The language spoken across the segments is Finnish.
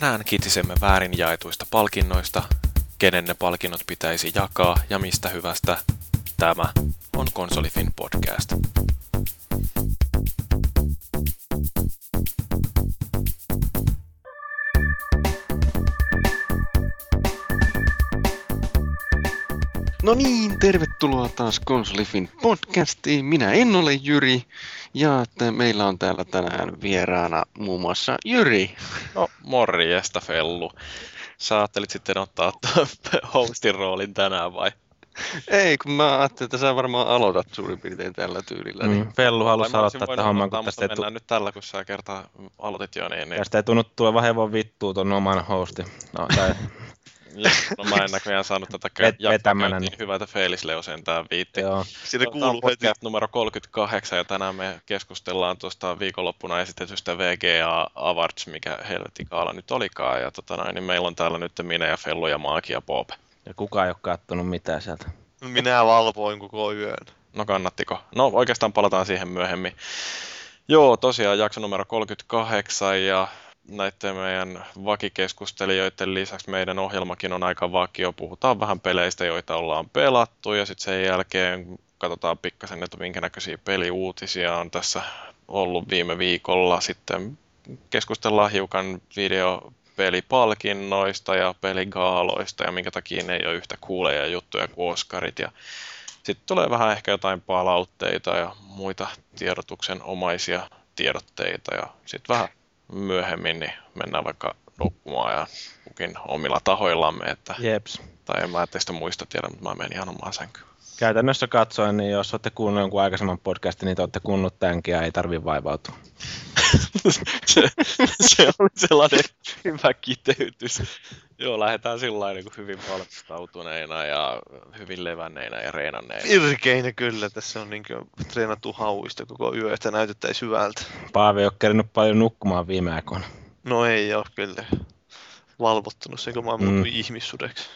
Tänään kitsisemme väärin jaetuista palkinnoista, kenen ne palkinnot pitäisi jakaa ja mistä hyvästä. Tämä on Konsolifin podcast. No niin, tervetuloa taas Konsolifin podcastiin. Minä en ole Jyri ja että meillä on täällä tänään vieraana muun muassa Jyri. No morjesta Fellu. Sä ajattelit sitten ottaa hostin roolin tänään vai? Ei, kun mä ajattelin, että sä varmaan aloitat suurin piirtein tällä tyylillä. Niin. Mm, Fellu halusi aloittaa tämän homman, kun tästä ei mennään tu- nyt tällä, kun sä kertaa aloitit jo niin. niin... Tästä ei tunnu tulevan hevon vittua ton oman hostin. No, tai no mä en näköjään saanut tätä jaksoa vetämänä, niin niin. hyvä, että Felis Leo sentään viitti. joo. Siinä kuuluu heti. numero 38 ja tänään me keskustellaan tuosta viikonloppuna esitetystä VGA Awards, mikä helvetin kaala nyt olikaan. Ja tota noin, niin meillä on täällä nyt minä ja Fellu ja Maaki ja Bob. Ja kukaan ei ole kattonut mitään sieltä. Minä valvoin koko yön. No kannattiko? No oikeastaan palataan siihen myöhemmin. Joo, tosiaan jakso numero 38 ja näiden meidän vakikeskustelijoiden lisäksi meidän ohjelmakin on aika vakio. Puhutaan vähän peleistä, joita ollaan pelattu ja sitten sen jälkeen katsotaan pikkasen, että minkä näköisiä peliuutisia on tässä ollut viime viikolla. Sitten keskustellaan hiukan videopelipalkinnoista ja peligaaloista ja minkä takia ne ei ole yhtä kuuleja juttuja kuin Oscarit. Ja sitten tulee vähän ehkä jotain palautteita ja muita tiedotuksen omaisia tiedotteita ja sitten vähän myöhemmin niin mennään vaikka nukkumaan ja kukin omilla tahoillamme, että, Jeps. tai en mä teistä muista tiedä, mutta mä menen ihan omaan sänkyyn. Käytännössä katsoen, niin jos olette kuunnellut jonkun aikaisemman podcastin, niin te olette kuunnellut tämänkin ja ei tarvi vaivautua. se, se oli sellainen hyvä kiteytys. Joo, lähdetään sillä niin kuin hyvin valmistautuneina ja hyvin levänneinä ja reenanneina. Irkeinä kyllä, tässä on niin treenattu hauista koko yö, että näytettäisiin hyvältä. Paavi ei ole kerinyt paljon nukkumaan viime aikoina. No ei ole kyllä valvottunut se, kun mä oon Mm. ihmissudeksi.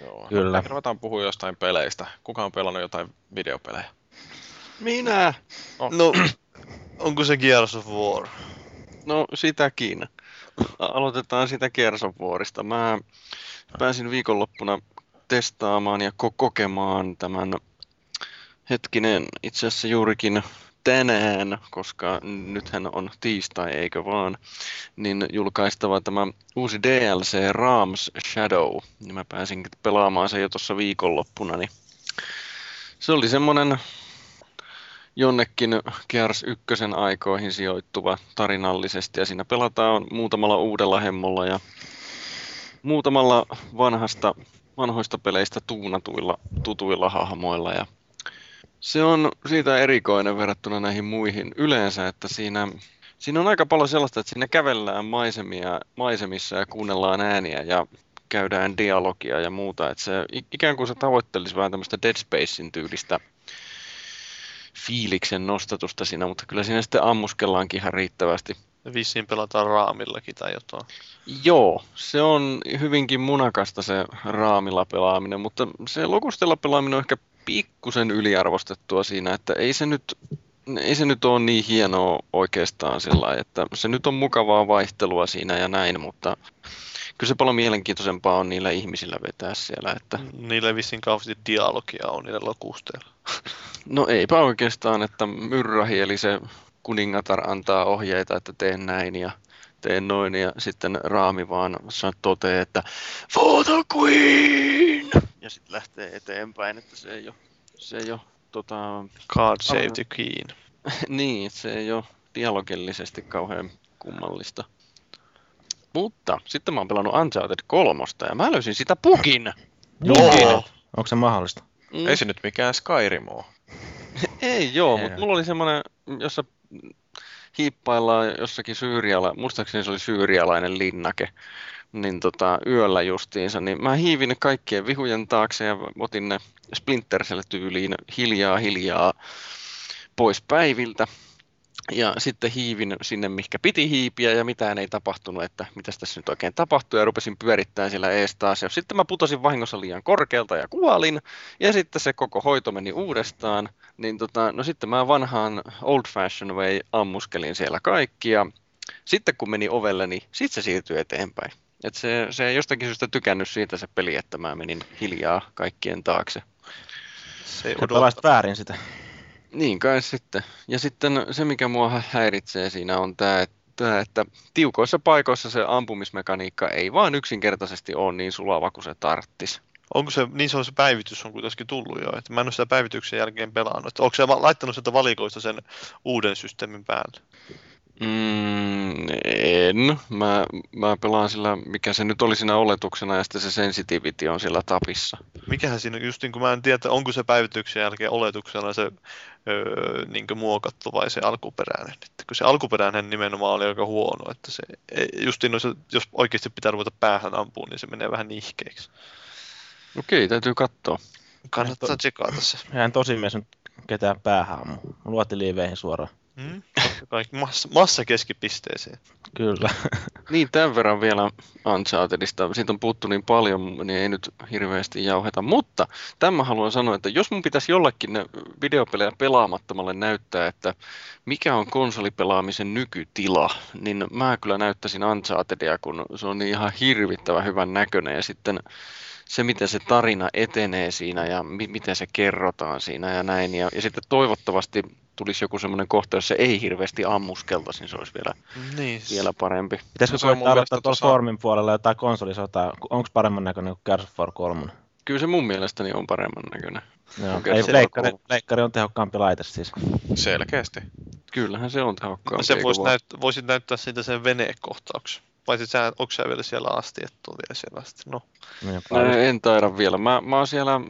Joo. Kyllä. Ehkä ruvetaan puhua jostain peleistä. Kuka on pelannut jotain videopelejä? Minä! No, onko se Gears of War? No sitäkin. Aloitetaan sitä Kersovuorista. Mä pääsin viikonloppuna testaamaan ja ko- kokemaan tämän hetkinen itse asiassa juurikin tänään, koska nythän on tiistai, eikö vaan, niin julkaistava tämä uusi DLC Rams Shadow. Niin mä pääsin pelaamaan sen jo tuossa viikonloppuna, niin se oli semmonen jonnekin Gears 1 aikoihin sijoittuva tarinallisesti ja siinä pelataan muutamalla uudella hemmolla ja muutamalla vanhasta, vanhoista peleistä tuunatuilla tutuilla hahmoilla ja se on siitä erikoinen verrattuna näihin muihin yleensä, että siinä, siinä on aika paljon sellaista, että siinä kävellään maisemia, maisemissa ja kuunnellaan ääniä ja käydään dialogia ja muuta, että se ikään kuin se tavoittelisi vähän tämmöistä Dead Spacein tyylistä fiiliksen nostatusta siinä, mutta kyllä siinä sitten ammuskellaankin ihan riittävästi. Vissiin pelataan raamillakin tai jotain. Joo, se on hyvinkin munakasta se raamilla pelaaminen, mutta se lokustella pelaaminen on ehkä pikkusen yliarvostettua siinä, että ei se nyt, ei se nyt ole niin hienoa oikeastaan sillä että se nyt on mukavaa vaihtelua siinä ja näin, mutta kyllä se paljon mielenkiintoisempaa on niillä ihmisillä vetää siellä, että Niillä vissiin kauheasti dialogia on niillä lokusteilla. No eipä oikeastaan, että Myrrahi eli se kuningatar antaa ohjeita, että teen näin ja teen noin ja sitten Raami vaan toteaa, että For the Queen! Ja sitten lähtee eteenpäin, että se ei ole, se ei ole tota, God save the queen. niin, se ei ole dialogillisesti kauhean kummallista. Mutta sitten mä oon pelannut Uncharted kolmosta ja mä löysin sitä pukin. Joo. Onko se mahdollista? Mm. Ei se nyt mikään Skyrim oo. Ei joo, mutta mulla oli semmoinen, jossa hiippaillaan jossakin syyriala, muistaakseni se oli syyrialainen linnake, niin tota, yöllä justiinsa, niin mä hiivin ne kaikkien vihujen taakse ja otin ne Splinterselle tyyliin hiljaa hiljaa pois päiviltä. Ja sitten hiivin sinne, mihinkä piti hiipiä ja mitään ei tapahtunut, että mitä tässä nyt oikein tapahtui ja rupesin pyörittämään siellä ees taas. Ja sitten mä putosin vahingossa liian korkealta ja kuolin ja sitten se koko hoito meni uudestaan. Niin tota, no sitten mä vanhaan old fashion way ammuskelin siellä kaikkia. sitten kun meni ovelle, niin sitten se siirtyi eteenpäin. Et se, se ei jostakin syystä tykännyt siitä se peli, että mä menin hiljaa kaikkien taakse. Se ei väärin sitä. Niin kai sitten. Ja sitten se, mikä mua häiritsee siinä on tämä, että, että tiukoissa paikoissa se ampumismekaniikka ei vaan yksinkertaisesti ole niin sulava kuin se tarttis. Onko se, niin se on se päivitys on kuitenkin tullut jo, että mä en ole sitä päivityksen jälkeen pelannut. Että onko se laittanut sieltä valikoista sen uuden systeemin päälle? Mm, en. Mä, mä pelaan sillä, mikä se nyt oli siinä oletuksena, ja sitten se sensitivity on siellä tapissa. Mikähän siinä, just niin kuin mä en tiedä, että onko se päivityksen jälkeen oletuksena se öö, niin muokattu vai se alkuperäinen. Että kun se alkuperäinen nimenomaan oli aika huono, että se, ei- justiin noissa, jos oikeasti pitää ruveta päähän ampuun, niin se menee vähän nihkeeksi. Okei, täytyy katsoa. Kannattaa tsekata se. Eihän tosi nyt ketään päähän ammu. Luotti liiveihin suoraan. Mm? Totta kai massa, massa keskipisteeseen. Kyllä. Niin, tämän verran vielä Unchartedista. Siitä on puhuttu niin paljon, niin ei nyt hirveästi jauheta. Mutta tämä haluan sanoa, että jos mun pitäisi jollekin ne videopelejä pelaamattomalle näyttää, että mikä on konsolipelaamisen nykytila, niin mä kyllä näyttäisin Unchartedia, kun se on niin ihan hirvittävän hyvän näköinen. Ja sitten se, miten se tarina etenee siinä ja mi- miten se kerrotaan siinä ja näin. Ja, ja sitten toivottavasti tulisi joku semmoinen kohta, jos se ei hirveästi ammuskeltaisi, niin se olisi vielä, Niin, vielä parempi. Pitäisikö No se koittaa aloittaa tuolla tuossa- Formin puolella jotain konsolisotaa? Onko paremman näköinen kuin Gears of War 3? Kyllä se mun mielestäni on paremman näköinen. Joo. Ei, se- leikkari, leikkari on tehokkaampi laite siis. Selkeästi. Kyllähän se on tehokkaampi. se eikö vois vaan? näyt, voisit näyttää siitä sen venekohtauksen. Vai sit sä, onko sä vielä siellä asti, että on vielä siellä asti? No, Niin, No, en taida vielä. Mä, mä oon siellä...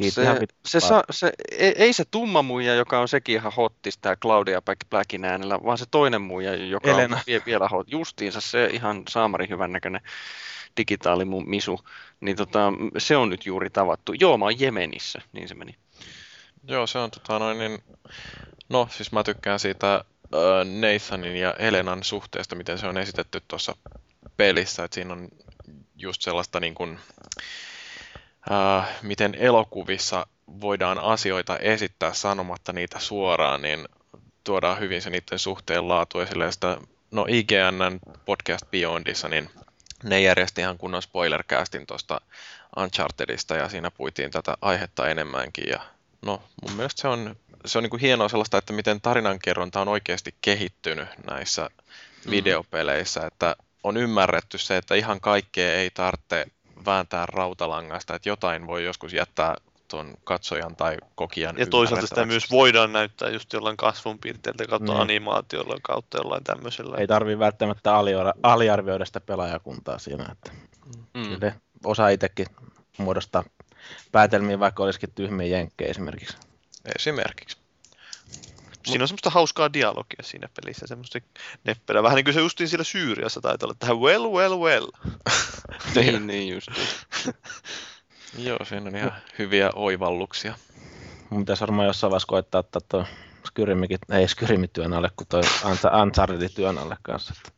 Ihan se, se, paljon. sa, se, ei, ei se tumma muija, joka on sekin ihan hottis, tää Claudia Black- Blackin äänellä, vaan se toinen muija, joka Elena. on vie, vielä hot. Justiinsa se ihan saamari hyvän näköinen digitaali mu- misu. Niin tota, se on nyt juuri tavattu. Joo, mä oon Jemenissä, niin se meni. Joo, se on tota noin niin... No, siis mä tykkään siitä Nathanin ja Elenan suhteesta, miten se on esitetty tuossa pelissä. Että siinä on just sellaista niin kuin, äh, miten elokuvissa voidaan asioita esittää sanomatta niitä suoraan, niin tuodaan hyvin se niiden suhteen laatu esille. Ja sitä, no IGNn podcast Beyondissa, niin ne järjesti ihan kunnon spoilercastin tuosta Unchartedista ja siinä puitiin tätä aihetta enemmänkin. Ja no mun mielestä se on, se on niin kuin hienoa sellaista, että miten tarinankerronta on oikeasti kehittynyt näissä videopeleissä, että on ymmärretty se, että ihan kaikkea ei tarvitse vääntää rautalangasta, että jotain voi joskus jättää tuon katsojan tai kokijan ja toisaalta sitä myös voidaan näyttää just jollain kasvunpiirteiltä kautta Niin. animaatiolla kautta jollain tämmöisellä. Ei tarvii välttämättä aliarvioida sitä pelaajakuntaa siinä. Että Mm. kyllä osaa itsekin muodostaa päätelmiä, vaikka olisikin tyhmiä jenkkejä esimerkiksi. Esimerkiksi. Siinä on semmoista hauskaa dialogia siinä pelissä, semmoista neppelää. Vähän niin kuin se justiin siellä Syyriassa taitaa olla tähän well, well, well. niin, niin just. Joo, siinä on ihan hyviä oivalluksia. Mun pitäisi varmaan jossain vaiheessa koittaa ottaa tuo Skyrimikin, ei Skyrimi työn alle, kuin toi Uncha- Uncharted työn alle kanssa. Että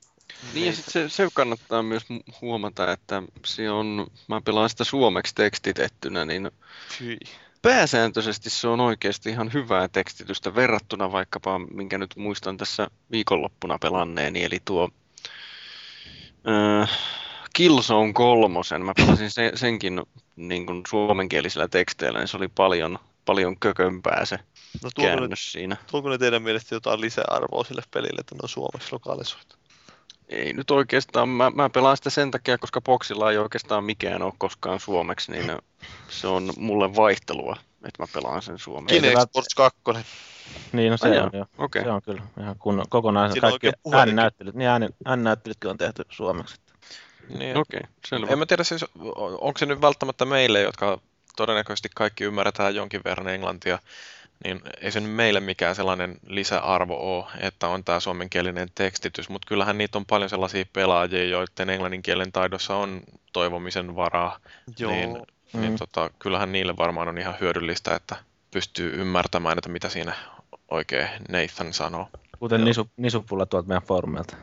Niin ja sit se, se kannattaa myös huomata, että se on, mä pelaan sitä suomeksi tekstitettynä, niin Fyi. pääsääntöisesti se on oikeasti ihan hyvää tekstitystä verrattuna vaikkapa, minkä nyt muistan tässä viikonloppuna pelanneeni, eli tuo äh, Killzone kolmosen. Mä pelasin se, senkin niin kuin suomenkielisillä teksteillä, niin se oli paljon, paljon kökömpää se No tuoko ne, käännös siinä. tuoko ne teidän mielestä jotain lisäarvoa sille pelille, että ne on suomeksi lokalisoitu? Ei nyt oikeastaan, mä, mä pelaan sitä sen takia, koska boksilla ei oikeastaan mikään ole koskaan suomeksi, niin se on mulle vaihtelua, että mä pelaan sen suomeksi. Kinect vält- Sports 2. Niin, no se Ai on joo, jo. okei. Se on kyllä ihan kunnon, kokonaan. Siinä Kaikki ääninäyttelyt, niin ääni, ääninäyttelytkin on tehty suomeksi. Niin, Okei, selvä. En mä tiedä siis, onko se nyt välttämättä meille, jotka todennäköisesti kaikki ymmärretään jonkin verran englantia, niin ei se nyt meille mikään sellainen lisäarvo ole, että on tämä suomenkielinen tekstitys, mutta kyllähän niitä on paljon sellaisia pelaajia, joiden englannin kielen taidossa on toivomisen varaa, Joo. niin, niin Mm. tota, kyllähän niille varmaan on ihan hyödyllistä, että pystyy ymmärtämään, että mitä siinä oikein Nathan sanoo. Kuten. Nisu, Nisupulla tuolta meidän foorumilta.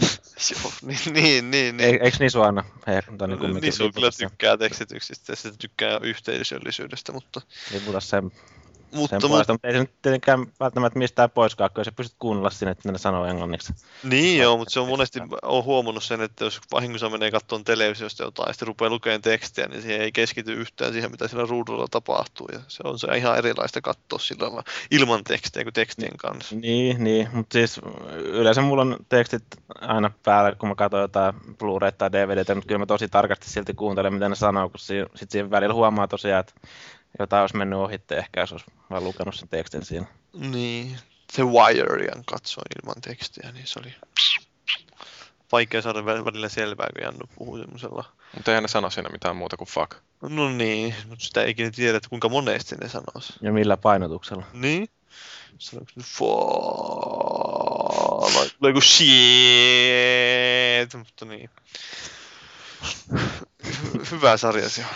Joo, niin, niin, niin. Ei, niin. eikö Nisu aina? Hei, tai niin kumminkin Nisu kyllä tykkää tekstityksistä ja se tykkää yhteisöllisyydestä, mutta Liputa sen sen puolesta, mutta ei se nyt tietenkään välttämättä mistään poiskaan, kun sä pystyt kuunnella sinne, että ne sanoo englanniksi. Niin joo, mutta se on monesti, on huomannut sen, että jos vahingossa menee katsomaan televisiosta jotain ja sitten rupeaa lukemaan tekstiä, niin siihen ei keskity yhtään siihen, mitä siellä ruudulla tapahtuu. Ja se on se ihan erilaista katsoa sillä lailla ilman tekstiä kuin tekstien kanssa. Niin, niin, mutta siis yleensä mulla on tekstit aina päällä, kun mä katson jotain Blu-ray tai DVDtä, mutta kyllä mä tosi tarkasti silti kuuntelen, mitä ne sanoo, kun sitten siihen välillä huomaa tosiaan, että jotain olisi mennyt ohitte ehkä, jos olisi vaan lukenut sen tekstin siinä. Niin, The Wirean katsoin ilman tekstiä, niin se oli vaikea saada välillä selvää, kun Jannu puhuu semmoisella. Mutta eihän ne sano siinä mitään muuta kuin fuck. No niin, mutta sitä ei ikinä tiedä, että kuinka monesti ne sanoisi. Ja millä painotuksella. Niin. Sanoiko ne fall, vai tulee kuin shit, mutta niin. Hyvä sarja se on.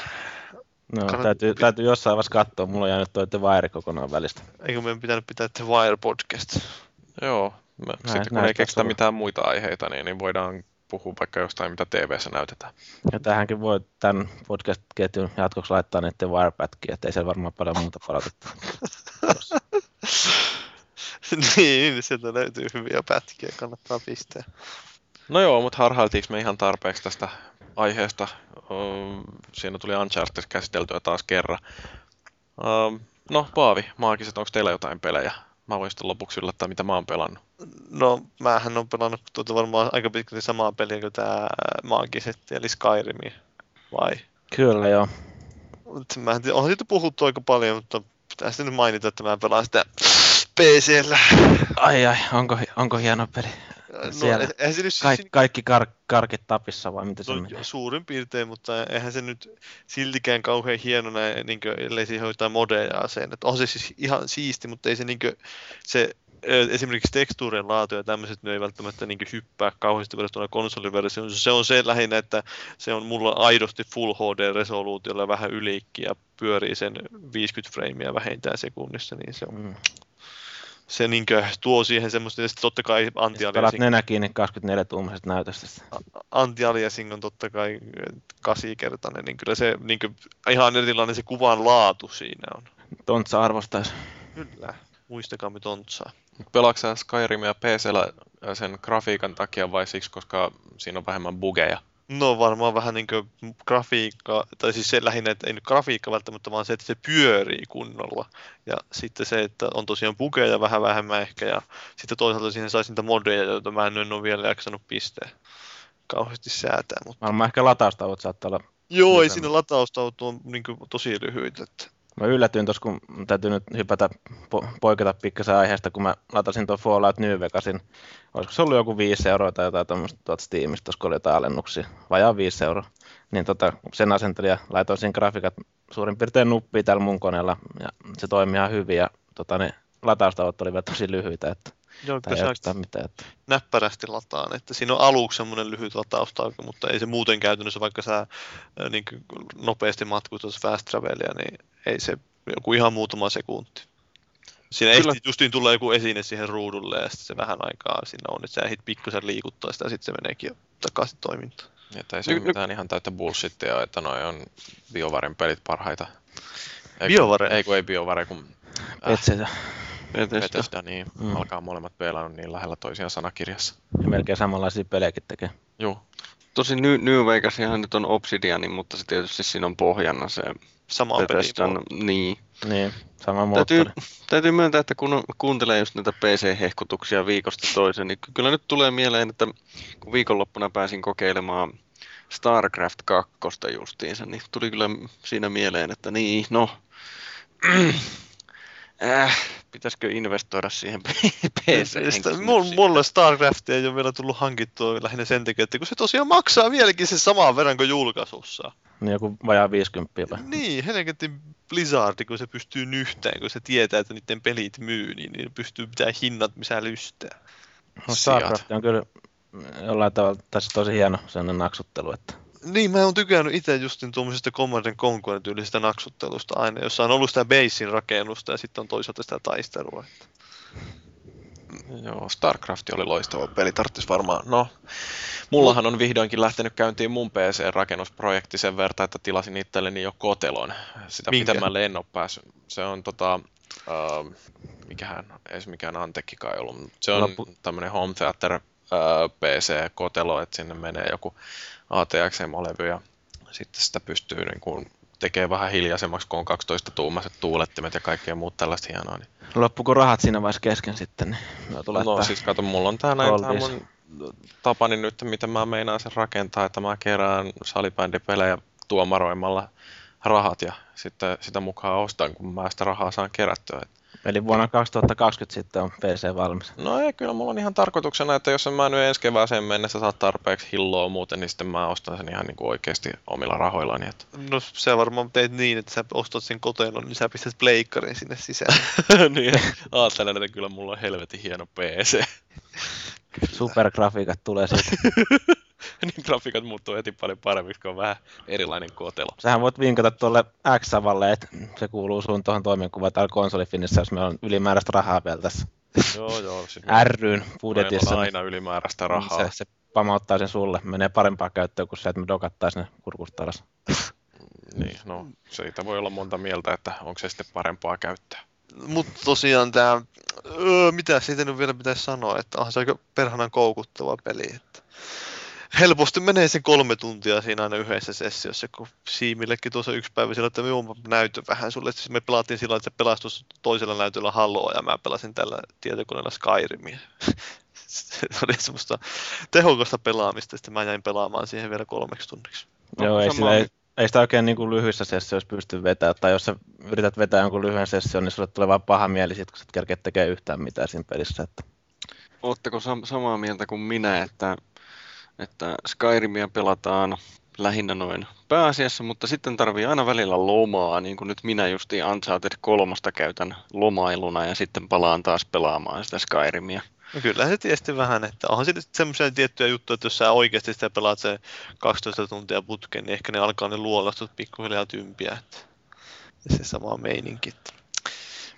No, Kannat... täytyy, täytyy jossain vaiheessa katsoa. Mulla on jäänyt toi The Wire kokonaan välistä. Eikö meidän pitänyt pitää The Wire podcast? Joo. Me, näin, sitten kun näin, ei keksitä mitään muita aiheita, niin, niin voidaan puhua vaikka jostain, mitä TV-ssä näytetään. Ja tähänkin voi tämän podcast-ketjun jatkoksi laittaa niiden Wire-pätkiä, ettei siellä varmaan paljon muuta palautetta. niin, sieltä löytyy hyviä pätkiä, kannattaa pistää. No joo, mutta harhailtiinko me ihan tarpeeksi tästä aiheesta? Siinä tuli Uncharted käsiteltyä taas kerran. No, Paavi, maagiset, onko teillä jotain pelejä? Mä voin sitten lopuksi yllättää, mitä mä oon pelannut. No, mähän on pelannut tuota varmaan aika pitkälti samaa peliä kuin tämä maagiset, eli Skyrimi, vai? Kyllä, joo. Mä en tiedä, onhan siitä puhuttu aika paljon, mutta pitää sitten nyt mainita, että mä pelaan sitä PCllä. Ai ai, onko, onko hieno peli? No, Siellä no, se nyt Kaik, kaikki kar, karkit tapissa vai mitä no, se on? Suurin piirtein, mutta eihän se nyt siltikään kauhean hienona, niin kuin, ellei siihen hoitaa modeja sen. Että on se siis ihan siisti, mutta ei se, niin kuin, se esimerkiksi tekstuurien laatu ja tämmöiset ne ei välttämättä niin hyppää kauheasti verrattuna konsoliversioon. Se on se lähinnä, että se on mulla aidosti Full HD-resoluutiolla vähän yliikki ja pyörii sen 50 freimiä vähintään sekunnissa, niin se on mm se niin tuo siihen semmoista, ja totta kai anti-aliasing... nenä kiinni 24 tuumaisesta näytöstä. Anti-aliasing on totta kai kasikertainen, niin kyllä se niin kuin, ihan erilainen se kuvan laatu siinä on. Tontsa arvostaisi. Kyllä, muistakaa Tontsaa. Pelaatko Skyrimia PCllä sen grafiikan takia vai siksi, koska siinä on vähemmän bugeja? No varmaan vähän niin kuin grafiikka, tai siis se lähinnä, että ei nyt grafiikka välttämättä, vaan se, että se pyörii kunnolla. Ja sitten se, että on tosiaan bugeja vähän vähemmän ehkä, ja sitten toisaalta siihen saisi niitä modeja, joita mä en ole vielä jaksanut pistää kauheasti säätää. Mutta... Varmaan ehkä lataustaudut saattaa olla... Joo, ei siinä lataustaudut on niin tosi lyhyitä. Että... Mä yllätyin tuossa, kun täytyy nyt hypätä, po- poiketa pikkasen aiheesta, kun mä latasin tuon Fallout New Vegasin. Olisiko se ollut joku 5 euroa tai jotain tuommoista tuolta Steamista, kun oli jotain alennuksia, vajaa 5 euroa. Niin tota, sen asentelin ja laitoin siinä grafiikat suurin piirtein nuppiin tällä mun koneella, ja se toimii ihan hyvin, ja tota, ne lataustavat olivat tosi lyhyitä, että Joo, tai mitään. Että... näppärästi lataan. Että siinä on aluksi semmoinen lyhyt lataustauko, mutta ei se muuten käytännössä, vaikka sä äh, niin nopeasti matkustat fast travelia, niin ei se joku ihan muutama sekunti. Siinä Kyllä. ehti justiin tulla joku esine siihen ruudulle ja sitten se vähän aikaa siinä on, että sä ehdit pikkusen liikuttaa sitä ja sitten se meneekin jo takaisin toimintaan. Että ei se ole mitään ihan täyttä bullshittia, että noi on BioVaren pelit parhaita. Ei, BioVare? Ei kun ei BioVare, kun... Äh, Bethesda. Bethesda, niin mm. alkaa molemmat pelannut niin lähellä toisiaan sanakirjassa. Ja melkein samanlaisia pelejäkin tekee. Joo. Tosi New, New Vegas nyt on Obsidian, mutta se tietysti siinä on pohjana se Sama Bethesdan, niin. Niin, sama täytyy, täytyy myöntää, että kun kuuntelee just näitä PC-hehkutuksia viikosta toiseen, niin kyllä nyt tulee mieleen, että kun viikonloppuna pääsin kokeilemaan StarCraft 2 justiinsa, niin tuli kyllä siinä mieleen, että niin, no, äh, pitäisikö investoida siihen PC? Mulle StarCraft ei ole vielä tullut hankittua lähinnä sen takia, että kun se tosiaan maksaa vieläkin se samaan verran kuin julkaisussa. Niin joku vajaa 50 vai? Niin, helvetin Blizzard, kun se pystyy nyhtään, kun se tietää, että niiden pelit myy, niin, niin pystyy pitää hinnat missä lystää. No, StarCraft on kyllä jollain tavalla tässä tosi hieno sellainen naksuttelu, että niin, mä oon tykännyt itse justin tuommoisesta Command Conquer tyylisestä naksuttelusta aina, jossa on ollut sitä basein rakennusta ja sitten on toisaalta sitä taistelua. Että... Joo, StarCraft oli loistava peli, tarvitsisi varmaan. No, mullahan on vihdoinkin lähtenyt käyntiin mun PC-rakennusprojekti sen verran, että tilasin itselleni jo kotelon. Sitä Minkä? pitemmälle en ole päässyt. Se on tota, uh, mikähän, ei se mikään Antekkikaan ollut, mutta se on Loppu- tämmöinen home theater PC-kotelo, että sinne menee joku ATX-levy ja sitten sitä pystyy niin kuin, tekemään vähän hiljaisemmaksi, kun on 12-tuumaiset tuulettimet ja kaikkea muut tällaista hienoa. Niin. Loppuko rahat siinä vaiheessa kesken sitten? Niin tulee No siis kato, mulla on tää näin tää mun tapani nyt, miten mä meinaan sen rakentaa, että mä kerään salibändipelejä tuomaroimalla rahat ja sitten sitä mukaan ostan, kun mä sitä rahaa saan kerättyä. Et Eli vuonna 2020 sitten on PC valmis. No ei, kyllä mulla on ihan tarkoituksena, että jos en mä nyt ensi kevääseen mennessä saa tarpeeksi hilloa muuten, niin sitten mä ostan sen ihan niin kuin oikeasti omilla rahoillani. Että... No sä varmaan teet niin, että sä ostat sen kotelon, niin sä pistät pleikkarin sinne sisään. niin, ajattelen, että kyllä mulla on helvetin hieno PC. Supergrafiikat tulee siitä. niin grafiikat muuttuu heti paljon paremmiksi, kun on vähän erilainen kotelo. Sähän voit vinkata tuolle X-avalle, että se kuuluu sun tuohon toimenkuva täällä konsolifinissä, jos meillä on ylimääräistä rahaa vielä tässä Joo, joo. Siis ryn budjetissa. on aina ylimääräistä rahaa. Se, se pamauttaa sen sulle. Menee parempaa käyttöä kuin se, että me dokattaisiin ne kurkusta alas. Niin, no siitä voi olla monta mieltä, että onko se sitten parempaa käyttöä. Mutta tosiaan tämä, öö, mitä siitä nyt vielä pitäisi sanoa, että onhan se aika perhanan koukuttava peli. Että helposti menee se kolme tuntia siinä aina yhdessä sessiossa, kun Siimillekin tuossa yksi päivä sillä, että minun näytö vähän sulle. Siis me pelattiin sillä, että se pelastus toisella näytöllä Haloa ja mä pelasin tällä tietokoneella Skyrimia. se oli semmoista tehokasta pelaamista, sitten mä jäin pelaamaan siihen vielä kolmeksi tunniksi. No, Joo, ei, sama- sillä, ei, ei sitä oikein niin kuin lyhyissä sessioissa pysty vetämään. Tai jos sä yrität vetää jonkun lyhyen session, niin sulle tulee vaan paha mieli sit, kun sä et kerkeä tekemään yhtään mitään siinä pelissä. Että... Ootteko sam- samaa mieltä kuin minä, että, että Skyrimia pelataan lähinnä noin pääasiassa, mutta sitten tarvii aina välillä lomaa, niin kuin nyt minä justiin Uncharted kolmosta käytän lomailuna ja sitten palaan taas pelaamaan sitä Skyrimia. No kyllä se tietysti vähän, että onhan sitten semmoisia tiettyjä juttuja, että jos sä oikeasti sitä pelaat se 12 tuntia putkeen, niin ehkä ne alkaa ne luolastot pikkuhiljaa tympiä. Että se sama meininki.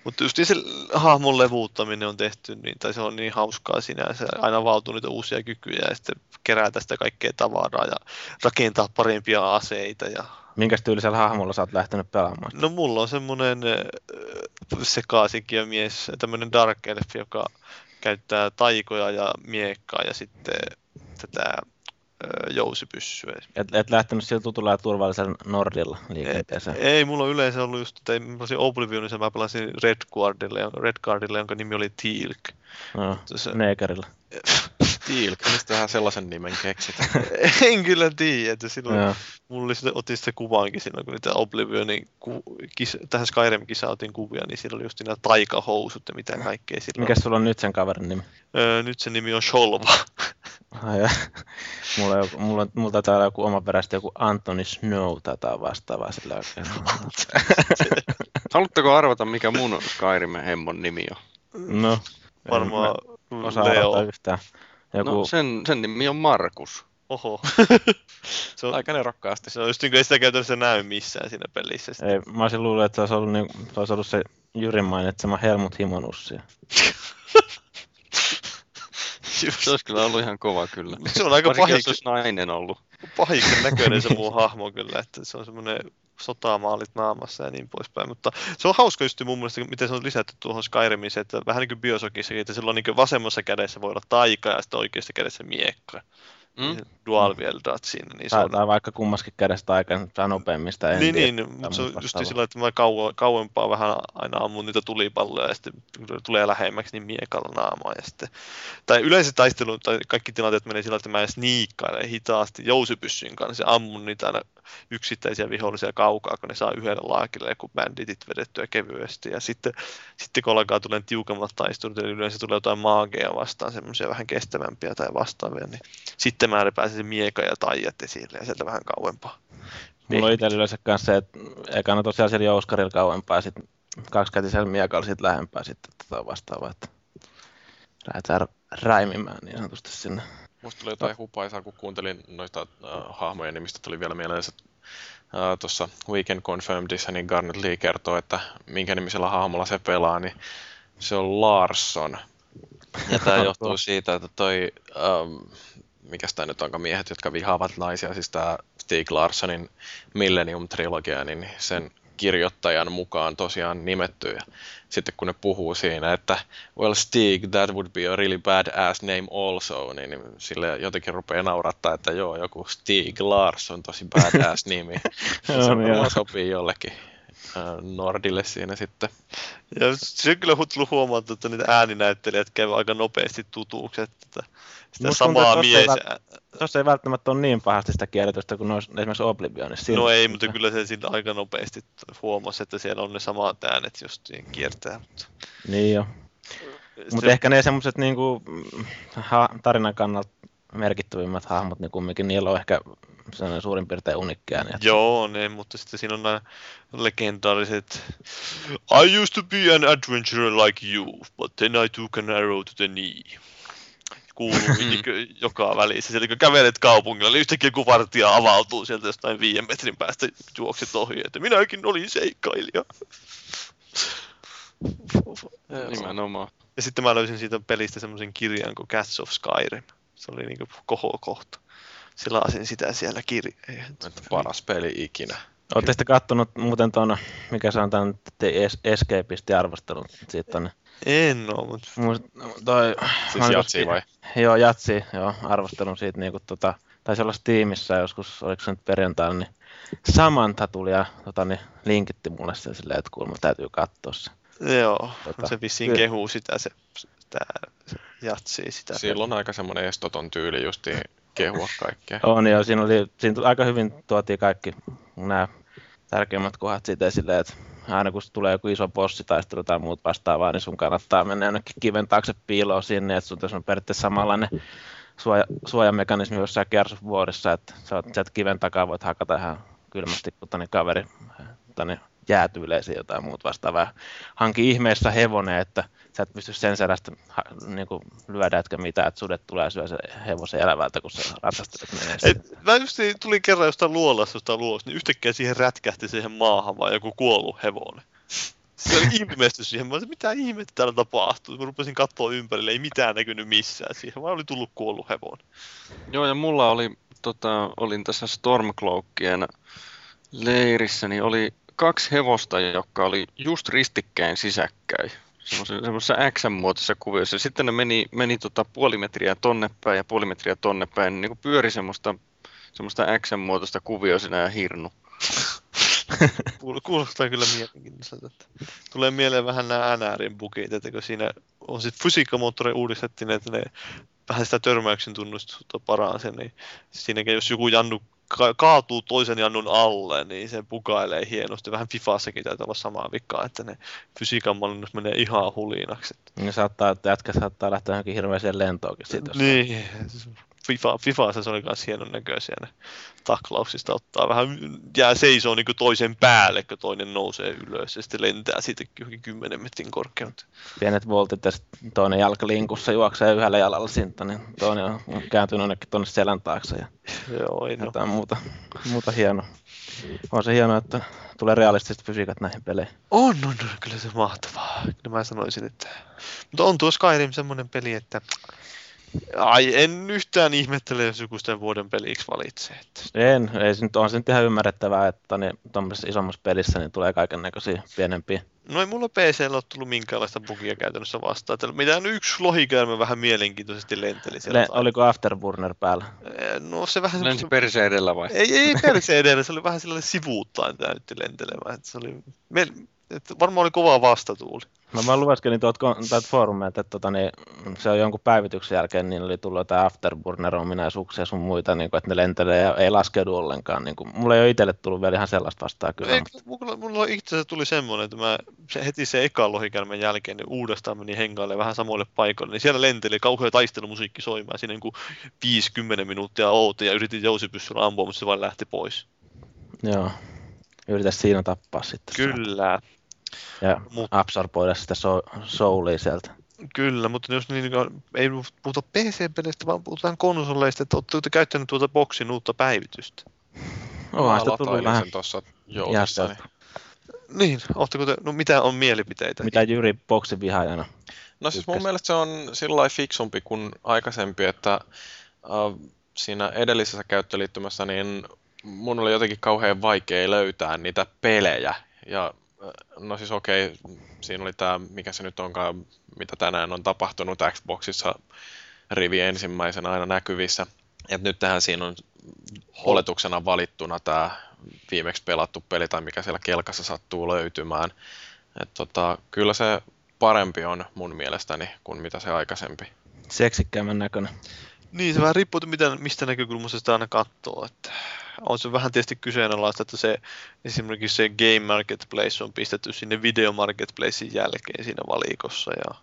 Mutta just se hahmon levuuttaminen on tehty, niin, tai se on niin hauskaa sinänsä, aina vautuu niitä uusia kykyjä ja sitten kerätä sitä kaikkea tavaraa ja rakentaa parempia aseita ja Minkä tyylisellä hahmolla sä oot lähtenyt pelaamaan? No mulla on semmonen äh, sekaisinkin mies, tämmönen Dark Elf, joka käyttää taikoja ja miekkaa ja sitten tätä jousipyssyä. Et, et lähtenyt sillä tutulla ja turvallisella Nordilla liikenteeseen. Ei, mulla on yleensä ollut just, että mä pelasin Oblivionissa, mä pelasin Red Guardille, Red Guardille, jonka nimi oli Teal'c. No, Se- Negerillä. Tiilk, mistä tähän sellaisen nimen keksit? en kyllä tiedä, että silloin Joo. mulla oli otin sitten kuvaankin silloin, kun niitä Oblivionin, ku, kis, tähän Skyrim-kisaan otin kuvia, niin siellä oli just nämä taikahousut ja mitä kaikkea silloin. Mikäs sulla on nyt sen kaverin nimi? Öö, nyt se nimi on Sholva. Ai, ja. mulla, on joku, mulla, on- mulla taitaa olla joku oma perästi joku Anthony Snow tai vastaavaa sillä oikein. Haluatteko arvata, mikä mun Skyrimin hemmon nimi on? No, Varmaan osaa Leo. arvata yhtään. Joku, No sen, sen nimi on Markus. Oho. se, on, Aika nerokkaasti. se on just niin kuin ei sitä käytännössä näy missään siinä pelissä. Sitten. ei, mä olisin luullut, että se olisi ollut, niin, se, olisi ollut se Jyrin mainitsema Helmut Himonussi. Se olisi kyllä ollut ihan kova kyllä. Se on aika Varsinkin, jos pahik- olisi nainen ollut. pahiksen näköinen se mun hahmo kyllä, että se on semmoinen sotamaalit naamassa ja niin poispäin. Mutta se on hauska just mun mielestä, miten se on lisätty tuohon Skyrimiin, se, että vähän niin kuin Biosokissakin, että silloin niin kuin vasemmassa kädessä voi olla taika ja sitten oikeassa kädessä miekka. Mm? Mm? Dual wieldat siinä, niin se Tai, on tai vaikka kummaskin kädestä aika saa nopeammista. En niin, tiedä, niin, mutta se on just sillä, että mä kauan, kauempaa vähän aina ammun niitä tulipalloja ja sitten kun tulee lähemmäksi, niin miekalla naamaa. Ja sitten, tai yleensä taistelu, tai kaikki tilanteet menee sillä, että mä sniikkailen hitaasti jousipyssyn kanssa ja ammun niitä aina yksittäisiä vihollisia kaukaa, kun ne saa yhdellä laakilla joku banditit vedettyä kevyesti. Ja sitten, sitten kun alkaa tulee tiukemmat taistelut, eli yleensä tulee jotain maageja vastaan, semmoisia vähän kestävämpiä tai vastaavia, niin sitten mä pääsen se mieka ja taijat esille ja sieltä vähän kauempaa. Mulla on yleensä kanssa se, että ekana tosiaan siellä jouskarilla kauempaa, sitten kaksikätisellä miekalla sitten lähempää sitten tätä vastaavaa, että lähdetään räimimään niin sanotusti sinne. Musta tuli jotain hupaisaa, kun kuuntelin noista äh, hahmojen nimistä, tuli vielä mieleen, että äh, tuossa Weekend Confirmedissa, niin Garnet Lee kertoo, että minkä nimisellä hahmolla se pelaa, niin se on Larson. Ja tämä johtuu siitä, että toi, ähm, mikä tämä nyt onkaan miehet, jotka vihaavat naisia, siis tämä Stieg Larssonin Millennium-trilogia, niin sen kirjoittajan mukaan tosiaan nimetty. Ja sitten kun ne puhuu siinä, että well Stig, that would be a really bad ass name also, niin, niin sille jotenkin rupeaa naurattaa, että joo, joku Stig Lars on tosi bad ass nimi. se varmaan sopii jollekin Nordille siinä sitten. Ja se on kyllä huomata, että niitä ääninäyttelijät käyvät aika nopeasti tutuksi, että sitä Mut samaa mies... Tuossa ei välttämättä ole niin pahasti sitä kielitystä kuin noissa, esimerkiksi Oblivionissa. No ei, mutta kyllä se siitä aika nopeasti huomasi, että siellä on ne samat äänet just kiertää. Mutta... Niin jo. Mutta ehkä ne semmoiset niinku, ha, tarinan kannalta merkittävimmät hahmot, niin kumminkin niillä on ehkä sellainen suurin piirtein unikkia. Niin että... Joo, ne, mutta sitten siinä on nämä legendaariset I used to be an adventurer like you, but then I took an arrow to the knee kuuluu joka välissä. Sieltä kun kävelet kaupungilla, niin yhtäkkiä kun vartija avautuu sieltä jostain viiden metrin päästä juokset ohi, että minäkin olin seikkailija. Nimenomaan. Ja sitten mä löysin siitä pelistä semmoisen kirjan kuin Cats of Skyrim. Se oli niinku kohokohta. Sillä asin sitä siellä kirjeen. Paras peli ikinä. Oletteko sitten kattonut muuten tuon, mikä se on tämän Escapisti arvostelun siitä tonne? En oo, mutta... Must, toi, siis jatsi vai? Joo, jatsi, joo, arvostelun siitä niinku tota, taisi olla tiimissä joskus, oliko se nyt perjantaina, niin Samantha tuli ja tota, niin, linkitti mulle sen silleen, että kuulemma täytyy katsoa se. Joo, tota, se vissiin kehuu sitä, se, sitä se jatsii sitä. Sillä on aika semmoinen estoton tyyli justiin kehua kaikkea. On joo, siinä, oli, siinä aika hyvin tuotiin kaikki nämä tärkeimmät kohdat siitä esille, että aina kun tulee joku iso bossitaistelu tai muut vastaavaa, niin sun kannattaa mennä jonnekin kiven taakse piiloon sinne, että sun on periaatteessa samanlainen suoja, suojamekanismi jossain kersovuodessa, että sä oot sieltä kiven takaa voit hakata ihan kylmästi, kun tänne kaveri jäätyyleisiä jotain muut vastaavaa. Hanki ihmeessä hevonen, että sä et pysty sen sellaista niin kuin lyödä, etkä mitään, että sudet tulee syö se hevosen elävältä, kun se ratsastelet menee Et, Mä just tulin kerran jostain luolasta jostain luosta, niin yhtäkkiä siihen rätkähti siihen maahan vaan joku kuollut hevonen. Se oli ilmestys siihen. Mä olisin, mitä ihmettä täällä tapahtuu. Mä rupesin katsoa ympärille, ei mitään näkynyt missään siihen, vaan oli tullut kuollut hevonen. Joo, ja mulla oli, tota, olin tässä Stormcloakien leirissä, niin oli kaksi hevosta, jotka oli just ristikkäin sisäkkäin semmoisessa X-muotoisessa kuviossa. Sitten ne meni, meni tota puoli metriä tonne päin ja puoli metriä tonne päin. Niin kuin pyöri semmoista, semmoista X-muotoista kuvioa siinä ja hirnu. Kuulostaa kyllä mielenkiintoiselta. Tulee mieleen vähän nämä NRin bugit, että kun siinä on sitten fysiikkamoottori uudistettiin, että ne vähän sitä törmäyksen tunnustusta paransi, niin siinäkin jos joku jannu ka- kaatuu toisen jannun alle, niin se pukailee hienosti. Vähän Fifassakin täytyy olla samaa vikaa, että ne fysiikan mallinnus menee ihan hulinaksi. Niin saattaa, että jätkä saattaa lähteä johonkin hirveäseen lentoonkin siitä. Niin, FIFA, FIFA se oli myös hienon näköisiä ne taklauksista ottaa vähän, jää seisoo niin toisen päälle, kun toinen nousee ylös ja sitten lentää siitä johonkin 10 metrin korkeutta. Pienet voltit ja toinen jalka linkussa juoksee yhdellä jalalla sinta, niin toinen on kääntynyt jonnekin tuonne selän taakse ja Joo, ei jotain no. muuta, muuta hienoa. On se hienoa, että tulee realistiset fysiikat näihin peleihin. On, on, on kyllä se mahtavaa. Kyllä mä sanoisin, että... Mutta on tuo Skyrim semmoinen peli, että Ai, en yhtään ihmettele, jos joku sitä vuoden peliksi valitsee. En, ei se nyt, on se nyt ihan ymmärrettävää, että niin, tuommoisessa isommassa pelissä niin tulee kaiken näköisiä pienempiä. No ei mulla PC ole tullut minkäänlaista bugia käytännössä vastaan. Että mitään yksi lohikäärme vähän mielenkiintoisesti lenteli siellä. Le- oliko Afterburner päällä? No se vähän... Lensi perse edellä vai? Ei, ei perse edellä, se oli vähän sellainen sivuuttaan näytti lentelemään. Että se oli... Me... Että varmaan oli kova vastatuuli. Mä vaan lueskelin tuolta, foorumeilta, että tota, niin, se on jonkun päivityksen jälkeen, niin oli tullut jotain afterburner-ominaisuuksia sun muita, niin kuin, että ne lentelee ja ei laskeudu ollenkaan. Niin kuin, mulla ei ole itselle tullut vielä ihan sellaista vastaa kyllä. Ei, mulla, mulla itse asiassa tuli semmoinen, että mä se, heti se eka lohikärmen jälkeen niin uudestaan meni hengaille vähän samoille paikoille, niin siellä lenteli kauhean taistelumusiikki soimaan. Siinä niin 50 minuuttia outi ja yritin jousipyssyllä ampua, mutta se vain lähti pois. Joo. Yritä siinä tappaa sitten. Kyllä. Se. Ja Mut, absorboida sitä so, soulia sieltä. Kyllä, mutta jos niin, niin ei puhuta PC-peleistä, vaan puhutaan konsoleista, että olette käyttäneet tuota boksin uutta päivitystä. Onhan sitä tullut vähän sen tuossa joutussa. Niin. niin, ootteko te, no mitä on mielipiteitä? Mitä Jyri boksin vihaajana? No siis mun mielestä se on sillä fiksumpi kuin aikaisempi, että uh, siinä edellisessä käyttöliittymässä niin mun oli jotenkin kauhean vaikea löytää niitä pelejä, Ja no siis okei, siinä oli tämä, mikä se nyt onkaan, mitä tänään on tapahtunut Xboxissa rivi ensimmäisenä aina näkyvissä. Et nyt tähän siinä on oletuksena valittuna tämä viimeksi pelattu peli tai mikä siellä kelkassa sattuu löytymään. Et tota, kyllä se parempi on mun mielestäni kuin mitä se aikaisempi. Seksikkäämmän näköinen. Niin, se vähän riippuu, mitä, mistä näkökulmasta sitä aina katsoo. Että on se vähän tietysti kyseenalaista, että se esimerkiksi se Game Marketplace on pistetty sinne Video Marketplacein jälkeen siinä valikossa. Ja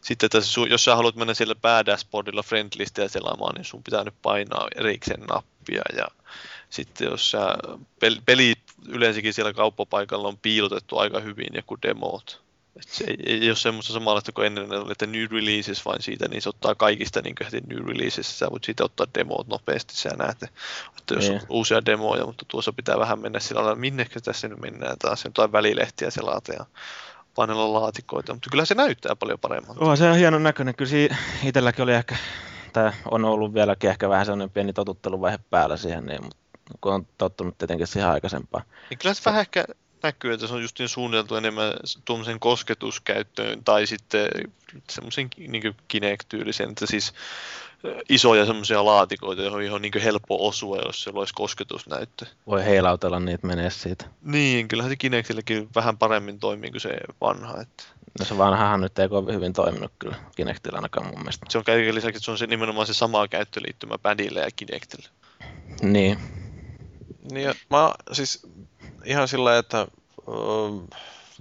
sitten, että jos sä haluat mennä siellä päädashboardilla friendlistiä selaamaan, niin sun pitää nyt painaa erikseen nappia. Ja sitten jos sä, peli yleensäkin siellä kauppapaikalla on piilotettu aika hyvin, ja kuin demot et se ei, ei ole semmoista samanlaista kuin ennen että new releases vain siitä, niin se ottaa kaikista niin heti new releases, sä voit siitä ottaa demot nopeasti, sä näet, että jos on niin. uusia demoja, mutta tuossa pitää vähän mennä sillä lailla, minne tässä nyt mennään taas, jotain välilehtiä selata ja painella laatikoita, mutta kyllä se näyttää paljon paremmalta. Oh, se on hienon näköinen, kyllä itselläkin oli ehkä, tai on ollut vieläkin ehkä vähän sellainen pieni totutteluvaihe päällä siihen, niin, mutta kun on tottunut tietenkin siihen aikaisempaan. Niin kyllä se vähän ehkä näkyy, että se on just niin suunniteltu enemmän tuommoisen kosketuskäyttöön tai sitten semmoisen niin Kinect-tyylisen, että siis isoja semmoisia laatikoita, joihin on niin helppo osua, jos siellä olisi kosketusnäyttö. Voi heilautella niitä menee siitä. Niin, kyllähän se Kinectilläkin vähän paremmin toimii kuin se vanha. Että... No se vanhahan nyt ei kovin hyvin toiminut kyllä Kinectillä ainakaan mun mielestä. Se on kaiken lisäksi, että se on se nimenomaan se sama käyttöliittymä padille ja Kinectille. Niin. Niin, mä siis ihan sillä, että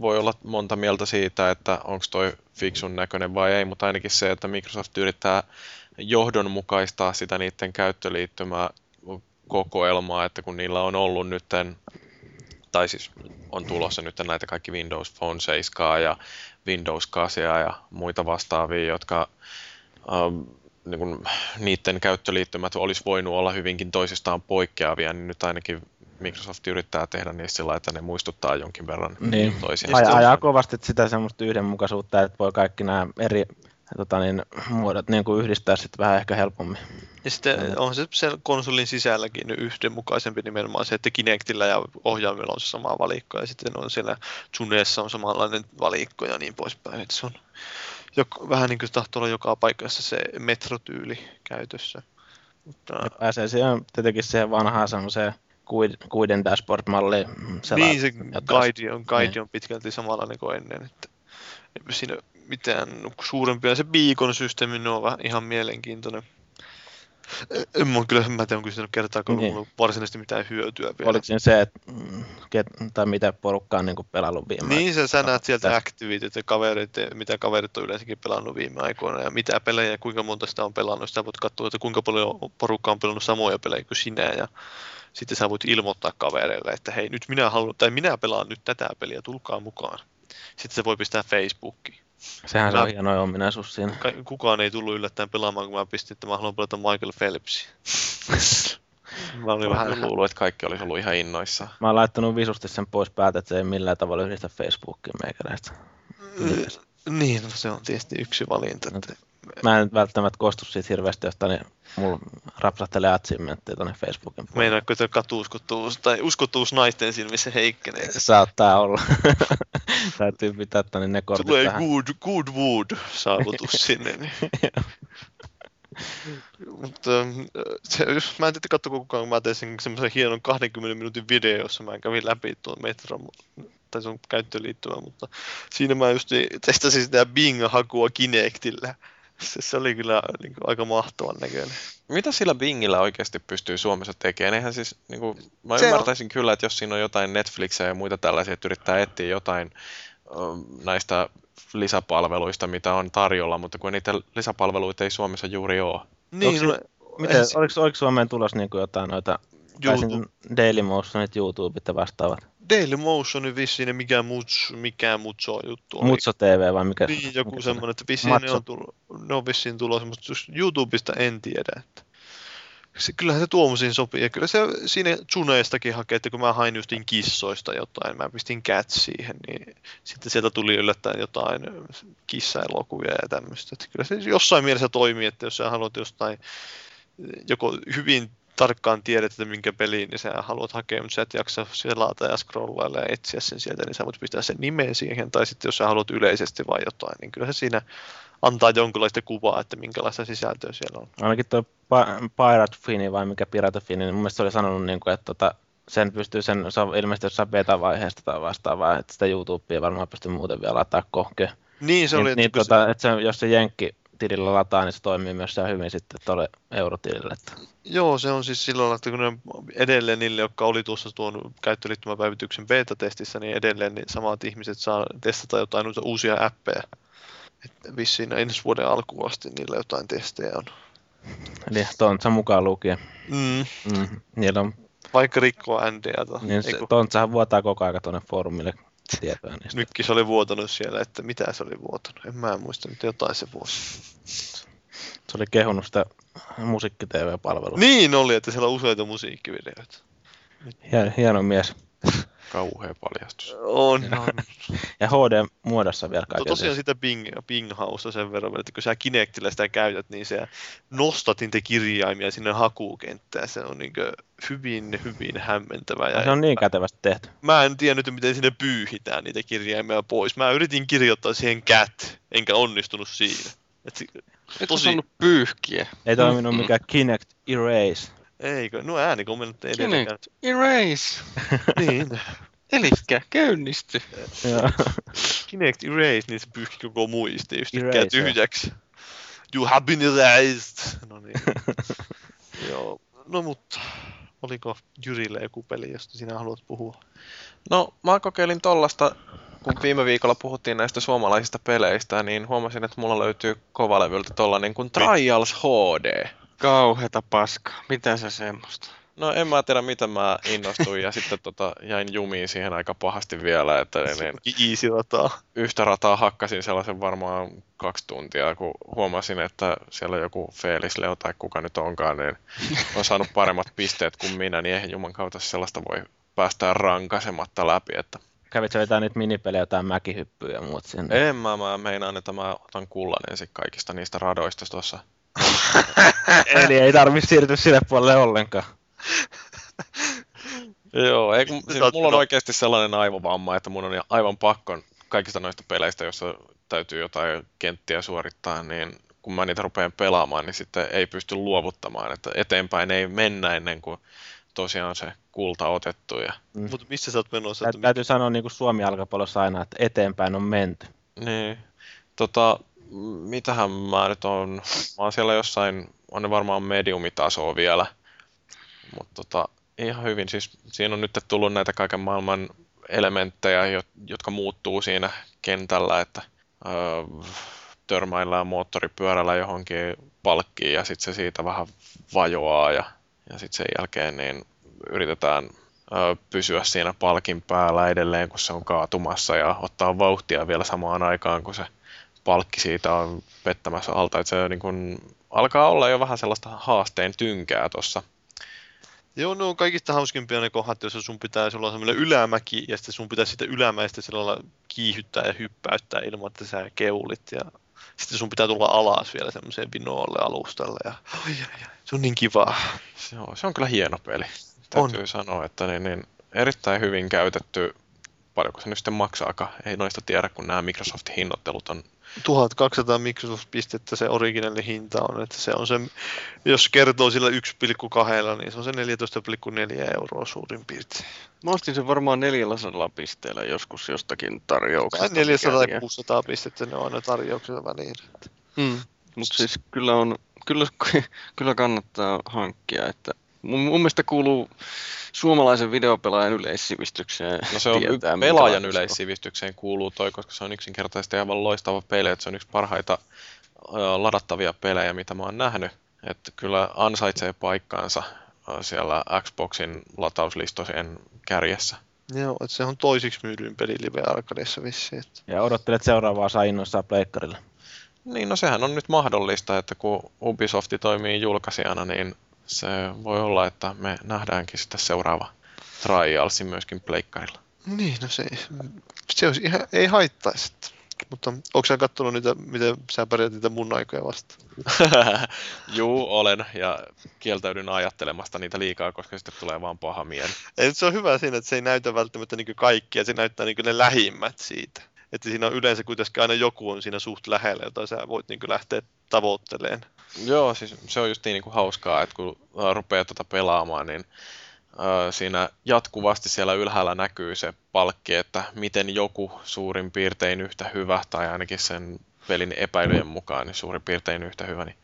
voi olla monta mieltä siitä, että onko toi fiksun näköinen vai ei, mutta ainakin se, että Microsoft yrittää johdonmukaistaa sitä niiden käyttöliittymää kokoelmaa, että kun niillä on ollut nytten, tai siis on tulossa nyt näitä kaikki Windows Phone 7 ja Windows 8 ja muita vastaavia, jotka ähm, niin kun, niiden käyttöliittymät olisi voinut olla hyvinkin toisistaan poikkeavia, niin nyt ainakin Microsoft yrittää tehdä niistä sillä että ne muistuttaa jonkin verran niin. toisiaan. Aj- ajaa kovasti sitä semmoista yhdenmukaisuutta, että voi kaikki nämä eri tota niin, muodot niin kuin yhdistää sitten vähän ehkä helpommin. Ja sitten on se sen konsolin sisälläkin yhdenmukaisempi nimenomaan se, että Kinectillä ja ohjaimella on se sama valikko ja sitten on siellä Zuneessa on samanlainen valikko ja niin poispäin. Että se on jok, vähän niin kuin tahtoo olla joka paikassa se metrotyyli käytössä. Mutta... Ja pääsee siihen tietenkin siihen vanhaan semmoiseen kuiden dashboard-malli. Niin, se guide on, guide niin. on pitkälti samanlainen kuin ennen. Että siinä mitään suurempia. Se beacon-systeemi on vähän ihan mielenkiintoinen. En mä kyllä, mä onko kysynyt kertaakaan niin. varsinaisesti mitään hyötyä vielä. Oliko siinä se, että ket, tai mitä porukkaa on niin pelannut viime Niin, se sä näet sieltä activityt ja kaverit, mitä kaverit on yleensäkin pelannut viime aikoina ja mitä pelejä ja kuinka monta sitä on pelannut. Sitä voit katsoa, että kuinka paljon porukkaa on pelannut samoja pelejä kuin sinä ja sitten sä voit ilmoittaa kavereille, että hei, nyt minä haluan, tai minä pelaan nyt tätä peliä, tulkaa mukaan. Sitten se voi pistää Facebookiin. Sehän mä, se on hieno ominaisuus siinä. Kukaan ei tullut yllättäen pelaamaan, kun mä pistin, että mä haluan pelata Michael Phelpsia. mä olin vähän luullut, että kaikki olisi ollut ihan innoissa. Mä oon laittanut visusti sen pois päältä, että se ei millään tavalla yhdistä Facebookiin meikäläistä. Niin, no se on tietysti yksi valinta. Että mä en välttämättä kostu siitä hirveästi, josta niin mulla rapsahtelee achievementteja tuonne Facebookin puolella. Meinaatko, että katuuskotuus tai uskotuus naisten silmissä heikkenee? Saattaa olla. Täytyy pitää tänne ne kortit Tulee tähän. good, good wood saavutus sinne. Niin. Mutta se, jos mä en tiedä katsoa kukaan, kun mä tein semmoisen hienon 20 minuutin video, jossa mä kävin läpi tuon Metro, tai sun käyttöliittymä, mutta siinä mä just testasin sitä Bing-hakua Kinectillä se, se oli kyllä niin kuin, aika mahtavan näköinen. Mitä sillä Bingillä oikeasti pystyy Suomessa tekemään? Eihän siis, niin kuin, mä se ymmärtäisin on... kyllä, että jos siinä on jotain Netflixia ja muita tällaisia, että yrittää etsiä jotain näistä lisäpalveluista, mitä on tarjolla, mutta kun niitä lisäpalveluita ei Suomessa juuri ole. Niin, Onko, no, miten, oliko, oliko Suomeen tulossa niin kuin jotain noita YouTube. Daily Motionit, YouTubeit ja vastaavat? Daily Motion vissiin mikä muts, mikä mutso juttu. Mutso TV vai mikä? Niin, joku mikä semmoinen, että vissiin ne on, tullut, ne on vissiin tulossa, mutta YouTubesta en tiedä. Että se, kyllähän se tuommoisiin sopii. Ja kyllä se siinä Zuneestakin hakee, että kun mä hain justin kissoista jotain, mä pistin cat siihen, niin sitten sieltä tuli yllättäen jotain kissaelokuvia ja tämmöistä. Että kyllä se jossain mielessä toimii, että jos sä haluat jostain joko hyvin tarkkaan tiedät, että minkä peliin niin sä haluat hakea, mutta sä et jaksa selata ja scrollailla ja etsiä sen sieltä, niin sä voit pistää sen nimen siihen, tai sitten jos sä haluat yleisesti vai jotain, niin kyllä se siinä antaa jonkinlaista kuvaa, että minkälaista sisältöä siellä on. Ainakin tuo Pirate Fini vai mikä Pirate Fini, niin mun mielestä se oli sanonut, niin kuin, että tota, sen pystyy sen, se on ilmeisesti jossain beta-vaiheesta tai vastaavaa, että sitä YouTubea varmaan pystyy muuten vielä lataa kohkeen. Niin, se Niin, oli, niin, että kun tota, että se, jos se Jenkki tilillä lataa, niin se toimii myös hyvin sitten tuolle eurotilille. Että. Joo, se on siis silloin, että kun ne edelleen niille, jotka oli tuossa tuon käyttöliittymäpäivityksen beta-testissä, niin edelleen niin samat ihmiset saa testata jotain uusia appeja. Et vissiin ensi vuoden alkuun asti niillä jotain testejä on. Eli Tontsa mukaan lukien. Mm. Mm, niillä on, Vaikka rikkoa NDAta. niin se, Tontsahan vuotaa koko ajan tuonne foorumille tietoa niistä. nytkin se oli vuotanut siellä, että mitä se oli vuotanut. En mä muista, mutta jotain se vuosi. Se oli kehunut sitä musiikki-tv-palvelua. Niin oli, että siellä on useita musiikkivideoita. Hieno, hieno mies. Kauhea paljastus. On, on. Ja HD-muodossa vielä kaiken tosiaan sitä ping, pinghausta sen verran, että kun sä Kinectillä sitä käytät, niin sä nostat niitä kirjaimia sinne hakukenttään. Se on niin hyvin, hyvin hämmentävä. Ja Se on niin kätevästi tehty. Mä en tiennyt, miten sinne pyyhitään niitä kirjaimia pois. Mä yritin kirjoittaa siihen cat, enkä onnistunut siinä. Et, si- Et Tosi- osannut pyyhkiä. Ei toiminut mikään Kinect Erase. Eikö? No äänikommentit ei edelleenkään. Kinect, erase. Niin. Elikkä käynnisty. Joo. Kinect Erase, niin se pyyhki koko muisti yhtäkkiä tyhjäksi. You have been erased. No niin. Joo. No mutta, oliko Jyrille joku peli, josta sinä haluat puhua? No, mä kokeilin tollasta, kun viime viikolla puhuttiin näistä suomalaisista peleistä, niin huomasin, että mulla löytyy kovalevyltä tollanen kuin Trials HD. Kauheta paskaa. Mitä se semmoista? No en mä tiedä, mitä mä innostuin ja sitten tota, jäin jumiin siihen aika pahasti vielä, että niin, Easy rataa. yhtä rataa hakkasin sellaisen varmaan kaksi tuntia, kun huomasin, että siellä joku Felix Leo tai kuka nyt onkaan, niin on saanut paremmat pisteet kuin minä, niin eihän juman kautta sellaista voi päästää rankasematta läpi, että Kävit sä jotain niitä minipelejä, jotain mäkihyppyjä ja muut sinne? en mä, mä meinaan, että mä otan kullan ensin kaikista niistä radoista tuossa. Eli ei tarvi siirtyä sille puolelle ollenkaan. Joo, ei, kun, siis mulla on no- oikeasti sellainen aivovamma, että mun on aivan pakko kaikista noista peleistä, joissa täytyy jotain kenttiä suorittaa, niin kun mä niitä rupean pelaamaan, niin sitten ei pysty luovuttamaan, että eteenpäin ei mennä ennen kuin tosiaan se kulta otettu. Ja, Mm. Mutta missä sä oot menossa? Tä- Että täytyy sanoa niin kuin Suomi jalkapallossa aina, että eteenpäin on menty. niin, tota, mitähän mä nyt on, mä oon siellä jossain, on ne varmaan mediumitasoa vielä, mutta tota, ihan hyvin, siis siinä on nyt tullut näitä kaiken maailman elementtejä, jo- jotka muuttuu siinä kentällä, että öö, törmäillään moottoripyörällä johonkin palkkiin ja sitten se siitä vähän vajoaa ja, ja sitten sen jälkeen niin yritetään ö, pysyä siinä palkin päällä edelleen, kun se on kaatumassa ja ottaa vauhtia vielä samaan aikaan, kun se palkki siitä on pettämässä alta. Että se niin kun, alkaa olla jo vähän sellaista haasteen tynkää tuossa. Joo, ne on kaikista hauskimpia ne kohdat, joissa sun pitää, sulla on semmoinen ylämäki, ja sitten sun pitää sitä ylämäistä sillä lailla kiihyttää ja hyppäyttää ilman, että sä keulit, ja sitten sun pitää tulla alas vielä semmoiseen vinoalle alustalle, ja ai, ai, ai, se on niin kivaa. Se on, se on kyllä hieno peli. Täytyy sanoa, että niin, niin, erittäin hyvin käytetty. Paljonko se nyt sitten maksaakaan? Ei noista tiedä, kun nämä Microsoftin hinnoittelut on 1200 Microsoft-pistettä se originelli hinta on, että se on se, jos kertoo sillä 1,2, niin se on se 14,4 euroa suurin piirtein. Mä ostin sen varmaan 400 pisteellä joskus jostakin tarjouksesta. 400 tai mikäli. 600 pistettä ne on aina tarjouksella väliin. Mm. Mutta siis kyllä on, kyllä, kyllä kannattaa hankkia, että mun, mun mielestä kuuluu suomalaisen videopelaajan yleissivistykseen. No se on tietää, pelaajan yleissivistykseen kuuluu toi, koska se on yksinkertaisesti aivan loistava peli, että se on yksi parhaita ladattavia pelejä, mitä mä oon nähnyt. Että kyllä ansaitsee paikkaansa siellä Xboxin latauslistojen kärjessä. Joo, että se on toisiksi myydyin peli Live Arcadeissa vissiin. Että. Ja odottelet seuraavaa saa innoissaan pleikkarille. Niin, no sehän on nyt mahdollista, että kun Ubisoft toimii julkaisijana, niin se voi olla, että me nähdäänkin sitten seuraava Trialsi myöskin pleikkarilla. Niin, no se, se olisi ihan, ei haittaisi. Mutta onko sä katsonut niitä, miten sä pärjät niitä mun aikoja vastaan? Juu, olen, ja kieltäydyn ajattelemasta niitä liikaa, koska sitten tulee vaan paha mieli. Ei, se on hyvä siinä, että se ei näytä välttämättä niin kaikkia, se näyttää niin ne lähimmät siitä. Että siinä on yleensä kuitenkin aina joku on siinä suht lähellä, jota sä voit niin lähteä tavoitteleen. Joo, siis se on just niin, niin kuin hauskaa, että kun rupeaa tuota pelaamaan, niin siinä jatkuvasti siellä ylhäällä näkyy se palkki, että miten joku suurin piirtein yhtä hyvä, tai ainakin sen pelin epäilyjen mukaan niin suurin piirtein yhtä hyvä, niin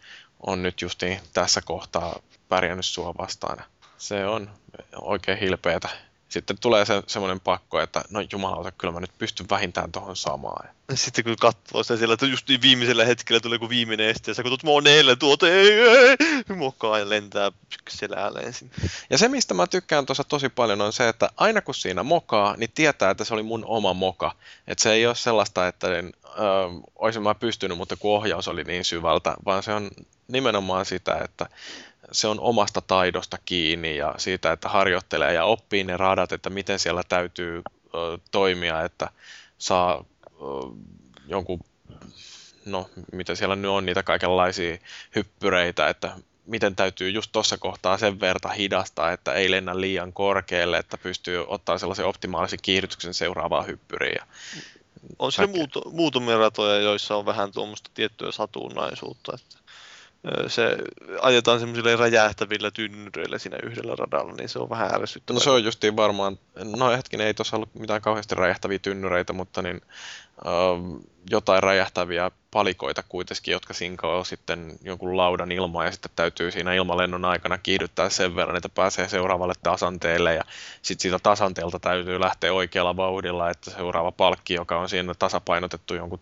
on nyt justiin tässä kohtaa pärjännyt sua vastaan. Se on oikein hilpeätä sitten tulee se, semmoinen pakko, että no jumalauta, kyllä mä nyt pystyn vähintään tuohon samaan. Sitten kun katsoo sitä siellä, että just niin viimeisellä hetkellä tulee joku viimeinen este, ja sä katsot moneelle tuota, ei, ei, mokaa ja lentää selälleen sinne. Ja se, mistä mä tykkään tuossa tosi paljon, on se, että aina kun siinä mokaa, niin tietää, että se oli mun oma moka. Että se ei ole sellaista, että ö, olisin mä pystynyt, mutta kun ohjaus oli niin syvältä, vaan se on nimenomaan sitä, että se on omasta taidosta kiinni ja siitä, että harjoittelee ja oppii ne radat, että miten siellä täytyy ö, toimia, että saa ö, jonkun, no mitä siellä nyt on, niitä kaikenlaisia hyppyreitä, että miten täytyy just tuossa kohtaa sen verta hidastaa, että ei lennä liian korkealle, että pystyy ottaa sellaisen optimaalisen kiihdytyksen seuraavaan hyppyriin. Ja on siellä muutamia ratoja, joissa on vähän tuommoista tiettyä satunnaisuutta. Että se ajetaan semmoisille räjähtävillä tynnyreillä siinä yhdellä radalla, niin se on vähän ärsyttävää. No se on justiin varmaan, no hetkinen, ei tuossa ollut mitään kauheasti räjähtäviä tynnyreitä, mutta niin, uh, jotain räjähtäviä palikoita kuitenkin, jotka sinkoo sitten jonkun laudan ilmaan ja sitten täytyy siinä ilmalennon aikana kiihdyttää sen verran, että pääsee seuraavalle tasanteelle ja sitten siitä tasanteelta täytyy lähteä oikealla vauhdilla, että seuraava palkki, joka on siinä tasapainotettu jonkun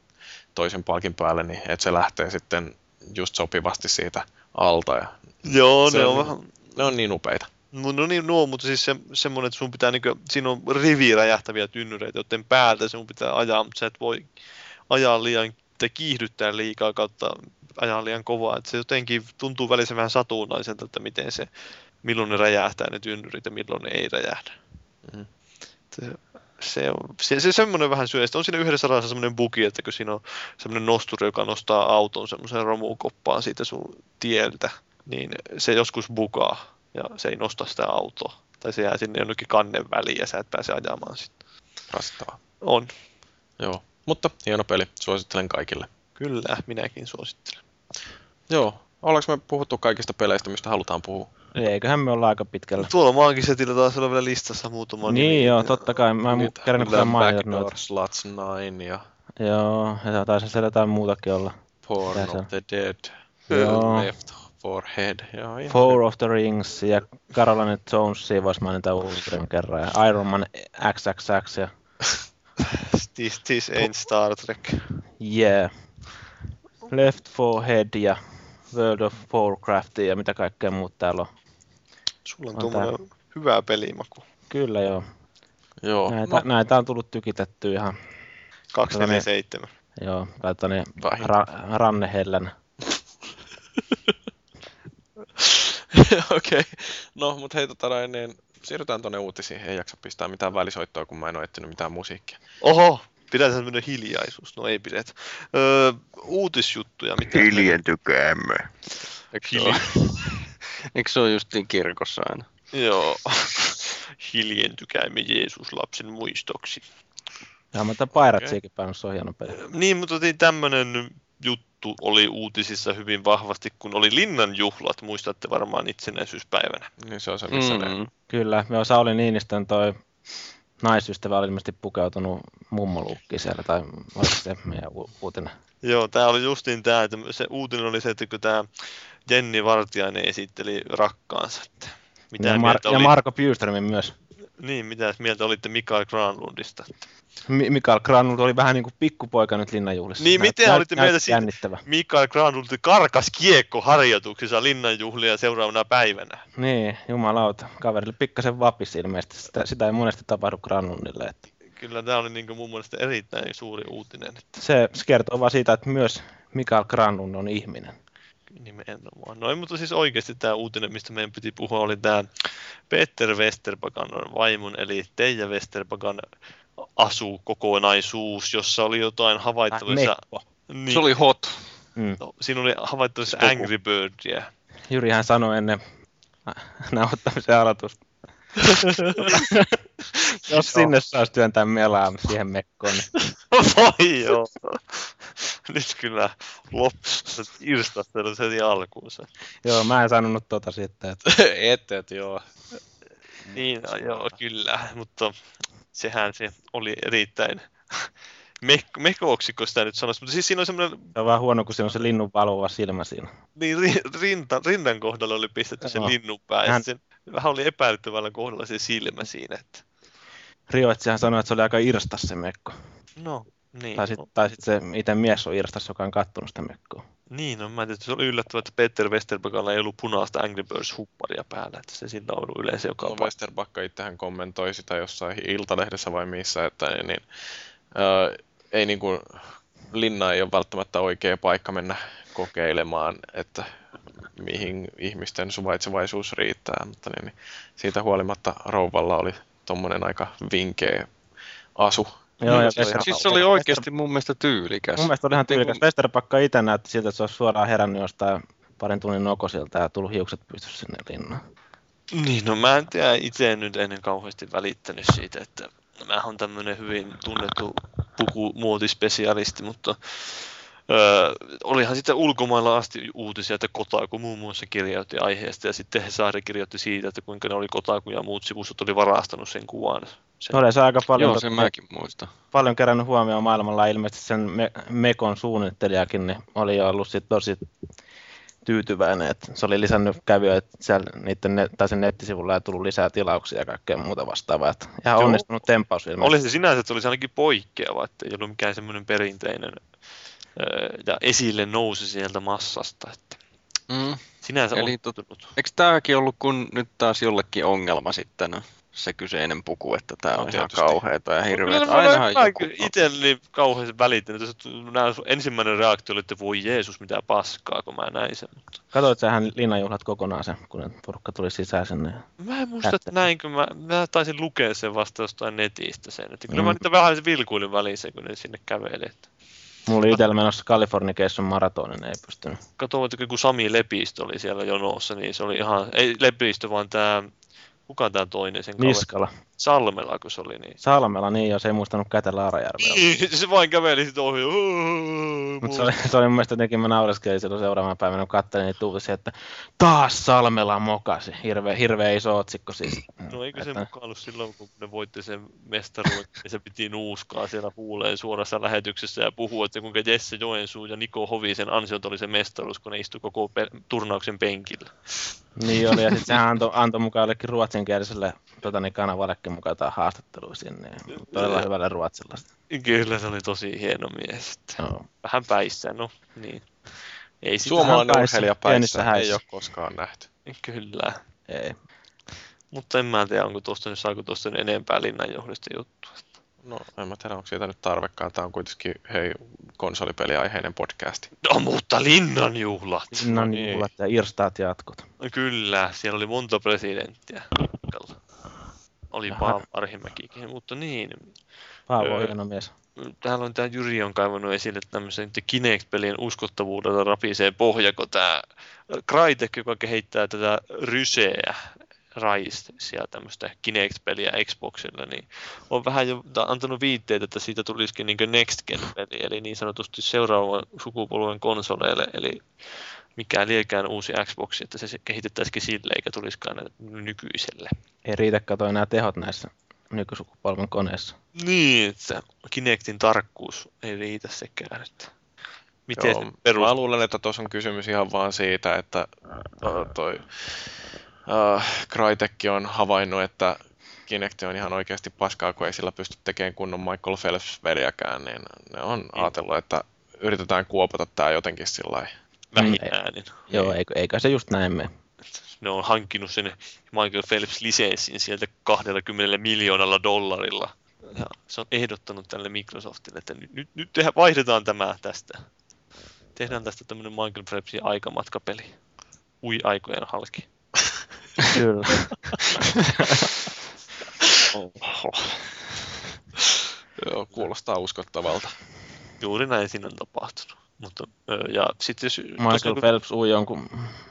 toisen palkin päälle, niin että se lähtee sitten just sopivasti siitä alta. Ja Joo, ne on, on vähän... Ne on niin upeita. No, no niin, no, mutta siis se, semmoinen, että sun pitää, niin kuin, siinä on riviräjähtäviä tynnyreitä, joten päältä sun pitää ajaa, mutta sä et voi ajaa liian, tai kiihdyttää liikaa kautta ajaa liian kovaa. Että se jotenkin tuntuu välissä vähän satunnaiselta, että miten se, milloin ne räjähtää ne tynnyrit ja milloin ne ei räjähdä. Mm. Se, se on se, se semmoinen vähän syö. on siinä yhdessä radassa semmoinen bugi, että kun siinä on semmoinen nosturi, joka nostaa auton semmoiseen romukoppaan siitä sun tieltä, niin se joskus bukaa ja se ei nosta sitä autoa. Tai se jää sinne jonnekin kannen väliin ja sä et pääse ajamaan sitä. Rastavaa. On. Joo, mutta hieno peli. Suosittelen kaikille. Kyllä, minäkin suosittelen. Joo, ollaanko me puhuttu kaikista peleistä, mistä halutaan puhua? Eiköhän me olla aika pitkällä. Tuolla Maagisetillä taas olla vielä listassa muutama Niin nimi. joo, totta kai. Mä en kerran kyllä mainita noita. Sluts 9 ja... Joo, ja taisi siellä jotain muutakin olla. Porn of the Dead. Joo. Left for Head. Joo, Four of the Rings ja Caroline Jonesia voisi mainita uuden kerran. Ja Iron Man XXX ja... this, this ain't Star Trek. Yeah. Left for Head ja World of Warcraft ja mitä kaikkea muut täällä on. Sulla on, on tuommoinen tää... hyvä pelimaku. Kyllä joo. Joo. Näitä, no. näitä on tullut tykitetty ihan. 247. Joo, laittaa ne ra- rannehellän. Okei. Okay. No, mutta hei, tota noin, niin siirrytään tuonne uutisiin. Ei jaksa pistää mitään välisoittoa, kun mä en ole etsinyt mitään musiikkia. Oho, pidetään semmoinen hiljaisuus. No ei pidetä. Öö, uutisjuttuja. Mitä Hiljentykäämme. Eikö, Eikö se ole justiin kirkossa aina? Joo. Hiljentykäämme Jeesus lapsen muistoksi. Ja mutta Piratsiakin okay. se on hieno peli. Niin, mutta tämmöinen juttu oli uutisissa hyvin vahvasti, kun oli Linnan juhlat, muistatte varmaan itsenäisyyspäivänä. Niin se on se, missä mm. ne... Kyllä, me Sauli Niinistön toi naisystävä oli ilmeisesti pukeutunut mummolukki siellä, tai oliko se meidän u- uutinen? Joo, tämä oli justiin tämä, että se uutinen oli se, että kun tämä Jenni Vartiainen esitteli rakkaansa, että mitä ja, Mar- oli... ja Marko Bjurströmin myös. Niin, mitä mieltä olitte Mikael Granlundista? Mi- Mikael Granlund oli vähän niin kuin pikkupoika nyt linnanjuhlissa. Niin, miten näyt, olitte mieltä siitä? Mikael Granlund karkas kiekkoharjoituksissa linnanjuhlia seuraavana päivänä. Niin, jumalauta. Kaverille pikkasen vapisi ilmeisesti. Sitä, sitä ei monesti tapahdu Granlundille. Että... Kyllä tämä oli niin kuin mun mielestä erittäin suuri uutinen. Että... Se, se kertoo vaan siitä, että myös Mikael Granlund on ihminen. Nimenomaan. No mutta siis oikeasti tämä uutinen, mistä meidän piti puhua, oli tämä Peter Westerbakan vaimon, eli Teija Westerbakan asukokonaisuus, jossa oli jotain havaittavissa. Mekko. Niin, Se oli hot. Mm. no, siinä oli havaittavissa Puku. Angry Birdia. Jyrihän sanoi ennen nauhoittamisen aloitusta. Jos sinne saisi työntää melaa siihen mekkoon, niin Voi joo. Nyt kyllä loppu irstastelu heti alkuunsa. joo, mä en sanonut tota sitten, että et, et, joo. Niin, no, joo, kyllä, mutta sehän se oli erittäin mek- sitä nyt sanoisi, mutta siis siinä on semmoinen, se on vaan huono, kun siinä on se linnun valvova silmä siinä. niin ri- rinta, rinnan kohdalla oli pistetty se Joo. linnunpää ja Hän- sen, vähän oli epäilyttävällä kohdalla se silmä siinä, että Rioitsihan sanoi, että se oli aika irstas se mekko. no, niin. Tai sitten tai sit se itse mies on irstas, joka on kattonut sitä mekkoa. Niin, no mä en tiedä, se oli yllättävää, että Peter Westerbergalla ei ollut punaista Angry Birds-hupparia päällä, että se sillä on ollut yleensä joka No. Westerbakka itsehän kommentoi sitä jossain Iltalehdessä vai missä, että niin, niin, ää, ei niin kuin, linna ei ole välttämättä oikea paikka mennä kokeilemaan, että mihin ihmisten suvaitsevaisuus riittää, mutta niin, niin, siitä huolimatta rouvalla oli tommonen aika vinkeä asu. Joo, Niin, ja Wester- Siis se oli oikeasti mun mielestä tyylikäs. Mun mielestä oli ihan tyylikäs. Niin Westerpakka itse näytti siltä, että se olisi suoraan herännyt jostain parin tunnin nokosilta ja tullut hiukset pystyssä sinne linnaan. Niin, no mä en tiedä, itse en nyt ennen kauheasti välittänyt siitä, että mä oon tämmönen hyvin tunnettu pukumuotispesialisti, mutta öö, olihan sitten ulkomailla asti uutisia, että Kotaku muun muassa kirjoitti aiheesta ja sitten Hesari kirjoitti siitä, että kuinka ne oli Kotaku ja muut sivustot oli varastanut sen kuvan. Sen, Oli se aika paljon, Joo, sen mäkin muistan. paljon kerännyt huomioon maailmalla. Ilmeisesti sen me- Mekon suunnittelijakin niin oli jo ollut sit tosi tyytyväinen, että se oli lisännyt kävijöitä siellä niiden net, tai sen nettisivulla ja tullut lisää tilauksia ja kaikkea muuta vastaavaa. Että ihan Joo. onnistunut tempaus ilmeisesti. oli se sinänsä, että se olisi ainakin poikkeava, että ei ollut mikään semmoinen perinteinen öö, ja esille nousi sieltä massasta. Että Mm. sinänsä Eli onnistunut. Eikö tämäkin ollut kun nyt taas jollekin ongelma sitten se kyseinen puku, että tämä No on ihan tietysti. kauheata ja Kyllä hirveä. mä Ainahan olen joku... itselleni kauheasti välittänyt. Nää ensimmäinen reaktio oli, että voi Jeesus, mitä paskaa, kun mä näin sen. Mutta Katoit sähän linnanjuhlat kokonaan sen, kun porukka tuli sisään sinne. mä en muista, että näinkö mä, mä taisin lukea sen vasta jostain netistä sen. Että kyllä Mm. mä niitä vähän se vilkuilin välissä, kun ne sinne käveli. Että Mulla oli itsellä menossa Californication maratonin, ei pystynyt. Katoin, että kun Sami Lepistö oli siellä jonossa, niin se oli ihan, ei Lepistö, vaan tämä, kuka tämä toinen sen kaveri? Niskala. Salmela, kun se oli niin. Salmela, niin jos ei muistanut kätellä Arajärvellä. Niin, se vain käveli sitten ohi. Mutta se oli, se oli mun mielestä jotenkin, mä naureskelin silloin seuraavana päivänä, kun katselin niitä uutisia, että taas Salmela mokasi. Hirveä, hirveä iso otsikko siis. No eikö se Että- mukaan ollut silloin, kun ne voitti sen mestaruuden, niin se piti nuuskaa siellä huuleen suorassa lähetyksessä ja puhua, että kuinka Jesse Joensuu ja Niko Hovisen ansiot oli se mestaruus, kun ne istui koko pe- turnauksen penkillä. Niin oli, ja sitten sehän antoi anto mukaan jollekin ruotsinkieliselle tota, niin kanavallekin mukaan jotain haastattelua sinne. ja Todella hyvällä ruotsilla. Kyllä se oli tosi hieno mies. Että Joo. vähän päissään, no niin. Ei Suomalainen urheilija päissä ei ole koskaan nähty. Kyllä. Ei. Mutta en mä tiedä, onko tuosta nyt, saako tuosta nyt enempää linnanjohdista juttua. No, en mä tiedä, onko siitä nyt tarvekaan. Tämä on kuitenkin, hei, konsolipeliaiheinen podcasti. No mutta linnanjuhlat! Linnan niin. juhlat ja irstaat jatkot. No Kyllä, siellä oli monta presidenttiä. Oli. Paavo Arhimäkikin, mutta niin. Paavo on Öö. hieno mies. Täällä on tämä Jyri on kaivannut esille tämmöisen, Kinect-pelien uskottavuudella rapisee pohja, kun tämä Crytek, joka kehittää tätä ryseä, Raisia, tämmöistä Kinect-peliä Xboxilla, niin on vähän jo ta- antanut viitteitä, että siitä tulisikin niin Next Gen-peli, eli niin sanotusti seuraavan sukupolven konsoleille, eli mikä liekään uusi Xbox, että se kehitettäisikin sille, eikä tulisikaan nykyiselle. Ei riitä katoa enää tehot näissä nykysukupolven koneissa. Niin, että Kinectin tarkkuus ei riitä sekään, että miten Joo, se perus... Mä luulen, että tuossa on kysymys ihan vaan siitä, että uh, toi uh, Crytek on havainnut, että Kinect on ihan oikeasti paskaa, kun ei sillä pysty tekemään kunnon Michael Phelps-veriäkään, niin ne on ajatellut, että yritetään kuopata tämä jotenkin sillä lailla. Vähin Mm. Joo, eikö, eikä se just näin mene. Ne on hankkinut sen Michael Phelps-lisenssin sieltä 20 miljoonalla dollarilla. Ja se on ehdottanut tälle Microsoftille, että nyt, nyt, nyt tehdään, vaihdetaan tämä tästä. Tehdään tästä tämmöinen Michael Phelpsin aikamatkapeli. Ui aikojen halki. Kyllä. Oho. Kuulostaa uskottavalta. Juuri näin siinä on tapahtunut. Mutta, ja sitten jos... Michael tosiaan, Phelps ui jonkun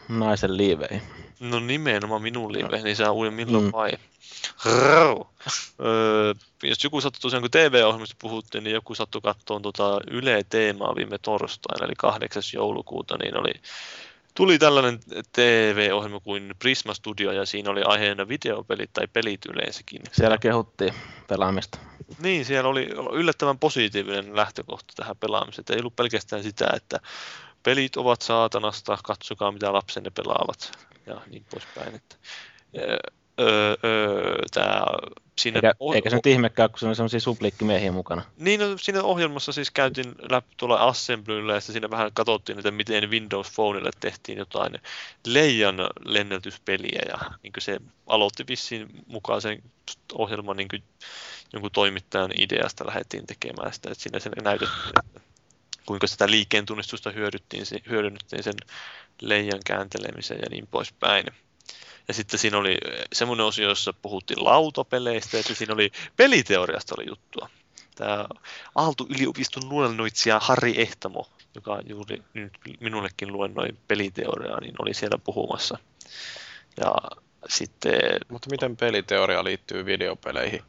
naisen liiveihin. No nimenomaan minun liiveihin, niin saa ui milloin mm. vai. öö, jos joku sattui tosiaan, kun TV-ohjelmista puhuttiin, niin joku sattui katsomaan tota Yle Teemaa viime torstaina, eli 8. joulukuuta, niin oli tuli tällainen TV-ohjelma kuin Prisma Studio ja siinä oli aiheena videopelit tai pelit yleensäkin. Siellä kehuttiin pelaamista. Niin, siellä oli yllättävän positiivinen lähtökohta tähän pelaamiseen. Ei ollut pelkästään sitä, että pelit ovat saatanasta, katsokaa mitä lapsenne pelaavat ja niin poispäin. Että, öö, öö, tää, siinä eikä, oh- eikä se nyt ihmekään, kun se on sellaisia supliikkimiehiä mukana. Niin, no, siinä ohjelmassa siis käytiin läpi tuolla Assemblyllä ja siinä vähän katsottiin, että miten Windows Phoneille tehtiin jotain leijan lennätyspeliä ja niin se aloitti vissiin mukaan sen ohjelman niin kuin, jonkun toimittajan ideasta lähdettiin tekemään sitä, että siinä se näytettiin, että kuinka sitä liikkeen tunnistusta hyödynnettiin sen leijan kääntelemisen ja niin poispäin. Ja sitten siinä oli semmoinen osio, jossa puhuttiin lautapeleistä, ja siinä oli peliteoriasta oli juttua. Tämä Aalto-yliopiston luennoitsija Harri Ehtamo, joka juuri nyt minullekin luennoi peliteoriaa, niin oli siellä puhumassa. Ja sitten... Mutta miten peliteoria liittyy videopeleihin?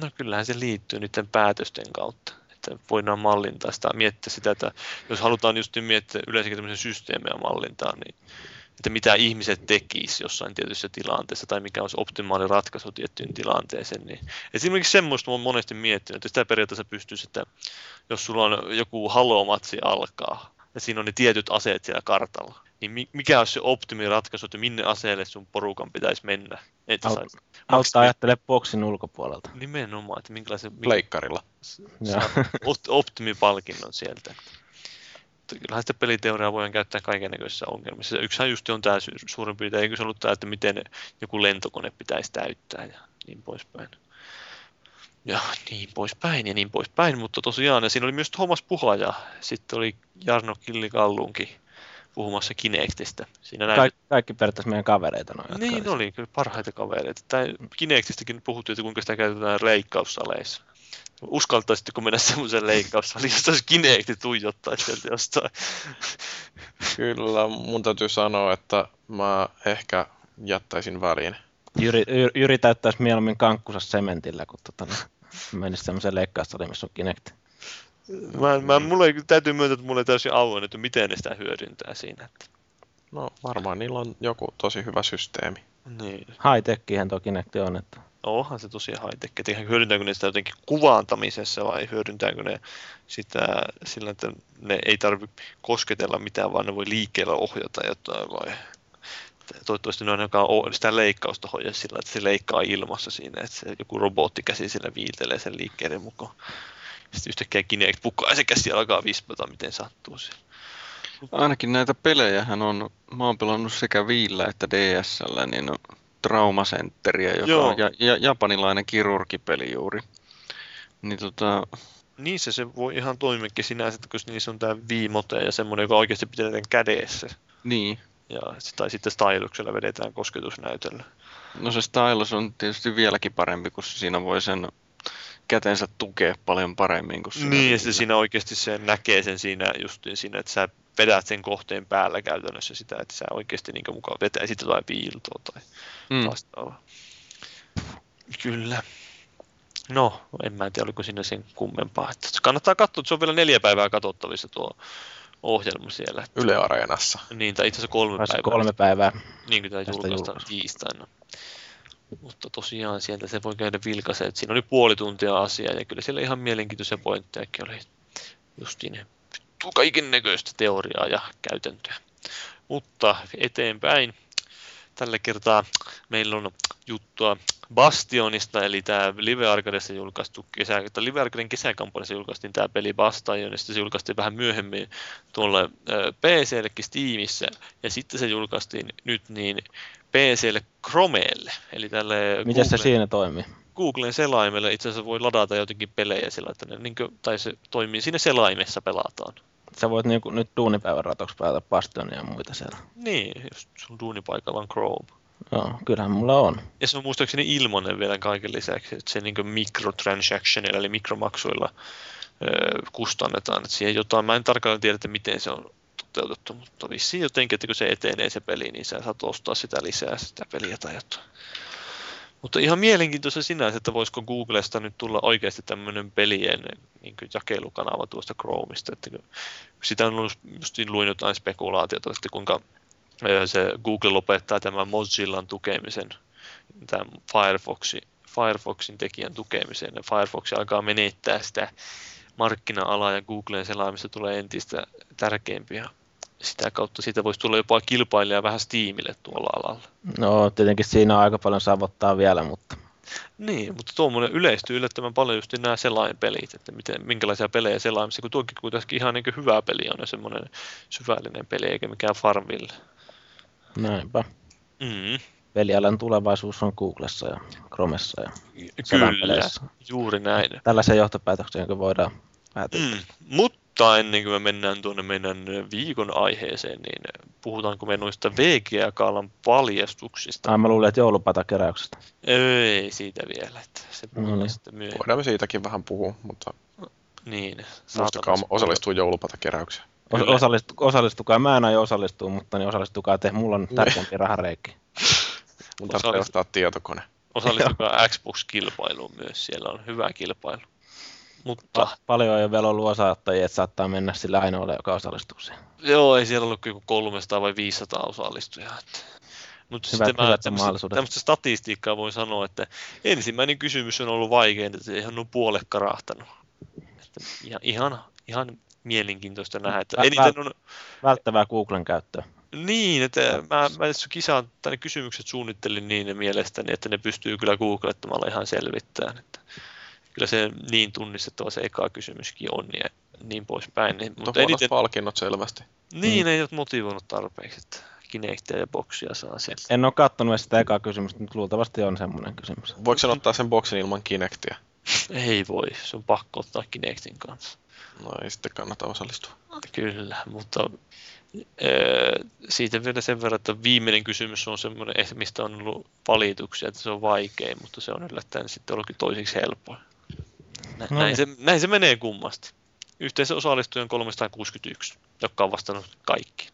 No kyllähän se liittyy niiden päätösten kautta. Että voidaan mallintaa sitä, miettiä sitä, että jos halutaan just miettiä yleensäkin tämmöisen systeemiä mallintaa, niin että mitä ihmiset tekis jossain tietyssä tilanteessa tai mikä olisi optimaali ratkaisu tiettyyn tilanteeseen. Niin esimerkiksi semmoista olen monesti miettinyt, että sitä periaatteessa pystyisi, että jos sulla on joku halomatsi alkaa ja siinä on ne tietyt aseet siellä kartalla, niin mikä olisi se optimiratkaisu, että minne aseelle sun porukan pitäisi mennä? Että Aut, auttaa ajattele boksin ulkopuolelta. Nimenomaan, että minkälaisen... Pleikkarilla. Optimipalkinnon sieltä kyllähän sitä peliteoriaa voidaan käyttää kaiken näköisissä ongelmissa. Yksihän just on tämä suurin piirtein, eikö se ollut tämä, että miten joku lentokone pitäisi täyttää ja niin poispäin. Ja niin poispäin ja niin poispäin, mutta tosiaan ja siinä oli myös Thomas Puha ja sitten oli Jarno Killikallunkin puhumassa Kinectistä. Siinä näin... Kaik, kaikki periaatteessa meidän kavereita. Noin, niin oli, kyllä parhaita kavereita. Tämä Kinectistäkin puhuttiin, että kuinka sitä käytetään reikkaussaleissa uskaltaisitteko mennä semmoisen leikkaussaliin, josta olisi Kinecti tuijottaa sieltä jostain? Kyllä, mun täytyy sanoa, että mä ehkä jättäisin väliin. Jyri, Jyri täyttäisi mieluummin kankkusa sementillä, kun tota, menisi semmoisen leikkaussaliin, missä on Kinecti. Mä, mä, mulle ei, täytyy myöntää, että mulle ei täysin että miten ne sitä hyödyntää siinä. No varmaan niillä on joku tosi hyvä systeemi. Niin. High-techihän tuo Kinecti on, että onhan se tosi high-tech. Että hyödyntääkö ne sitä jotenkin kuvaantamisessa vai hyödyntääkö ne sitä sillä, että ne ei tarvitse kosketella mitään, vaan ne voi liikkeellä ohjata jotain vai toivottavasti ne ainakaan sitä leikkausta hoida sillä, että se leikkaa ilmassa siinä, että se joku robottikäsi sillä viiltelee sen liikkeiden mukaan. Sitten yhtäkkiä Kinect pukkaa ja se käsi alkaa vispata, miten sattuu siellä. Ainakin näitä pelejä on, mä oon pelannut sekä Viillä että DSL, niin Traumacenteria, joka Joo. on ja, ja, japanilainen kirurgipeli juuri. Niin tota... Niissä se voi ihan toimiakin sinänsä, kun niissä on tämä viimote ja semmoinen, joka oikeasti pidetään kädessä. Niin. Ja, tai sitten styluksella vedetään kosketusnäytöllä. No se stylus on tietysti vieläkin parempi, kun siinä voi sen kätensä tukea paljon paremmin kuin siinä. Niin, ja sitten siinä oikeasti se näkee sen siinä just siinä, että sä vedät sen kohteen päällä käytännössä sitä, että sä oikeasti niin mukaan vetäisit jotain piiltoa tai mm. vastaavaa. Kyllä. No, en mä tiedä, oliko siinä sen kummempaa. Että kannattaa katsoa, että se on vielä neljä päivää katsottavissa tuo ohjelma siellä. Yle Areenassa. Niin, tai itse asiassa kolme päivää. kolme päivää. Niin kuin tämä julkaista tiistaina. Mutta tosiaan sieltä se voi käydä vilkaisen, että siinä oli puoli tuntia asiaa ja kyllä siellä ihan mielenkiintoisia pointtejakin oli justiin kaiken näköistä teoriaa ja käytäntöä. Mutta eteenpäin. Tällä kertaa meillä on juttua Bastionista, eli tämä Live Arcadessa julkaistu kesä, että Live Arcaden kesäkampanjassa julkaistiin tämä peli Bastionista, se julkaistiin vähän myöhemmin tuolle PCllekin Steamissa, ja sitten se julkaistiin nyt niin PClle Chromeelle, eli tälle Miten se siinä toimii? Googlen selaimelle itse asiassa voi ladata jotenkin pelejä sillä, että ne, niin kuin, tai se toimii siinä selaimessa pelataan. Sä voit niin kuin, nyt duunipäivän ratoksi päätä Bastionia ja muita siellä. Niin, jos sun duunipaikalla on Chrome. Joo, kyllähän mulla on. Ja se on muistaakseni ilmoinen vielä kaiken lisäksi, että se niin microtransaction eli mikromaksuilla kustannetaan. Että siihen jotain, mä en tarkalleen tiedä, että miten se on toteutettu, mutta vissiin jotenkin, että kun se etenee se peli, niin sä saat ostaa sitä lisää sitä peliä tai jotain. Mutta ihan mielenkiintoista sinänsä, että voisiko Googlesta nyt tulla oikeasti tämmöinen pelien niin jakelukanava tuosta Chromesta. Että sitä on ollut, just luin jotain spekulaatiota, että kuinka se Google lopettaa tämän Mozillan tukemisen, tämän Firefoxin, Firefoxin tekijän tukemisen, ja Firefox alkaa menettää sitä markkina-alaa ja Googlen selaamista tulee entistä tärkeämpiä. Sitä kautta siitä voisi tulla jopa kilpailija vähän Steamille tuolla alalla. No tietenkin siinä on aika paljon savottaa vielä, mutta... Niin, mutta tuommoinen yleistyy yllättävän paljon just nämä selainpelit, että miten, minkälaisia pelejä selaamissa, kun tuokin kuitenkin ihan niin hyvä peli on ja semmoinen syvällinen peli, eikä mikään Farmville. Näinpä. Mm. Pelialan tulevaisuus on Googlessa ja Chromessa ja Kyllä, juuri näin. Tällaisen johtopäätöksen voidaan päätyä. Mm. Mutta ennen kuin me mennään tuonne meidän viikon aiheeseen, niin puhutaanko me noista VGA-kaalan paljastuksista? Ai mä luulen, että joulupatakeräyksestä. Ei siitä vielä, että se no niin. sitten Voidaan me siitäkin vähän puhua, mutta niin, muistakaa osallistua joulupatakeräykseen. Osallistu, osallistukaa, mä en aio osallistua, mutta niin osallistukaa te, mulla on tärkeämpi rahareikki. Mun tarvitsee ostaa tietokone. Osallistukaa Xbox-kilpailuun myös, siellä on hyvä kilpailu. Mutta... Pa- paljon on jo vielä ollut osaattajia, että saattaa mennä sillä ainoalle, joka osallistuu siihen. Joo, ei siellä ollut joku 300 vai 500 osallistujaa. Että... Mutta sitten mä tämmöistä, tämmöistä statistiikkaa voin sanoa, että ensimmäinen kysymys on ollut vaikein, että ihan on puolet karahtanut. Että ihan, ihan, ihan mielenkiintoista nähdä. Että eniten on... Välttävää Googlen käyttöä. Niin, että mä, mä kisaan, tai ne kysymykset suunnittelin niin mielestäni, että ne pystyy kyllä googlettamalla ihan selvittämään. Että kyllä se niin tunnistettava se eka kysymyskin on ja niin poispäin. Niin, mutta, mutta eniten... palkinnot selvästi. Niin, mm. ei ole motivoinut tarpeeksi, että Kinectia ja boksia saa sieltä. En ole katsonut sitä ekaa kysymystä, mutta luultavasti on semmoinen kysymys. Voiko sen ottaa sen boksin ilman Kinectia? ei voi, se on pakko ottaa Kinectin kanssa. No ei sitten kannata osallistua. Kyllä, mutta siitä vielä sen verran, että viimeinen kysymys on semmoinen, eh, mistä on ollut valituksia, että se on vaikein, mutta se on yllättäen sitten ollutkin toisiksi helppoa. Nä, no näin, niin. se, näin se menee kummasti. Yhteensä osallistujia on 361, jotka on vastannut kaikki.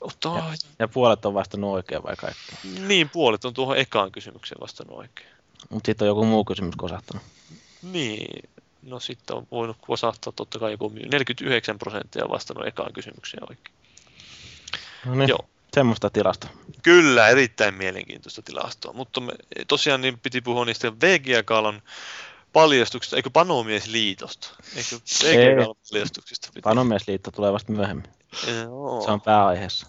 Ota... Ja, ja puolet on vastannut oikein vai kaikki? Niin, puolet on tuohon ekaan kysymykseen vastannut oikein. Mutta sitten on joku muu kysymys kosahtanut. Niin, No sitten on voinut kosahtaa totta kai joku 49 prosenttia vastannut ekaan kysymykseen oikein. No niin, Joo. semmoista tilasta. Kyllä, erittäin mielenkiintoista tilastoa. Mutta me, tosiaan niin piti puhua niistä VGA-kaalan paljastuksista, eikö Panomiesliitosta? Eikö VGA-kaalan paljastuksista? Piti? Panomiesliitto tulee vasta myöhemmin. Joo. Se on pääaiheessa.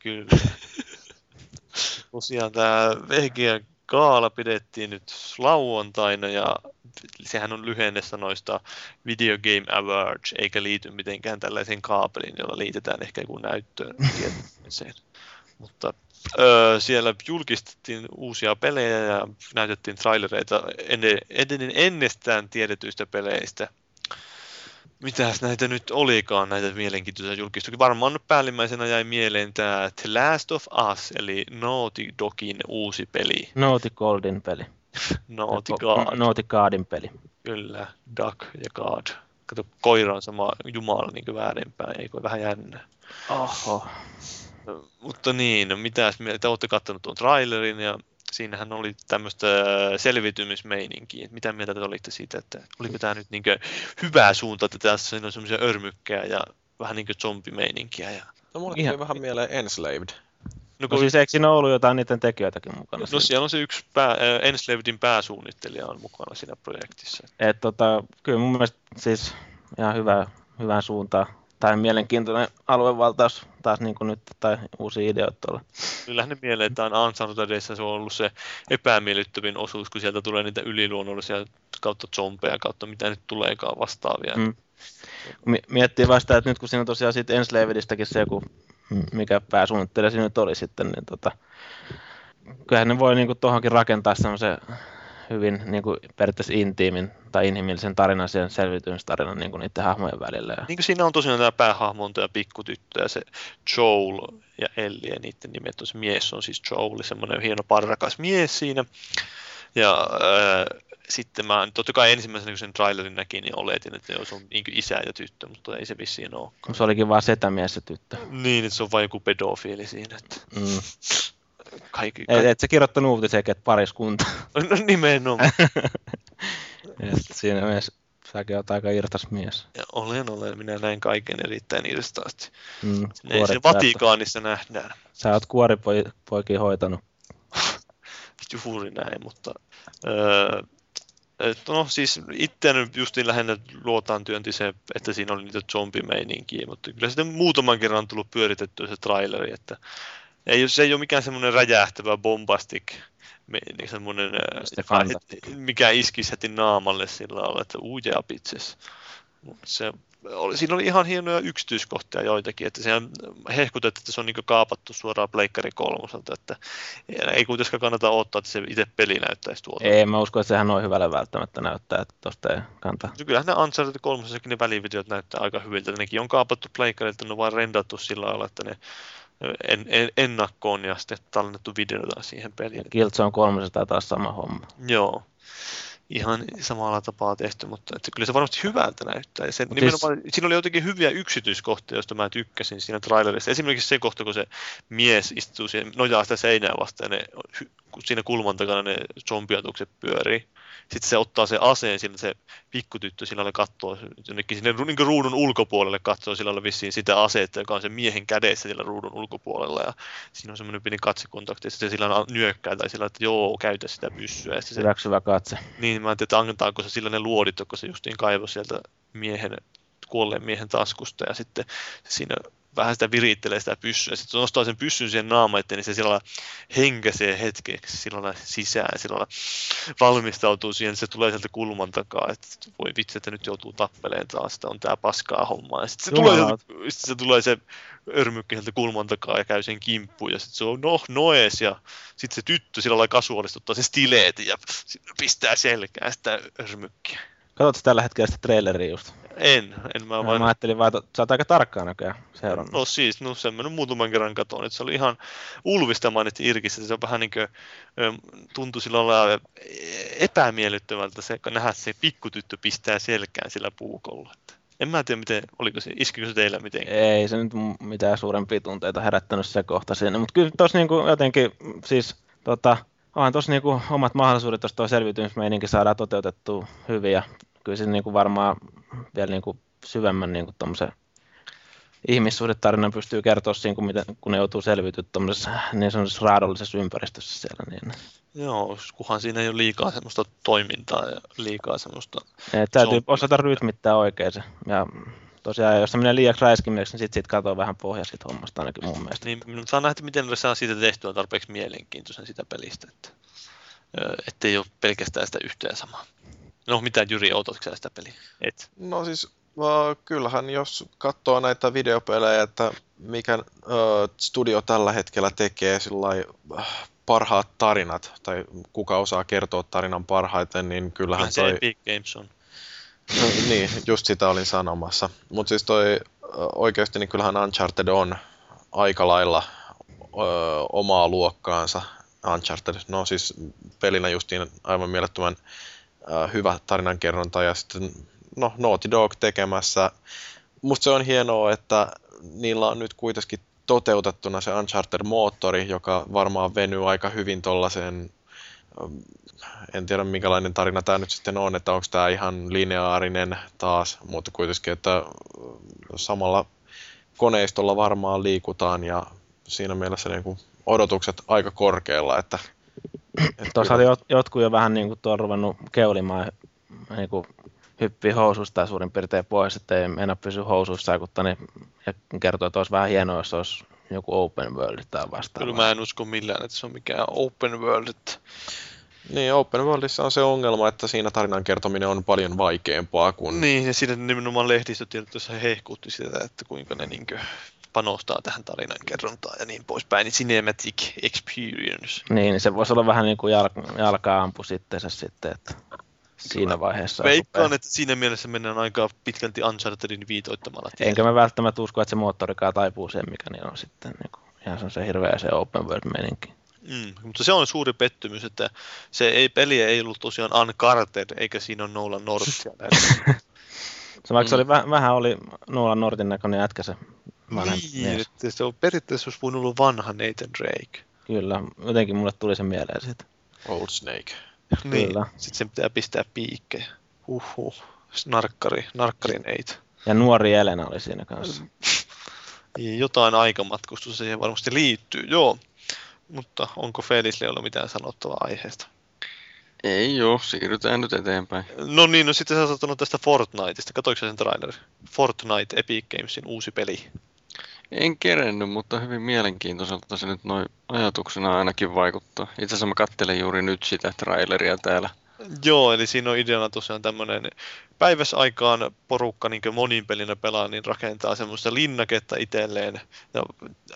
Kyllä. Tosiaan tämä VGA Kaala pidettiin nyt lauantaina ja sehän on lyhennessä noista Video Game Awards, eikä liity mitenkään tällaiseen kaapeliin, jolla liitetään ehkä joku näyttöön Mutta öö, siellä julkistettiin uusia pelejä ja näytettiin trailereita ennen, ennen, ennestään tiedetyistä peleistä – mitäs näitä nyt olikaan, näitä mielenkiintoisia julkistuksia. Varmaan nyt päällimmäisenä jäi mieleen tämä The Last of Us, eli Naughty Dogin uusi peli. Naughty Goldin peli. Naughty God. Naughty Godin peli. Kyllä, Duck ja God. Kato, koira on sama jumala niin väärinpäin, eikö vähän jännä. Oho. Mutta niin, no mitäs, te olette katsonut tuon trailerin ja siinähän oli tämmöistä selvitymismeininkiä. Mitä mieltä te olitte siitä, että oliko tämä nyt niinkö hyvää suunta, että tässä on semmoisia örmykkejä ja vähän niin kuin zombimeininkiä. Ja... No mulle tuli vähän mieleen Enslaved. No, kun... no siis eikö siinä ollut jotain niiden tekijöitäkin mukana? No siinä? siellä on se yksi pää, äh, Enslavedin pääsuunnittelija on mukana siinä projektissa. Et, tota, kyllä mun mielestä siis ihan hyvä, hyvään suuntaan tai mielenkiintoinen aluevaltaus taas niin kuin nyt, tai uusi ideoita tuolla. Kyllähän ne mieleen, että edessä se on ollut se epämiellyttävin osuus, kun sieltä tulee niitä yliluonnollisia kautta zombeja kautta mitä nyt tuleekaan vastaavia. Mm. Miettii vasta, että nyt kun siinä on tosiaan siitä Enslavedistäkin se joku, mikä pääsuunnittelija siinä nyt oli sitten, niin tota, kyllähän ne voi niin kuin tuohonkin rakentaa semmoisen hyvin niin kuin periaatteessa intiimin tai inhimillisen tarinan, sen selviytymistarinan niin kuin niiden hahmojen välillä. Niin kuin siinä on tosiaan tämä päähahmo on tämä pikkutyttö ja se Joel ja Ellie ja niiden nimet on se mies on siis Joel, semmoinen hieno parrakas mies siinä. Ja äh, sitten mä, totta kai ensimmäisenä kun sen trailerin näki, niin oletin, että se on niin isä ja tyttö, mutta ei se vissiin ole. Se olikin vaan setämies ja tyttö. Niin, että se on vain joku pedofiili siinä. Että... Mm. Kaikki, kaikki... Et, et sä kirjoittanut uutisen, että pariskunta. No nimenomaan. ja siinä mielessä säkin oot aika irtas mies. Ja olen, olen. Minä näin kaiken erittäin irtaasti. Mm, Ei se Vatikaanissa nähdään. Sä oot kuoripoikia hoitanut. Juuri näin, mutta öö, no siis itse justiin lähinnä luotaan työnti se, että siinä oli niitä zombimeininkiä, mutta kyllä sitten muutaman kerran on tullut pyöritettyä se traileri, että ei, se ei ole mikään semmoinen räjähtävä bombastic, niin semmoinen, mikä iskisi heti naamalle sillä lailla, että uujaa pitses. Se oli, siinä oli ihan hienoja yksityiskohtia joitakin, että sehän hehkutettiin, että se on niin kaapattu suoraan Pleikkari kolmoselta, että ei kuitenkaan kannata odottaa, että se itse peli näyttäisi tuolta. Ei, mä uskon, että sehän on hyvälle välttämättä näyttää, että tosta ei kantaa. Kyllähän ne Uncharted 3 ne välivideot näyttää aika hyviltä, nekin on kaapattu Pleikkarilta, ne on vaan rendattu sillä lailla, että ne en, en, ennakkoon ja sitten tallennettu videota siihen peliin. Killzone 3 taas sama homma. Joo ihan samalla tapaa tehty, mutta että kyllä se varmasti hyvältä näyttää. Ja se, nimenomaan, siis... Siinä oli jotenkin hyviä yksityiskohtia, joista mä tykkäsin siinä trailerissa. Esimerkiksi se kohta, kun se mies istuu siihen, nojaa sitä seinää vastaan ja ne, siinä kulman takana ne zombiatukset pyörii sitten se ottaa se aseen, sillä se pikkutyttö sillä katsoo jonnekin sinne niin ruudun ulkopuolelle, katsoo sillä vissiin sitä aseetta, joka on sen miehen kädessä sillä ruudun ulkopuolella, ja siinä on semmoinen pieni katsekontakti, ja sitten se sillä nyökkää, tai sillä, että joo, käytä sitä pyssyä. Ja se, Hyväksyvä katse. Niin, mä ajattelin, että antaako se sillä ne luodit, kun se justiin kaivoi sieltä miehen, kuolleen miehen taskusta, ja sitten siinä vähän sitä virittelee sitä pyssyä. Sitten se nostaa sen pyssyn siihen naama eteen, niin se sillä henkäsee hetkeksi sillä sisään, sillä valmistautuu siihen, että se tulee sieltä kulman takaa, että voi vitsi, että nyt joutuu tappeleen taas, että on tää paskaa hommaa. Ja sitten se, tulee, sitten se tulee se örmykki sieltä kulman takaa ja käy sen kimppuun, ja sitten se on no, noes, ja sitten se tyttö sillä lailla kasuaalistuttaa sen stileetin ja pistää selkään sitä örmykkiä. Katsotko tällä hetkellä sitä traileria just? En, en mä vain... Mä ajattelin vaan, että sä oot aika tarkkaan näköjään seurannut. No siis, no semmoinen muutaman kerran katon, että se oli ihan Ulvista mainitsi Irkissä, se on vähän niin kuin, tuntui sillä lailla epämiellyttävältä se, kun nähdä se pikkutyttö pistää selkään sillä puukolla. En mä tiedä, miten, oliko se, iskikö se teillä mitenkään? Ei se nyt mitään suurempia tunteita herättänyt se kohta sinne, mutta kyllä tuossa niinku jotenkin, siis tota, onhan tuossa niinku omat mahdollisuudet, jos tuo selviytymismeininki saadaan toteutettua hyvin ja kyllä se niinku varmaan vielä niin kuin syvemmän niin kuin ihmissuhdetarinan pystyy kertoa siinä, kun, miten, kun ne joutuu selviytymään tuommoisessa niin sanotussa raadollisessa ympäristössä siellä. Niin. Joo, kunhan siinä ei ole liikaa semmoista toimintaa ja liikaa semmoista... Ja, täytyy osata rytmittää oikein se. Ja tosiaan, jos se menee liiaksi räiskimiseksi, niin sitten sit katsoo vähän pohja siitä hommasta ainakin mun mielestä. Niin, mutta saa nähdä, miten ne saa siitä tehtyä tarpeeksi mielenkiintoisen sitä pelistä, että ettei ole pelkästään sitä yhteen samaa. No mitä Jyri, ootatko sitä peliä? Et. No siis kyllähän jos katsoo näitä videopelejä, että mikä studio tällä hetkellä tekee äh, parhaat tarinat, tai kuka osaa kertoa tarinan parhaiten, niin kyllähän toi... Se Epic Games on. No, niin, just sitä olin sanomassa. Mutta siis toi oikeasti, niin kyllähän Uncharted on aika lailla ö, omaa luokkaansa. Uncharted, no siis pelinä justiin aivan mielettömän äh, hyvä tarinankerronta ja sitten no, Naughty Dog tekemässä. Musta se on hienoa, että niillä on nyt kuitenkin toteutettuna se Uncharted-moottori, joka varmaan venyy aika hyvin tuollaiseen, en tiedä minkälainen tarina tämä nyt sitten on, että onko tämä ihan lineaarinen taas, mutta kuitenkin, että samalla koneistolla varmaan liikutaan ja siinä mielessä niin kuin odotukset aika korkealla, että Tuossa jot, jotkut jo vähän niin kuin tuolla ruvennut keulimaan niin kuin hyppii housuista suurin piirtein pois, että ei enää pysy housuissa niin, ja kertoo, että olisi vähän hienoa, jos olisi joku open world tai vastaava. Kyllä mä en usko millään, että se on mikään open world. Niin, open worldissa on se ongelma, että siinä tarinan kertominen on paljon vaikeampaa kuin... Niin, ja siinä nimenomaan lehdistötiedotussa hehkutti sitä, että kuinka ne niinkö panostaa tähän tarinan kerrontaan ja niin poispäin, niin cinematic experience. Niin, se voisi olla vähän niin kuin jalka, jalka ampu sitten se sitten, että siinä vaiheessa. Veikkaan, että siinä mielessä mennään aika pitkälti Unchartedin viitoittamalla. Tiedä. Enkä mä välttämättä usko, että se moottorikaan taipuu sen, mikä niin on sitten niin kuin, ihan se hirveä se open world meninki. Mm, mutta se on suuri pettymys, että se ei, peli ei ollut tosiaan Uncharted, eikä siinä ole Nolan Northia. Se vaikka se Mm. oli väh, vähän oli Nolan Nortin näköinen jätkä se vanhempi niin, mies. että se on periaatteessa olisi voinut olla vanha Nathan Drake. Kyllä, jotenkin mulle tuli se mieleen siitä. Old Snake. Niin, Kyllä. sitten sen pitää pistää piikkejä. Huhhuh. Narkkari, narkkari Nate. Ja nuori Elena oli siinä kanssa. Niin, jotain aikamatkustusta siihen varmasti liittyy, joo. Mutta onko Felisille ollut mitään sanottavaa aiheesta? Ei joo, siirrytään nyt eteenpäin. No niin, no sitten sä oot tästä Fortniteista. Katoiko sä sen trailerin? Fortnite Epic Gamesin uusi peli. En kerennyt, mutta hyvin mielenkiintoiselta se nyt noin ajatuksena ainakin vaikuttaa. Itse asiassa mä kattelen juuri nyt sitä traileria täällä. Joo, eli siinä on ideana tosiaan tämmöinen päiväsaikaan porukka niin monin pelinä pelaa, niin rakentaa semmoista linnaketta itselleen ja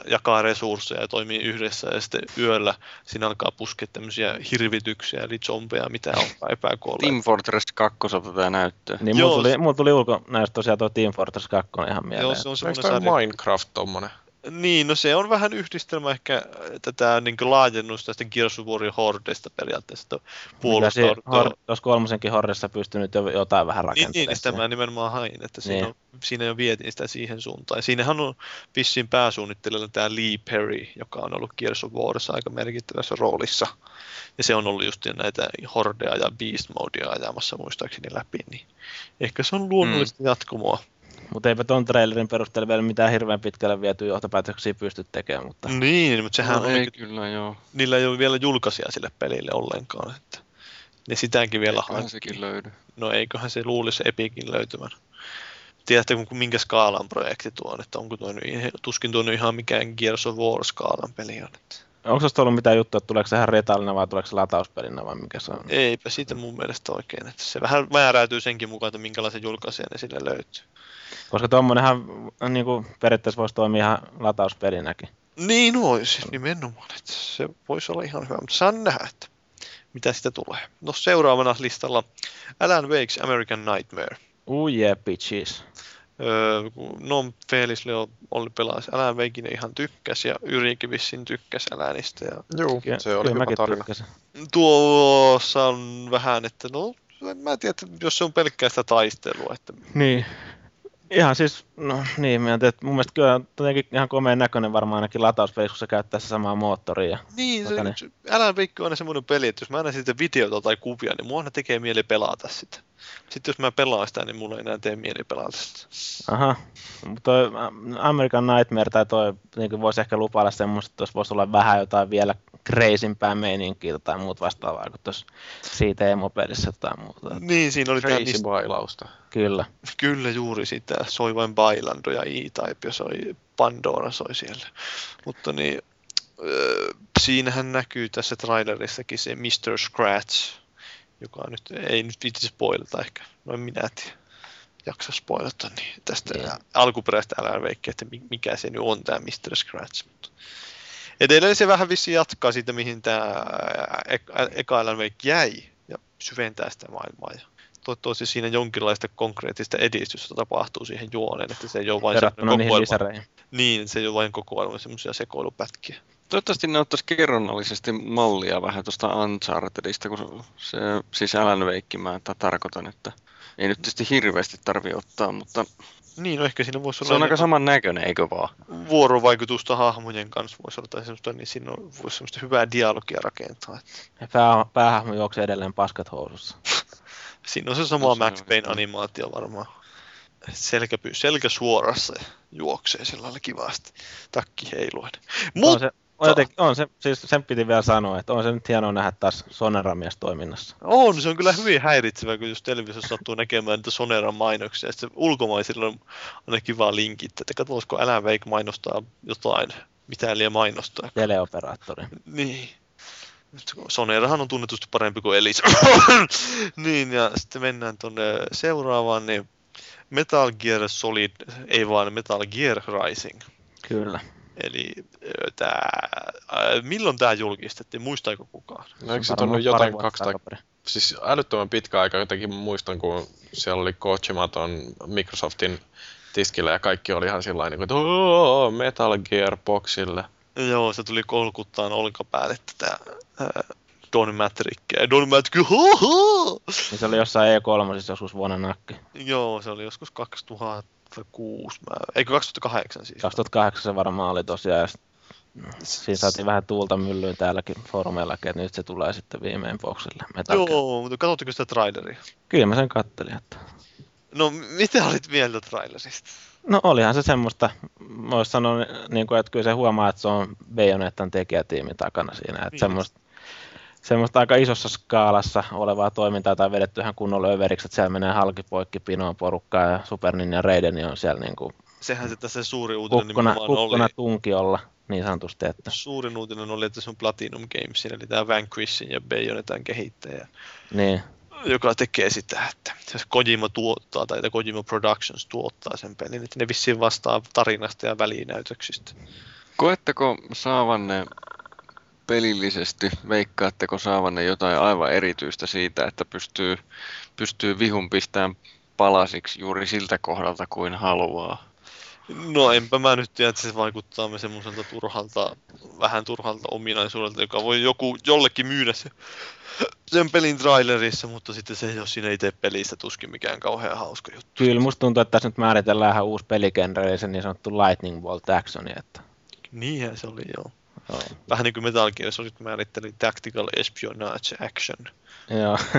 jakaa resursseja ja toimii yhdessä ja sitten yöllä siinä alkaa puskea tämmöisiä hirvityksiä eli zombeja, mitä on epäkuolleita. Team Fortress 2 tätä näyttöä. Niin Joo, mulla tuli, mulla tuli ulkonäöstä tosiaan tuo Team Fortress 2 ihan mieleen. Joo, se on semmoinen sarja. Minecraft tommonen? Niin, no se on vähän yhdistelmä ehkä tätä niin laajennusta tästä Gears of Warin Hordesta periaatteessa, puolustaa. hor- Tuossa kolmosenkin Hordessa pystynyt jo jotain vähän Niin, rakentamaan. niin, sitä mä nimenomaan hain, että siinä, Niin. on, siinä jo vietiin sitä siihen suuntaan. Siinähän on vissiin pääsuunnittelijana tämä Lee Perry, joka on ollut Gears of Warissa aika merkittävässä roolissa. Ja se on ollut just näitä Hordea ja Beast Modea ajamassa muistaakseni läpi, niin ehkä se on luonnollista mm. jatkumoa. Mutta eipä ton trailerin perusteella vielä mitään hirveän pitkälle viety johtopäätöksiä pysty tekemään, mutta Niin, mutta sehän no, on, ei niin, kyllä joo. niillä ei ole vielä julkaisia sille pelille ollenkaan. Että ne sitäkin vielä Eiköhän hankkii. sekin löydy. No eiköhän se luulisi Epicin löytymän. Tiedätte, kun- minkä skaalan projekti tuo on, että onko tuo nyt, tuskin tuo nyt ihan mikään Gears of War skaalan peli on. Että onko tuosta ollut mitään juttua, että tuleeko se ihan retaalina vai tuleeko se latauspelinä vai mikä se on? eipä siitä mun mielestä oikein. Että se vähän määräytyy senkin mukaan, että minkälaisen julkaisijan sille löytyy. Koska tuommoinenhan niin kuin periaatteessa voisi toimia ihan latauspelinäkin. Niin olisi nimenomaan, että se voisi olla ihan hyvä, mutta saan nähdä, että mitä sitä tulee. No seuraavana listalla Alan Wake's American Nightmare. Uu yeah, bitches. Öö, kun non Felis Leo oli Alan Wakein ja ihan tykkäs ja Yrikin vissiin tykkäs Alanista. Ja Joo, Ky- se oli hyvä tarina. tykkäsin. tuossa on vähän, että no en mä tiedä, että jos se on pelkkää sitä taistelua, että Niin. Ihan siis, no niin, mä en tiedä, mun mielestä kyllä on jotenkin ihan komeen näköinen varmaan ainakin se käyttää sitä samaa moottoria. niin, se, Alan Wake on aina semmoinen peli, että jos mä näen siitä videota tai kuvia, niin mua aina tekee mieli pelata sitä. Sitten jos mä pelaan sitä, niin mulla ei enää tee mieli pelata sitä. Aha. Mutta toi American Nightmare tai toi niin voisi ehkä lupailla semmoista, että tuossa voisi olla vähän jotain vielä kreisimpää meininkiä tai muut vastaavaa kuin tuossa siitä emopelissä tai muuta. Niin, siinä oli tämä, Crazy mistä, bailausta. Kyllä. kyllä juuri sitä, soi vain Bailando ja E-Type ja soi Pandora soi siellä. Mutta niin, öö, siinähän näkyy tässä trailerissakin se Mr. Scratch, joka nyt ei nyt viitsi spoilata ehkä, no en minä tiedä jaksa spoilata, niin tästä Niin. alkuperäistä Alan Wake, että mi- mikä se nyt on tämä Mr. Scratch. Mutta edelleen se vähän vissi jatkaa siitä, mihin tämä eka Alan Wake jäi ja syventää sitä maailmaa. Ja toivottavasti siinä jonkinlaista konkreettista edistystä tapahtuu siihen juoneen, että se ei ole vain Verrattuna niihin kokoelma. lisäreihin. Niin, se ei ole vain kokoelma semmoisia sekoilupätkiä. Toivottavasti ne ottaisi kerronnallisesti mallia vähän tuosta Unchartedista, kun se, siis Alan Wake mä ta- tarkoitan, että ei nyt tietysti hirveästi tarvi ottaa, mutta Niin, no ehkä siinä voisi se on olla aika saman näköinen, eikö vaan? vuorovaikutusta hahmojen kanssa voisi olla tai semmoista, niin siinä on, voisi semmoista hyvää dialogia rakentaa. Että pää, päähahmo juoksee edelleen paskat housussa. siinä on se sama No se Max on Payne hyvä. animaatio varmaan. Selkä, py- selkä suorassa ja juoksee sillä lailla kivasti, takki heiluen. Mutta se, on, jotenkin, on se, siis sen piti vielä sanoa, että on se nyt hienoa nähdä taas Sonera-mies toiminnassa. on, se on kyllä hyvin häiritsevä, kun jos televisiossa sattuu näkemään niitä Soneran mainoksia, sitten ulkomaisilla on aina kiva linkittää, että kun Alan Wake mainostaa jotain, mitä liian mainostaa. Teleoperaattori. Niin. Sonerahan on tunnetusti parempi kuin Elisa. niin, ja sitten mennään tuonne seuraavaan, niin Metal Gear Solid, ei vaan Metal Gear Rising. Kyllä. Eli tää, ää, milloin tämä julkistettiin, muistaako kukaan? No eikö se tullut jotain vuotta kaksi tai... takaperin. Siis älyttömän pitkä aika jotenkin muistan, kun siellä oli Kojima ton Microsoftin tiskillä ja kaikki oli ihan sillä niin että "Oo, Metal Gear Boxille. Joo, se tuli kolkuttaan olkapäälle tätä ää, Don Matrickia. Don Matrick, ho, ho! Se oli jossain E3 joskus vuonna nakki. Joo, se oli joskus 2006, mä... eikö 2008 siis? 2008 se varmaan oli tosiaan, ja sit- siinä saatiin vähän tuulta myllyyn täälläkin foorumeillakin, että nyt se tulee sitten viimein boksille. Gear. Joo, mutta katsotteko sitä traileria? Kyllä mä sen kattelin, että... No, mitä olit mieltä trailerista? No olihan se semmoista, voisi sanoa, niin kuin, että kyllä se huomaa, että se on Bayonettan tekijätiimin takana siinä. Että Niin. semmoista, semmoista aika isossa skaalassa olevaa toimintaa tai vedetty ihan kunnolla överiksi, että siellä menee halkipoikki pinoon porukkaa ja Super Ninja Raiden on siellä niin kuin Sehän se tässä suuri uutinen kukkona, nimenomaan kukkona oli. tunkiolla niin sanotusti, että Suurin uutinen oli, että se on Platinum Gamesin, eli tämä Vanquishin ja Bayonetan kehittäjä, niin, joka tekee sitä, että jos Kojima tuottaa tai että Kojima Productions tuottaa sen pelin, että ne vissiin vastaa tarinasta ja välinäytöksistä. Koetteko saavanne pelillisesti, veikkaatteko saavanne jotain aivan erityistä siitä, että pystyy, pystyy vihun pistämään palasiksi juuri siltä kohdalta kuin haluaa? No enpä mä nyt tiedä, että se vaikuttaa me semmoiselta turhalta, vähän turhalta ominaisuudelta, joka voi joku, jollekin myydä se, sen pelin trailerissa, mutta sitten se ei ole siinä itse pelissä tuskin mikään kauhean hauska juttu. kyllä musta tuntuu, että tässä nyt määritellään ihan uusi peligenre, eli se niin sanottu Lightning Bolt actioni, että Niinhän se oli, joo. Joo. Vähän niin kuin Metal Gear Solid määritteli Tactical Espionage Action. joo.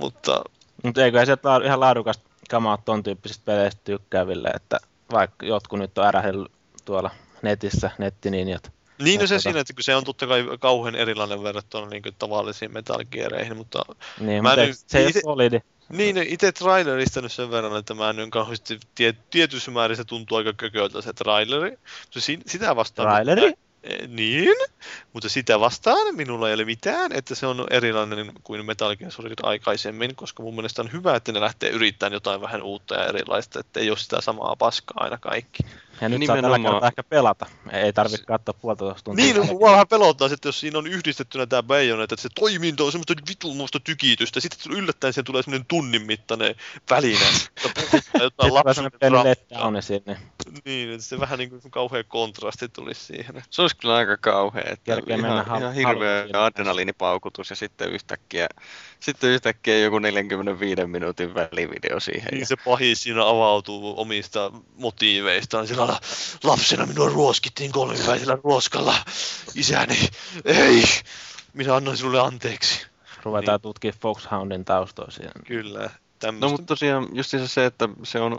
Mutta Mutta eiköhän sieltä laadu- ihan laadukasta kamaa ole ton tyyppisistä peleistä tykkääville, että vaikka jotkut nyt on ärähellyt tuolla netissä, nettininjat. Niin no se Mutta- siinä, että se on totta kai kauhean erilainen verrattuna niin tavallisiin Metal Geareihin, mutta Niin, Mä mutta nyt- se ei itse- solidi. Niin, itse trailerista nyt sen verran, että mä en kauheasti, tie, tietyssä määrin se tuntuu aika kököltä se traileri. Mutta si, sitä vastaan... Traileri? Niin, mutta sitä vastaan minulla ei ole mitään, että se on erilainen kuin Metal Gear Solid aikaisemmin, koska mun mielestä on hyvä, että ne lähtee yrittämään jotain vähän uutta ja erilaista, että ei ole sitä samaa paskaa aina kaikki. Ja nyt saa tällä kertaa ehkä pelata. Ei tarvitse katsoa puolitoista tuntia. Niin, no, mua vähän pelottaa, että jos siinä on yhdistettynä tämä Bayonet, että se toiminta on semmoista vitulmusta tykitystä, sitten yllättäen siihen tulee semmoinen tunnin mittainen väline, jotain Sitten traumaa. letdowni sinne. Niin, että se vähän niin kuin kauhea kontrasti tulisi siihen. Se olisi kyllä aika kauhea, että mennä ihan, ihan hirveä adrenaliinipaukutus ja sitten yhtäkkiä, sitten yhtäkkiä joku 45 minuutin välivideo siihen. Niin Ja, se pahis siinä avautuu omista motiiveistaan. Sillä lapsena minua ruoskittiin kolmipäisellä ruoskalla. Isäni, ei, minä annoin sinulle anteeksi. Ruvetaan tutkia Foxhoundin taustoja siinä. Kyllä, no tämmöistä. mutta tosiaan just se, että se on,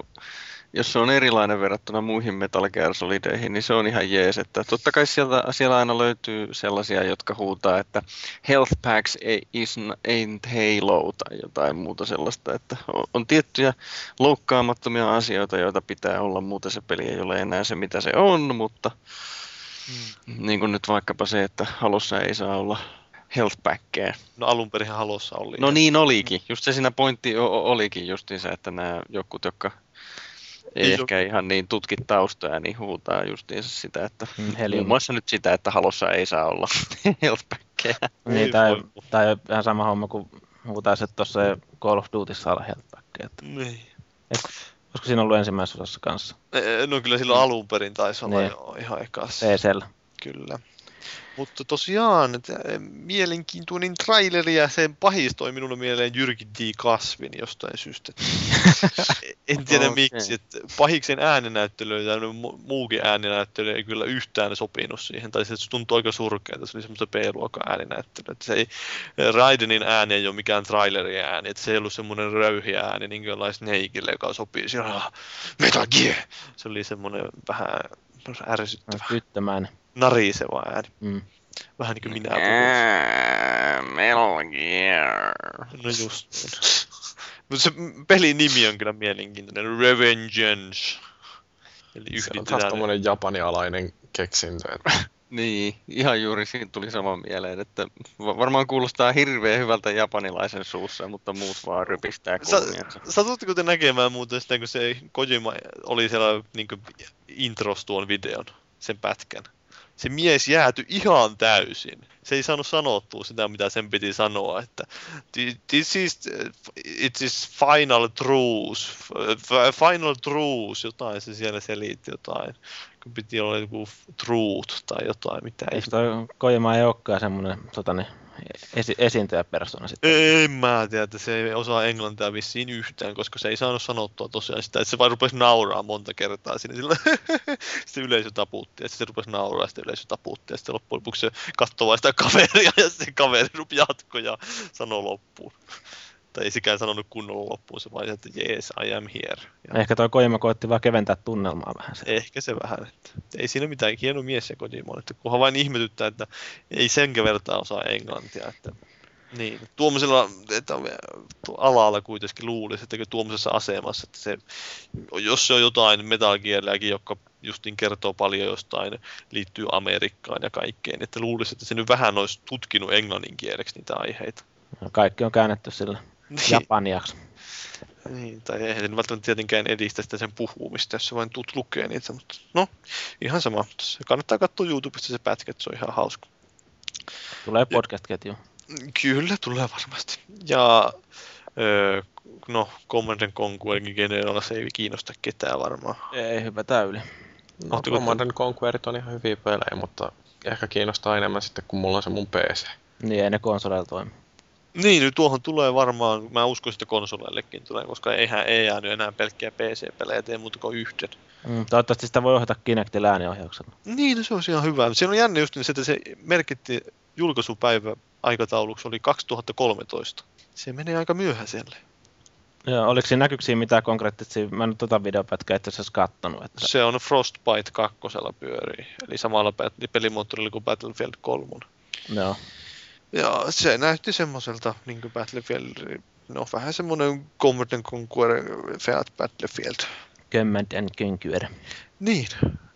jos se on erilainen verrattuna muihin Metal Gear Solideihin, niin se on ihan jees. Että totta kai sieltä, siellä aina löytyy sellaisia, jotka huutaa, että health packs ei- is, ain't Halo tai jotain muuta sellaista. Että on, tiettyjä loukkaamattomia asioita, joita pitää olla, muuten se peli ei ole enää se, mitä se on, mutta Mm. niin kuin nyt vaikkapa se, että halussa ei saa olla health packkejä. No alun perin halossa oli. No niin olikin. Just se siinä pointti olikin justiinsa, että nämä jokut, jotka ei Niin, ehkä ihan niin tutki taustoja, niin huutaa justiinsa sitä, että Mm, muun muassa nyt sitä, että halossa ei saa olla healthpackkejä. Niin, Ei tai, tai ihan sama homma kuin huutaisi, että tuossa ei Call of Dutyssa olla helppäkkiä. Niin. Olisiko siinä ollut ensimmäisessä osassa kanssa? Eh, No kyllä silloin alun perin taisi olla Niin. jo ihan ekassa. PCllä. Kyllä. Mutta tosiaan, että mielenkiintoinen traileri ja sen pahis toi minulle mieleen Jyrki D. Kasvin jostain syystä. en tiedä Okei. miksi, että pahiksen ääninäyttely ja mu- muukin ääninäyttely ei kyllä yhtään sopinut siihen, tai se tuntuu aika surkealta, se oli semmoista B-luokan ääninäyttelyä. Että se ei, Raidenin ääni ei ole mikään trailerin ääni, että se ei ollut semmoinen röyhiä ääni niin kuin Snakeille, joka sopii siellä Metal Gear. Se oli semmoinen vähän ärsyttävä, Tyttömäinen. nariseva ääni. Mm. Vähän niin kuin minä puhun. Metal Gear. No just niin. Mutta se pelin nimi on kyllä mielenkiintoinen. Revengeance. Eli Se on taas tommonen japanialainen keksintö. että Niin, ihan juuri siitä tuli sama mieleen, että va- varmaan kuulostaa hirveän hyvältä japanilaisen suussa, mutta muut vaan rypistää Sä, kulmiansa. satutteko te näkemään muuten sitä, kun se Kojima oli siellä niin intros tuon videon, sen pätkän? Se mies jääty ihan täysin. Se ei saanut sanottua sitä, mitä sen piti sanoa, että this is, it is final truth, final truth, jotain se siellä selitti jotain. kun piti olla joku truth tai jotain, mitä ei. Eikö toi Kojima ei olekaan semmoinen tota, niin, esi- esiintyjäpersona sitten? En mä tiedä, että se ei osaa englantia vissiin yhtään, koska se ei saanut sanottua tosiaan sitä, että se vaan rupesi nauraa monta kertaa sinne. Sillä sitten yleisö taputti, ja sitten se rupesi nauraa, ja sitten yleisö taputti, ja sitten loppujen lopuksi se katsoi vain sitä kaveria, ja sitten kaveri rupi jatkoi ja sanoi loppuun. Tai ei sikään sanonut kunnolla loppuun, se vain, että yes, I am here. Ja Ehkä toi Kojima koitti vaan keventää tunnelmaa vähän. Se. Ehkä se vähän, että ei siinä mitään hieno mies se Kojima, että kunhan vain ihmetyttää, että ei sen vertaa osaa englantia, että niin, tuommoisella että alalla kuitenkin luulisi, että tuommoisessa asemassa, että se, jos se on jotain Metal Geariakin, joka justin kertoo paljon jostain, liittyy Amerikkaan ja kaikkeen, että luulisi, että se nyt vähän olisi tutkinut englannin kieleksi niitä aiheita. Kaikki on käännetty sillä Niin, japaniaksi. niin, tai eihän nyt välttämättä tietenkään edistä sitä sen puhumista, jos se vain tut lukee niitä, mutta no, ihan sama. Se kannattaa katsoa YouTubesta se pätkä, että se on ihan hauska. Tulee podcast-ketju. Kyllä, tulee varmasti. Ja öö, no, Command and Conquerin generalla se ei kiinnosta ketään varmaan. Ei, hypätä yli. No, Ootteko- Command and Conquerit on ihan hyviä pelejä, mutta ehkä kiinnostaa enemmän sitten, kun mulla on se mun PC. Niin, ei ne konsoleilla toimi. Niin, nyt tuohon tulee varmaan, mä uskon, että konsoleillekin tulee, koska eihän ei jäänyt enää pelkkiä PC-pelejä tee muuta kuin yhden. Mm, toivottavasti sitä voi ohjata Kinectin ääniohjauksella. Niin, no se on ihan hyvä. Siinä on jännä just niin se, että se merkitti julkaisupäivä aikatauluksi oli 2013. Se menee aika myöhäiselle. Joo, oliko siinä näkyykö siinä mitään konkreettisia? Mä en nyt tota videopätkää itse asiassa kattonut. Että... Se on Frostbite kakkosella pyörii, eli samalla pelimoottorilla kuin Battlefield 3. Joo. Ja se näytti semmoiselta niin kuin Battlefield, no vähän semmoinen Command and Conquer Fiat Battlefield. Command and Conquer. Niin.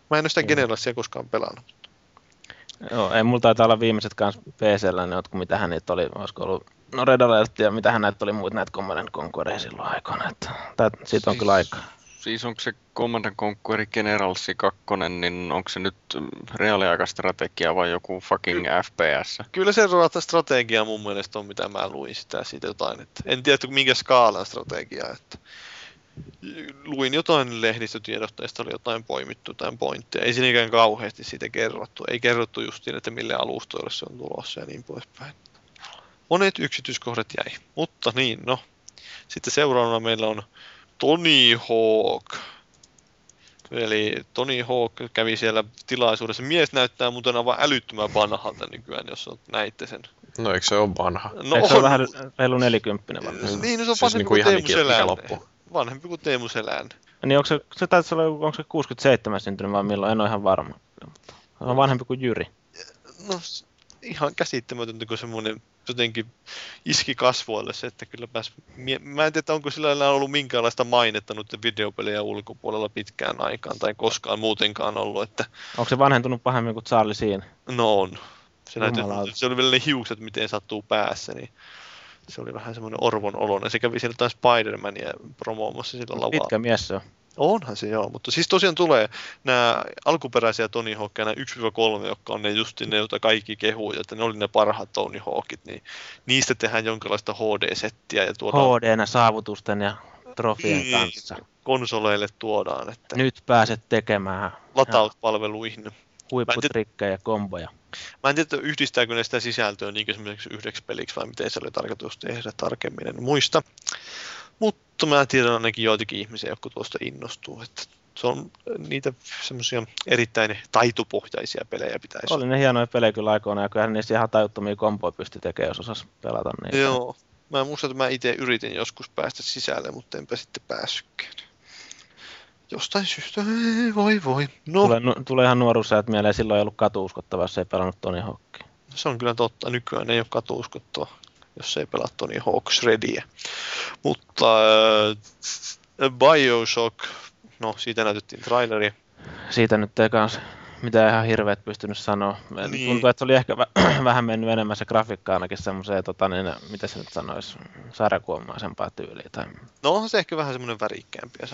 Mä en ole sitä Joo. Generalia koskaan pelannut. Joo, ei mulla taitaa olla viimeiset kans PCllä ne jotkut, mitä hän niitä oli, olisiko ollut, no Red Alert ja mitähän näitä oli muut näitä Command and Conqueria silloin aikoina, että tää, siitä on kyllä aikaa. Siis onko se Command and Conquer Generalsi 2, niin onko se nyt reaaliaikastrategia vai joku fucking FPS? Kyllä se rata- strategia mun mielestä on, mitä mä luin sitä siitä jotain. Että en tiedä, minkä skaalan strategia. Että luin jotain lehdistötiedotteista, oli jotain poimittu, jotain pointteja. Ei siinäkään kauheasti siitä kerrottu. Ei kerrottu justiin, että mille alustoille se on tulossa ja niin poispäin. Monet yksityiskohdat jäi. Mutta niin, no. Sitten seuraavana meillä on Tony Hawk. Eli Tony Hawk kävi siellä tilaisuudessa. Mies näyttää muuten aivan älyttömän vanhalta nykyään, jos on- näitte sen. No eikö se ole vanha? No Eikö se on. vähän reilu nelikymppinen varmaan? Niin, no se on Siis vanhempi niinku kuin Teemu Selänne. Vanhempi kuin Teemu Selänne. Niin onko se, se taisi olla, onko se 67 syntynyt vai milloin, en ole ihan varma. Se on vanhempi kuin Jyri. No ihan käsittämätöntä, kun semmoinen jotenkin iski kasvoille se, että kyllä pääs... Mä en tiedä, onko sillä ollut minkäänlaista mainetta noiden videopelejä ulkopuolella pitkään aikaan tai koskaan muutenkaan ollut, että Onko se vanhentunut pahemmin kuin Charlie siinä? no on. Se, näytti, se oli vielä ne hiukset, miten sattuu päässä, niin se oli vähän semmoinen orvon oloinen. Se kävi siellä jotain Spider-Mania promoomassa sillä lavalla. Pitkä mies se on. Onhan se joo, mutta siis tosiaan tulee nämä alkuperäisiä Tony Hawkia, nämä 1-3, jotka on ne justi ne, joita kaikki kehuu, että ne oli ne parhaat Tony Hawkit, niin niistä tehdään jonkinlaista HD-settiä ja tuodaan hd saavutusten ja trofien Niin. kanssa. konsoleille tuodaan, että Nyt pääset tekemään latauspalveluihin. huipputrikkejä ja komboja. Mä en tiedä, yhdistääkö ne sitä sisältöä niin esimerkiksi yhdeksi peliksi vai miten se oli tarkoitus tehdä tarkemmin, en muista. Mutta mä tiedän ainakin joitakin ihmisiä, jotka tuosta innostuu, että se on niitä semmoisia erittäin taitopohjaisia pelejä pitäisi Oli ne hienoja pelejä kyllä aikoina ja kyllähän niissä ihan tajuttomia komboja pystyi tekemään, jos osasi pelata niitä. Joo. Mä muistan, että mä itse yritin joskus päästä sisälle, mutta enpä sitten päässytkään. Jostain syystä, ei, voi voi. No, Tulee, nu, tulee ihan nuoruusajat mieleen, silloin ei ollut katuuskottavaa, jos ei pelannut Tony Hawkia. se on kyllä totta. Nykyään ei ole katuuskottoa, jos ei pelaa Tony Hawk Shredia. Mutta äh, Bioshock, no siitä näytettiin traileri. Siitä nyt ei kans mitään ihan hirveät pystynyt sanoa. Niin. Tuntuu, että se oli ehkä vä- vähän mennyt enemmän se grafiikka ainakin semmoiseen, tota, niin, mitä se nyt sanoisi, sarjakuomaisempaa tyyliä. Tai... No onhan se ehkä vähän semmoinen värikkäämpi ja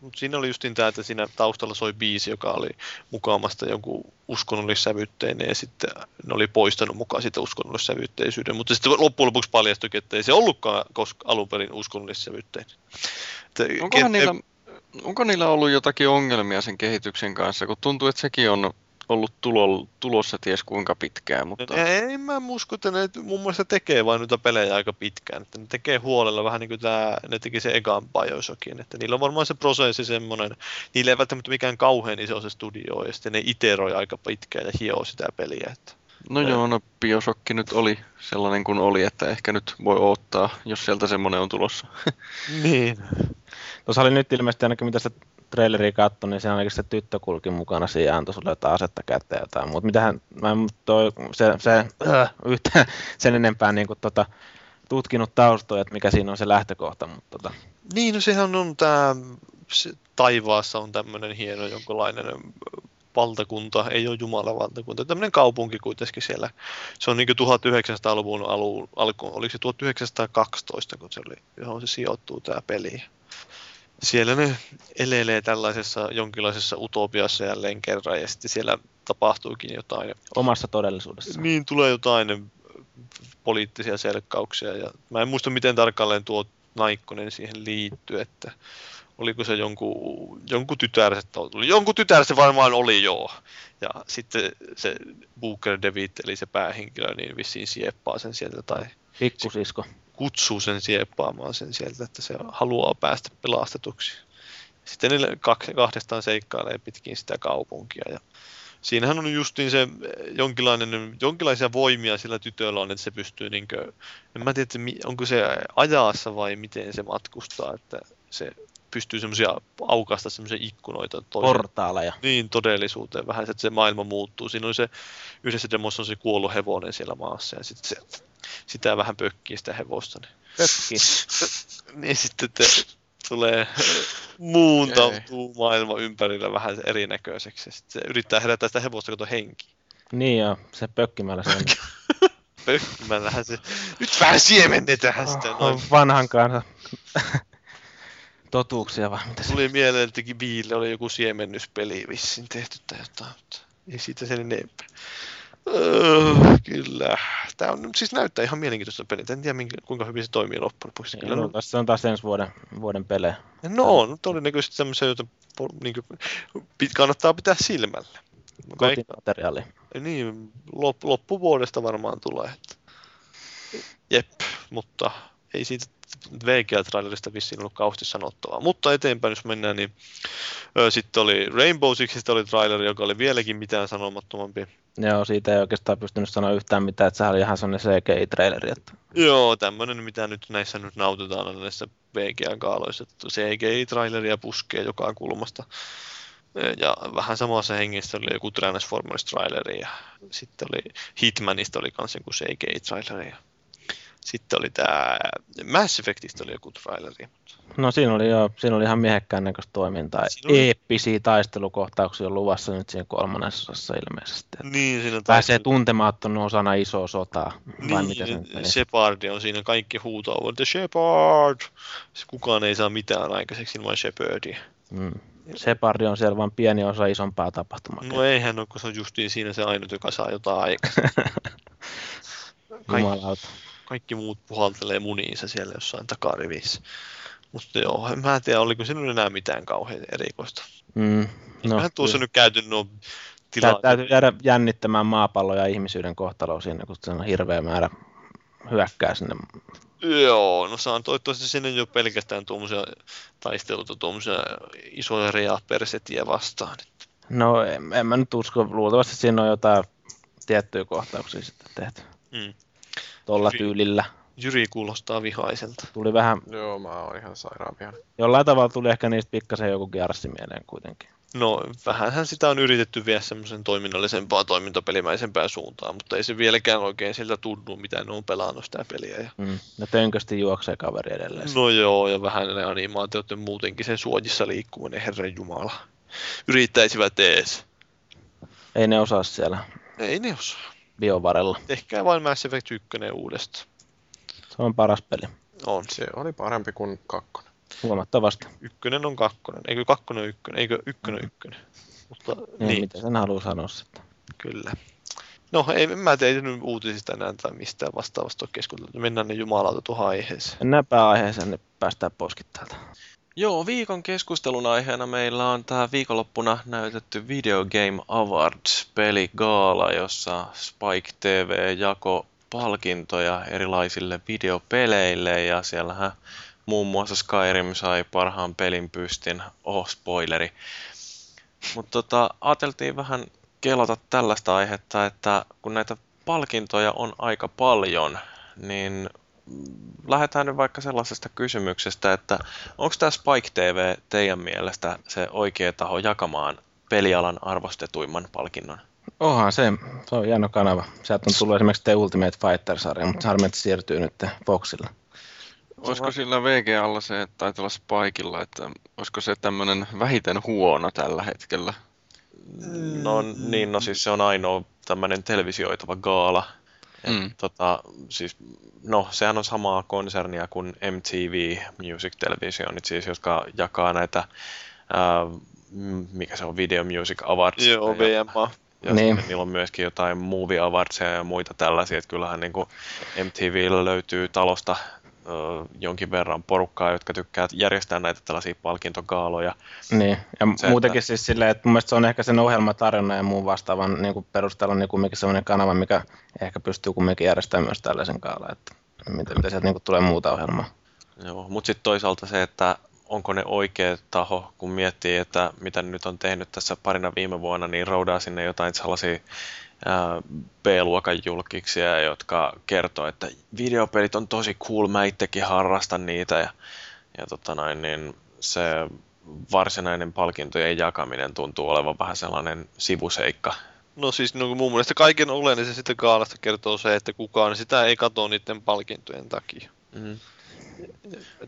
mutta siinä oli justin tämä, että siinä taustalla soi biisi, joka oli mukaamasta jonkun uskonnollissävytteinen ja sitten ne oli poistanut mukaan sitä uskonnollissävytteisyyden, mutta sitten loppujen lopuksi paljastuikin, että ei se ollutkaan koska alun perin uskonnollissävytteinen. Onkohan niillä, onko niillä ollut jotakin ongelmia sen kehityksen kanssa, kun tuntuu, että sekin on ollut tulo, tulossa ties kuinka pitkään, mutta... Ei, mä usko, että ne mun mielestä tekee vain noita pelejä aika pitkään. Että ne tekee huolella vähän niin kuin tää, ne teki se ekan Bioshockin. Että niillä on varmaan se prosessi semmoinen, niillä ei välttämättä mikään kauhean iso se studio, ja sitten ne iteroi aika pitkään ja hioo sitä peliä. Että... No joo, no Bioshock nyt oli sellainen kuin oli, että ehkä nyt voi odottaa, jos sieltä semmoinen on tulossa. niin. Tuossa oli nyt ilmeisesti ainakin mitä se traileria katsoi, niin siinä ainakin se tyttö kulki mukana siihen ja antoi sulle jotain asetta käteen jotain. Mutta mitähän, mä en toi, se, se äh, yhtään sen enempää niin kuin, tota, tutkinut taustoja, että mikä siinä on se lähtökohta. Mutta, tota. Niin, no sehän on tämä, se, taivaassa on tämmöinen hieno jonkinlainen valtakunta, ei ole Jumalan valtakunta, tämmöinen kaupunki kuitenkin siellä. Se on niin 1900-luvun alun, alkuun, oliko se 1912, kun se oli, johon se sijoittuu tämä peli siellä ne elelee tällaisessa jonkinlaisessa utopiassa jälleen kerran ja sitten siellä tapahtuukin jotain. Omassa todellisuudessa. Niin, tulee jotain poliittisia selkkauksia ja mä en muista miten tarkalleen tuo Naikkonen siihen liittyy, että oliko se jonkun, jonkun tytär, jonkun tytär se varmaan oli joo. Ja sitten se Booker Devitt, eli se päähenkilö, niin vissiin sieppaa sen sieltä tai... Pikkusisko kutsuu sen sieppaamaan sen sieltä, että se haluaa päästä pelastetuksi. Sitten ne kahdestaan seikkailee pitkin sitä kaupunkia ja siinähän on justiin se jonkinlainen, jonkinlaisia voimia sillä tytöllä on, että se pystyy niin kuin, en mä tiedä, onko se ajassa vai miten se matkustaa, että se pystyy semmoisia aukasta semmoisia ikkunoita. Toisen, Portaaleja. Niin, todellisuuteen vähän, että se maailma muuttuu. Siinä on se, yhdessä demossa on se kuollut hevonen siellä maassa ja sitten se sitä vähän pökkii sitä hevosta. Niin, Pökki. niin sitten te, tulee muuntautuu maailma ympärillä vähän erinäköiseksi. Sitten se yrittää herättää sitä hevosta kato henki. Niin joo, se pökkimällä se on. Pökkimällähän se... Nyt vähän siemennetään sitä. Oh, noin. Vanhan kanssa totuuksia vai mitä se... Tuli mieleen, että Biille oli joku siemennyspeli vissiin tehty tai jotain, mutta ei siitä sen enempää. Öö, kyllä. Tämä on, siis näyttää ihan mielenkiintoista peliä. En tiedä, minkä, kuinka hyvin se toimii loppujen lopuksi. Kyllä, no, tässä on taas ensi vuoden, vuoden pelejä. No on, todennäköisesti tämmöisiä, joita niin kuin, kannattaa pitää silmällä. Kotimateriaali. Niin, lop, loppuvuodesta varmaan tulee. Että. Jep, mutta ei siitä VGA-trailerista vissiin ollut kauheasti sanottavaa. Mutta eteenpäin, jos mennään, niin ö, sitten oli Rainbow Sixistä oli traileri, joka oli vieläkin mitään sanomattomampi. Joo, siitä ei oikeastaan pystynyt sanoa yhtään mitään, että sehän oli ihan sellainen CGI-traileri. Että... Joo, tämmöinen, mitä nyt näissä nyt nautitaan näissä VGA-kaaloissa, että CGI-traileria puskee joka kulmasta. Ja vähän samassa hengessä oli joku Transformers-traileri ja sitten oli Hitmanista oli kanssa joku CGI-traileri. Sitten oli tämä Mass Effectista oli joku traileri. No siinä oli jo, siinä oli ihan miehekkään näköistä toimintaa. Siinä oli... Eeppisiä taistelukohtauksia on luvassa nyt siinä kolmannessa osassa ilmeisesti. Niin, siinä Pääsee tuntemattoman osana isoa sotaa. Vai niin, mitä se Shepard on siinä kaikki huutaa, The Shepard! Kukaan ei saa mitään aikaiseksi ilman Shepardia. Mm. Shepard on siellä vain pieni osa isompaa tapahtumaa. No eihän ole, kun se on justiin siinä se ainut, joka saa jotain. Jumalauta kaikki muut puhaltelee muniinsa siellä jossain takarivissä. Mutta joo, en mä tiedä, oliko sinulla enää mitään kauhean erikoista. Mm, no, Vähän tuossa nyt käyty nuo tilanteet. Täytyy jäädä jännittämään maapallo ja ihmisyyden kohtalo siinä, kun se on hirveä määrä hyökkää sinne. Joo, no saan toivottavasti sinne jo pelkästään tuommoisia taisteluita, tuommoisia isoja reapersetiä vastaan. No en, en mä nyt usko, luultavasti siinä on jotain tiettyjä kohtauksia sitten tehty. Mm tuolla tyylillä. Jyri kuulostaa vihaiselta. Tuli vähän... Joo, mä oon ihan sairaan vihainen. Jollain tavalla tuli ehkä niistä pikkasen joku Gearsi mieleen kuitenkin. No, vähänhän sitä on yritetty viedä semmoisen toiminnallisempaa, toimintapelimäisempää suuntaan, mutta ei se vieläkään oikein siltä tunnu, mitä ne on pelannut sitä peliä. Ja... Mm, ne tönkösti juoksee kaveri edelleen. No joo, ja vähän ne animaatiot ja muutenkin sen suojissa liikkuminen, herran jumala. Yrittäisivät ees. Ei ne osaa siellä. Ei ne osaa biovarella. Ehkä vain Mass Effect 1 uudestaan. Se on paras peli. On. Se oli parempi kuin kakkonen. Huomattavasti. Ykkönen on kakkonen. Eikö kakkonen on ykkönen? Eikö ykkönen mm. ykkönen? Mutta, niin, niin. Mitä sen haluaa sanoa sitten? Kyllä. No, ei, mä tein nyt uutisista enää tai mistään vastaavasta keskustelua. Mennään ne jumalauta tuohon aiheeseen. Mennään pääaiheeseen, niin päästään poskin täältä. Joo, viikon keskustelun aiheena meillä on tämä viikonloppuna näytetty Video Game Awards peligaala, jossa Spike TV jako palkintoja erilaisille videopeleille ja siellähän muun muassa Skyrim sai parhaan pelin pystin, oh spoileri. Mutta tota, ajateltiin vähän kelata tällaista aihetta, että kun näitä palkintoja on aika paljon, niin lähdetään nyt vaikka sellaisesta kysymyksestä, että onko tämä Spike TV teidän mielestä se oikea taho jakamaan pelialan arvostetuimman palkinnon? Onhan se, se on hieno kanava. Sieltä on tullut esimerkiksi The Ultimate Fighter-sarja, mutta harmi, että se siirtyy nyt Foxille. Olisiko sillä VGalla se, että taitaa olla Spikeilla, että olisiko se tämmöinen vähiten huono tällä hetkellä? No niin, no siis se on ainoa tämmöinen televisioitava gaala. Et, Mm. tota, siis, no, sehän on samaa konsernia kuin MTV Music Televisionit, siis, jotka jakaa näitä, ää, m- mikä se on, Video Music Awards. Joo, ja, VMA. ja Niin. niillä on myöskin jotain Movie Awardsia ja muita tällaisia, että kyllähän niin kuin MTVllä löytyy talosta jonkin verran porukkaa, jotka tykkää järjestää näitä tällaisia palkintogaaloja. Niin, ja Se, muutenkin että- siis silleen, että mun mielestä se on ehkä sen ohjelmatarjonnan ja muun vastaavan niin kuin perusteella niin kumminkin sellainen kanava, mikä ehkä pystyy kumminkin järjestämään myös tällaisen kaalan, että mitä, mitä sieltä niin kuin tulee muuta ohjelmaa. Joo, mutta sitten toisaalta se, että onko ne oikea taho, kun miettii, että mitä nyt on tehnyt tässä parina viime vuonna, niin roudaa sinne jotain sellaisia B-luokan julkiksia, jotka kertoo, että videopelit on tosi cool, mä itsekin harrastan niitä ja, ja tota noin, niin se varsinainen palkintojen jakaminen tuntuu olevan vähän sellainen sivuseikka. No siis no, mun mielestä kaiken oleellisen sitä kaalasta kertoo se, että kukaan sitä ei katso niiden palkintojen takia. Mm.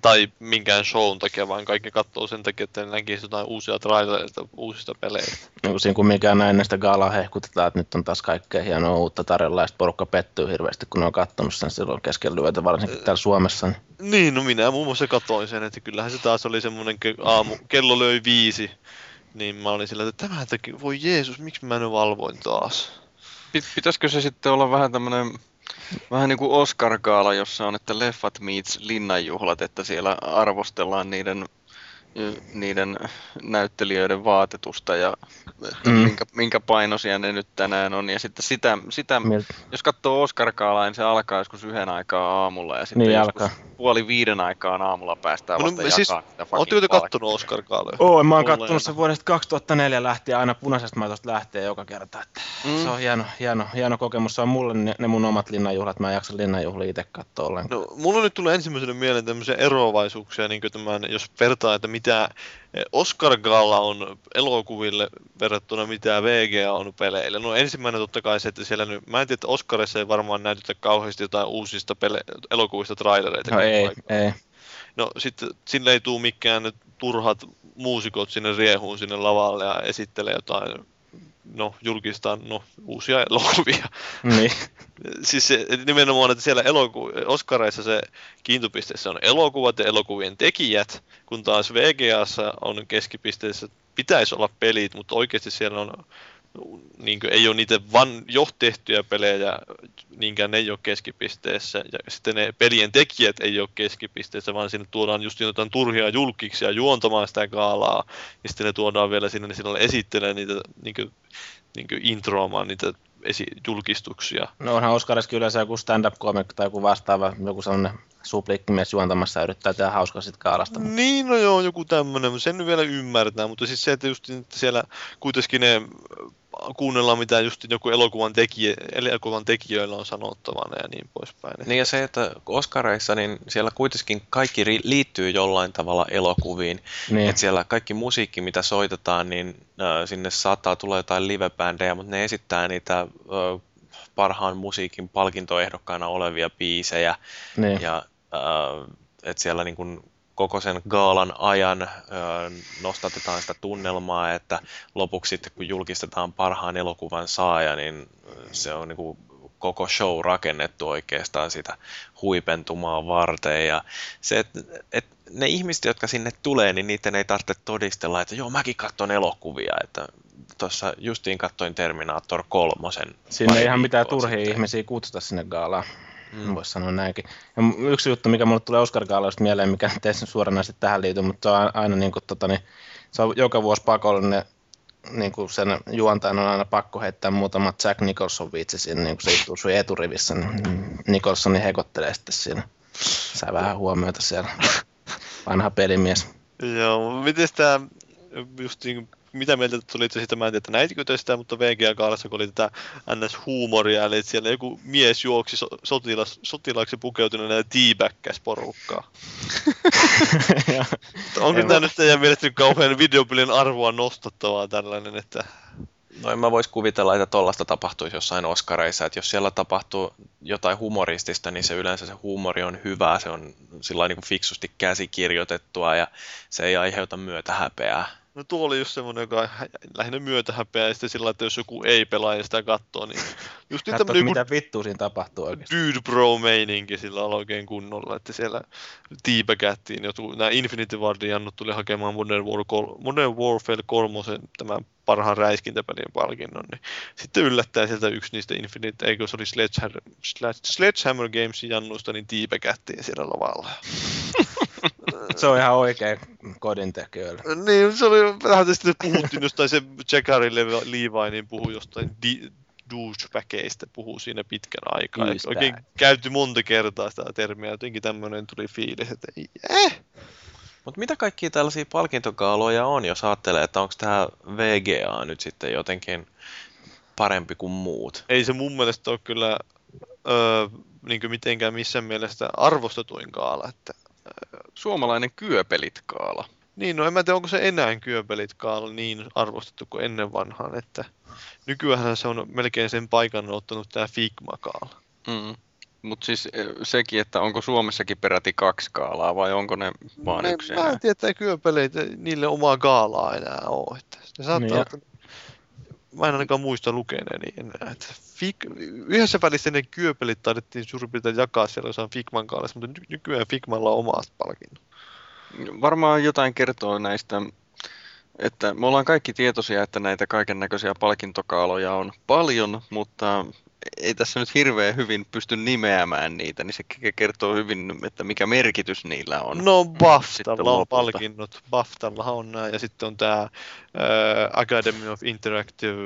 Tai minkään shown takia, vaan kaikki katsoo sen takia, että ne näkisi jotain uusia trailereita uusista peleistä. Niin kuin siinä kumminkin aina ennen sitä gaalaa hehkutetaan, että nyt on taas kaikkea hienoa uutta tarjolla, ja porukka pettyy hirveästi, kun ne on katsonut sen silloin keskellä yötä, varsinkin täällä Suomessa. Niin. Niin, no minä muun muassa katsoin sen, että kyllähän se taas oli semmoinen ke- aamu, kello löi viisi, niin mä olin sillä, että tämä teki, voi Jeesus, miksi mä nyt valvoin taas? Pit- Pitäisikö se sitten olla vähän tämmöinen, vähän niin kuin Oscar-gaala, jossa on, että leffat meets linnanjuhlat, että siellä arvostellaan niiden, niiden näyttelijöiden vaatetusta ja että Mm. minkä, minkä painoisia ne nyt tänään on. Ja sitten sitä, sitä Miltä? jos katsoo Oscar-gaalaa, niin se alkaa joskus yhden aikaa aamulla ja sitten Niin joskus alkaa. puoli viiden aikaan aamulla päästään No, vasta no, jakaa siis, Oletteko te kattonut oscar kaaloja Oo, mä oon kattonut sen vuodesta 2004 lähtien, aina punaisesta maitosta lähtee joka kerta. Että Mm. Se on hieno, hieno, hieno kokemus. Se on mulle ne, ne mun omat linnanjuhlat. Mä en jaksa linnanjuhlia itse katsoa ollenkaan. No, mulla nyt tulee ensimmäisenä mieleen tämmöisiä eroavaisuuksia, niin tämän, jos vertaa, että mitä Oscar Gala on elokuville verrattuna mitä VGA on peleille. No ensimmäinen totta kai se, että siellä nyt, mä en tiedä, että Oscarissa ei varmaan näytetä kauheasti jotain uusista pele, elokuvista trailereita. No ei, Aikaa. ei. No sitten sille ei tule mikään turhat muusikot sinne riehuun sinne lavalle ja esittelee jotain, no julkistaa no, uusia elokuvia. Niin. Siis se, nimenomaan, että siellä eloku- Oscareissa se kiintopisteessä on elokuvat ja elokuvien tekijät, kun taas VGAssa on keskipisteessä, pitäisi olla pelit, mutta oikeasti siellä on, niin ei ole niitä van, jo tehtyjä pelejä, niinkään ne ei ole keskipisteessä, ja sitten ne pelien tekijät ei ole keskipisteessä, vaan sinne tuodaan just jotain turhia julkiksia juontamaan sitä gaalaa, ja sitten ne tuodaan vielä sinne, niin silloin esittelee niitä niin kuin, niin kuin introamaan niitä esi- julkistuksia. No onhan Oscariskin yleensä joku stand-up-komikko tai joku vastaava, joku sellainen suplikkimies juontamassa ja yrittää tehdä hauskaa sit kaalasta. Mm. Niin, no joo, joku tämmönen, mutta sen nyt vielä ymmärtää, mutta siis se, että just että siellä kuitenkin ne kuunnellaan mitä just joku elokuvan, tekijä, elokuvan tekijöillä on sanottavana ja niin poispäin. Niin ja se, että Oscareissa, niin siellä kuitenkin kaikki ri- liittyy jollain tavalla elokuviin. Niin. Että siellä kaikki musiikki, mitä soitetaan, niin äh, sinne saattaa tulla jotain livebändejä, mutta ne esittää niitä äh, parhaan musiikin palkintoehdokkaana olevia biisejä. niin. Ja äh, että siellä niin kun koko sen gaalan ajan äh, nostatetaan sitä tunnelmaa, että lopuksi sitten kun julkistetaan parhaan elokuvan saaja, niin se on niin kuin koko show rakennettu oikeastaan sitä huipentumaa varten. Ja se, että et ne ihmiset, jotka sinne tulee, niin niiden ei tarvitse todistella, että joo, mäkin katson elokuvia. Että tuossa justiin katsoin Terminator kolmosen. Sinne ei ihan mitään turhia sitten. ihmisiä kutsuta sinne gaalaan. Mm. voisi sanoa näinkin. Ja yksi juttu, mikä mulle tulee Oscar Gaaloista mieleen, mikä teissä suoranaisesti tähän liittyy, mutta se on aina niin kuin, tota, niin, se on joka vuosi pakollinen niin kuin sen juontajan on aina pakko heittää muutama Jack Nicholson viitsi siinä, niin kuin se istuu sun eturivissä, niin Nicholsoni hekottelee sitten siinä. Sää vähän huomiota siellä. Vanha pelimies. Joo, miten tämä just niin mitä mieltä tuli siitä, mä en tiedä, näitikö te sitä, mutta VGA-kaalassa kun oli tätä NS-huumoria, eli että siellä joku mies juoksi sotilas, sotilaaksi pukeutuneena ja teabäkkäs porukkaa. Onko tämä nyt teidän mielestä kauhean videopelin arvoa nostattavaa tällainen, että No en mä vois kuvitella, että tollasta tapahtuisi jossain Oscareissa, että jos siellä tapahtuu jotain humoristista, niin se yleensä se huumori on hyvää, se on sillä niin kuin fiksusti käsikirjoitettua ja se ei aiheuta myötä häpeää. No tuo oli just semmoinen, joka on lähinnä myötähäpeä, ja sitten sillä että jos joku ei pelaa ja sitä katsoo, niin just niin tämmöinen mitä vittua siinä tapahtuu oikeasti. Dude bro meininki sillä on oikein kunnolla, että siellä tiipäkättiin, joku, nämä Infinity Wardin jannut tuli hakemaan Modern, War, Modern Warfare 3 tämän parhaan räiskintäpelin palkinnon, niin sitten yllättäen sieltä yksi niistä Infinite, eikö se oli Sledgehammer, Sledgehammer Gamesin jannusta, niin tiipäkättiin siellä lavalla. se on ihan oikein kodintekijöille. Niin, se oli vähän sitten puhuttiin jostain se Jackarin Levi, niin puhui jostain di- puhuu siinä pitkän aikaa. Oikein käyty monta kertaa sitä termiä, jotenkin tämmöinen tuli fiilis, että eh. Mutta mitä kaikkia tällaisia palkintokaaloja on, jos ajattelee, että onko tämä VGA nyt sitten jotenkin parempi kuin muut? Ei se mun mielestä ole kyllä öö, niin mitenkään missään mielessä arvostetuin kaala. Että suomalainen kyöpelit-kaala. Niin, no en mä tiedä, onko se enää kyöpelit-kaala niin arvostettu kuin ennen vanhaan, että nykyään se on melkein sen paikan ottanut tämä Figma-kaala. Mm. Mutta siis e, sekin, että onko Suomessakin peräti kaksi kaalaa vai onko ne vaan yksi Mä en tiedä, että kyöpeleit, niille omaa kaalaa enää ole. Että ne saattaa niin, olla, mä en ainakaan muista lukeneeni enää. Että Fig, yhdessä välissä ne kyöpelit taidettiin suurin piirtein jakaa siellä jossain Figman kaalassa, mutta nykyään Figmalla on omasta palkinnut. Varmaan jotain kertoo näistä, että me ollaan kaikki tietoisia, että näitä kaiken näköisiä palkintokaaloja on paljon, mutta ei tässä nyt hirveän hyvin pysty nimeämään niitä, niin se kertoo hyvin, että mikä merkitys niillä on. No BAFTalla on palkinnot, BAFTalla on nämä, ja sitten on tämä uh, Academy of Interactive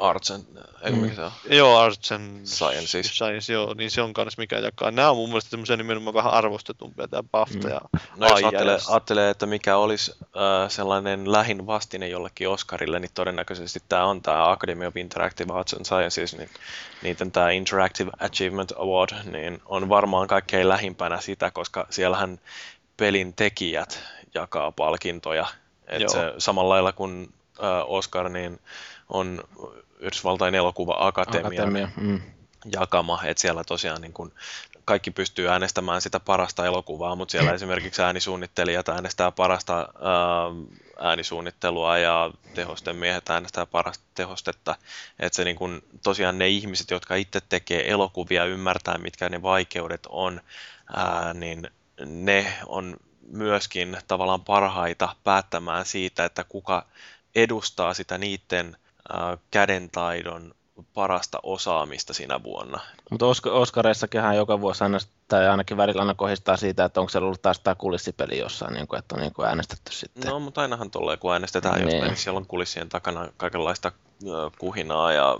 Arts and, eikö mm. se on? Joo, Arts and Sciences. Science, joo, niin se on kanssa mikä jakaa. Nämä on mun mielestä semmoisia nimenomaan vähän arvostetumpia, tämä BAFTA mm. ja No jos ajattelee, ajattelee, että mikä olisi uh, sellainen lähin vastine jollekin Oscarille, niin todennäköisesti tämä on tämä Academy of Interactive Arts and Sciences, niin niiden tämä Interactive Achievement Award niin on varmaan kaikkein lähimpänä sitä, koska siellähän pelin tekijät jakaa palkintoja. Et se, samalla lailla kuin äh, Oscar, niin on Yhdysvaltain elokuva-akatemia Akatemia, mm. jakama, että siellä tosiaan niin kun kaikki pystyy äänestämään sitä parasta elokuvaa, mutta siellä esimerkiksi äänisuunnittelijat äänestää parasta äh, äänisuunnittelua ja tehosten miehet äänestää parasta tehostetta. Että se niin kun, tosiaan ne ihmiset, jotka itse tekee elokuvia, ymmärtää mitkä ne vaikeudet on, ää, niin ne on myöskin tavallaan parhaita päättämään siitä, että kuka edustaa sitä niiden ää, kädentaidon parasta osaamista siinä vuonna. Mutta Oskareissakinhan joka vuosi aina, tai ainakin välillä aina kohdistaa siitä, että onko se ollut taas tämä kulissipeli jossain, niin kuin, että on niin kuin äänestetty sitten. No, mutta ainahan tulee, kun äänestetään niin. jostain, niin siellä on kulissien takana kaikenlaista kuhinaa ja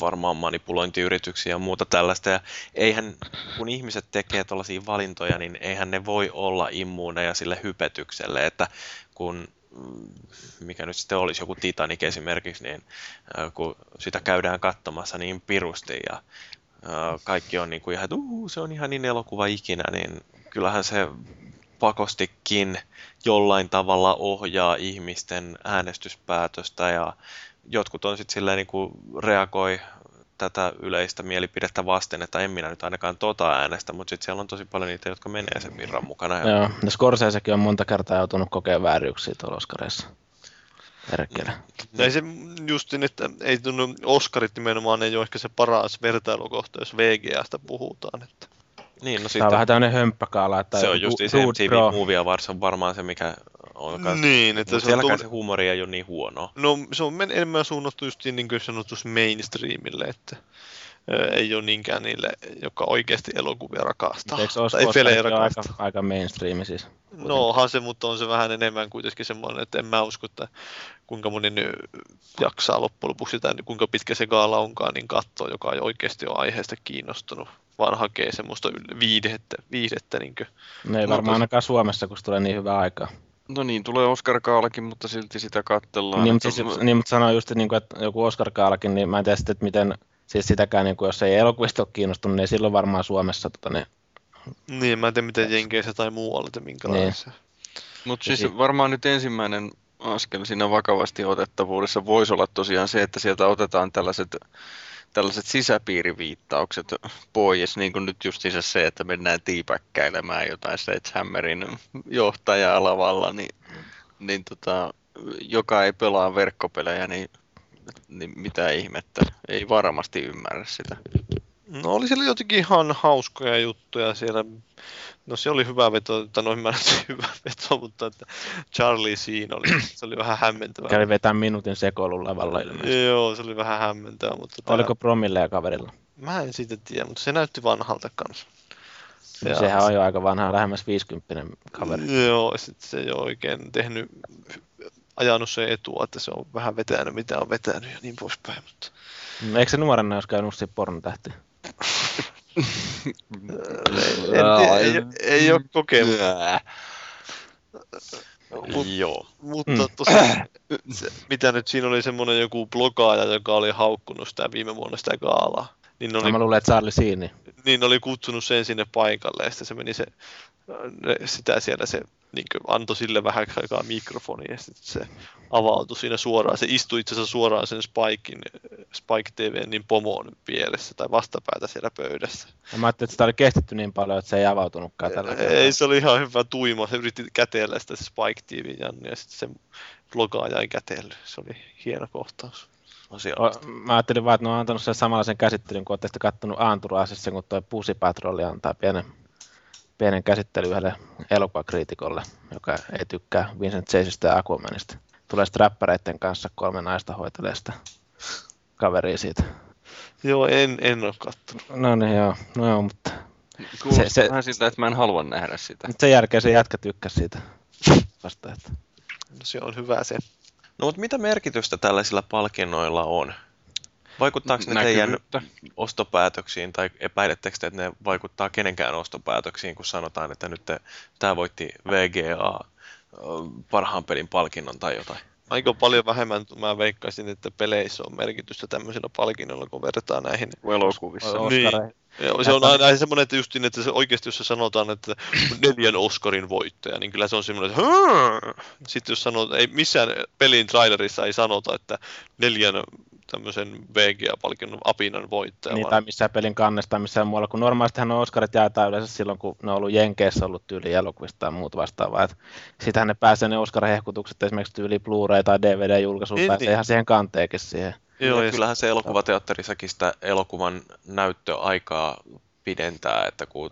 varmaan manipulointiyrityksiä ja muuta tällaista. Ja eihän, kun ihmiset tekee tällaisia valintoja, niin eihän ne voi olla immuuneja sille hypetykselle, että kun mikä nyt sitten olisi joku Titanic esimerkiksi, niin kun sitä käydään katsomassa niin pirusti ja kaikki on niin kuin ihan, että uh, se on ihan niin elokuva ikinä, niin kyllähän se pakostikin jollain tavalla ohjaa ihmisten äänestyspäätöstä ja jotkut on sitten silleen niin kuin reagoi tätä yleistä mielipidettä vasten, että en minä nyt ainakaan tota äänestä, mutta sitten siellä on tosi paljon niitä, jotka menee sen virran mukana. Ja... Joo, ja Scorsesekin on monta kertaa joutunut kokemaan vääryyksiä tuolla Oscareissa. Perkele. Ei se justin, että ei tunnu, Oscarit nimenomaan ei ole ehkä se paras vertailukohta, jos VGAsta puhutaan. Että. Niin, no Tämä on vähän tämmöinen hömppäkaala. Että se on just se MTV Pro. Movie Awards on varmaan se, mikä on kanssa. Niin, että se, on tullut... se huumori ei ole niin huono. No se on enemmän suunnattu just niin kuin sanotus mainstreamille, että ei ole niinkään niille, jotka oikeasti elokuvia rakastaa. Eikö tai Oscar pelejä ole aika, rakastaa. aika mainstreami siis? No onhan se, mutta on se vähän enemmän kuitenkin semmoinen, että en mä usko, että kuinka moni nyt jaksaa loppujen lopuksi, tai kuinka pitkä se gaala onkaan, niin katsoo, joka ei oikeasti ole aiheesta kiinnostunut, vaan hakee semmoista viihdettä, viihdettä niin kuin, Ne ei No, varmaan ainakaan Suomessa, kun se tulee niin hyvää aikaa. No niin, tulee Oscar Kaalakin, mutta silti sitä katsellaan. Niin, mutta, Että- siis, niin, mutta sanoin just, niin kuin, että joku Oscar Kaalakin, niin mä en tiedä sitten, että miten, siis sitäkään, niin kuin, jos ei elokuvista ole kiinnostunut, niin silloin varmaan Suomessa tota, niin, niin mä en tiedä miten Jenkeissä tai muualla, että minkälainen Niin. Mutta siis si- varmaan nyt ensimmäinen askel siinä vakavasti otettavuudessa voisi olla tosiaan se, että sieltä otetaan tällaiset, tällaiset sisäpiiriviittaukset pois, niin kuin nyt justiinsa se, että mennään tiipäkkäilemään jotain Sledgehammerin johtajaa lavalla, niin, niin tota, joka ei pelaa verkkopelejä, niin, niin mitä ihmettä, ei varmasti ymmärrä sitä. No oli siellä jotenkin ihan hauskoja juttuja siellä. No se oli hyvä veto, tai no nyt hyvä veto, mutta että Charlie siinä oli, se oli vähän hämmentävää. kävi vetää minuutin sekoilun lavalla ilmeisesti. Joo, se oli vähän hämmentävää, mutta tää- Oliko promille ja kaverilla? mä en siitä tiedä, mutta se näytti vanhalta kanssa. Ja Ja- Sehän on jo aika vanha, lähemmäs 50 kaveri. Joo, sit se ei ole oikein tehnyt, ajanut se etua, että se on vähän vetänyt, mitä on vetänyt ja niin poispäin. Mutta... No, Eikö se nuorena olisi käynyt ussi pornotähti? En ei, ei ole kokemusta. Mut- Joo. Mutta Mm. tosiaan, se, mitä nyt siinä oli semmoinen joku blogaaja, joka oli haukkunut sitä viime vuonna sitä gaalaa. Niin ne No, oli, mä luulen, että Charlie Siini. niin ne oli kutsunut sen sinne paikalle ja sitten se meni se, sitä siellä se niin antoi sille vähän aikaa mikrofoni ja sitten se avautui siinä suoraan. Se istui itse asiassa suoraan sen Spikein, Spike TVn niin pomoon vieressä tai vastapäätä siellä pöydässä. Ja mä ajattelin, että sitä oli kestetty niin paljon, että se ei avautunutkaan tällä kertaa. Ei, se oli ihan hyvä tuima. Se yritti käteellä sitä se Spike TV Janni ja sitten se blogaaja ei kätellyt. Se oli hieno kohtaus. O- Mä ajattelin vaan, että ne on antanut sen samanlaisen käsittelyn, kun olette kattonut Anturaasissa, kun toi Pussy Patrol antaa pienen, pienen käsittelyn yhdelle elokuvakriitikolle, joka ei tykkää Vincent Chasesta ja Aquamanista. Tulee strappareiden kanssa kolme naista hoitelee sitä kaveria siitä. Joo, en, en ole kattonut. No niin joo, no joo, mutta Kuulostaa Se- se- vähän siltä, että mä en halua nähdä sitä. sen jälkeen se jätkä tykkäsi siitä vasta, että No, se on hyvä se. No mutta mitä merkitystä tällaisilla palkinnoilla on? Vaikuttaako ne teidän ostopäätöksiin tai epäilettekö te, että ne vaikuttaa kenenkään ostopäätöksiin, kun sanotaan, että nyt tämä voitti VGA parhaan pelin palkinnon tai jotain? Aika paljon vähemmän mä veikkaisin, että peleissä on merkitystä tämmöisillä palkinnoilla, kun verrataan näihin. elokuvissa. Niin. Ja se on aina semmoinen, että just niin, että se oikeasti jos se sanotaan, että neljän Oscarin voittaja, niin kyllä se on semmoinen, että "Hää!" sitten jos sanoo, ei missään pelin trailerissa ei sanota, että neljän tämmöisen VGA-palkinnon apinan voittaja, Niin, vaan tai missään pelin kannesta tai missään muualla, kun normaalistihan on Oscarit jaetaan yleensä silloin, kun ne on ollut Jenkeissä ollut tyyli elokuvista tai muut vastaavaa. Et Sitähän ne pääsee ne Oscar-hehkutukset esimerkiksi tyyli Blu-ray tai DVD-julkaisuun, Niin, pääsee niin. ihan siihen kanteekin siihen. Joo, ja ja kyllähän se elokuvateatterissakin sitä elokuvan näyttöaikaa pidentää, että kun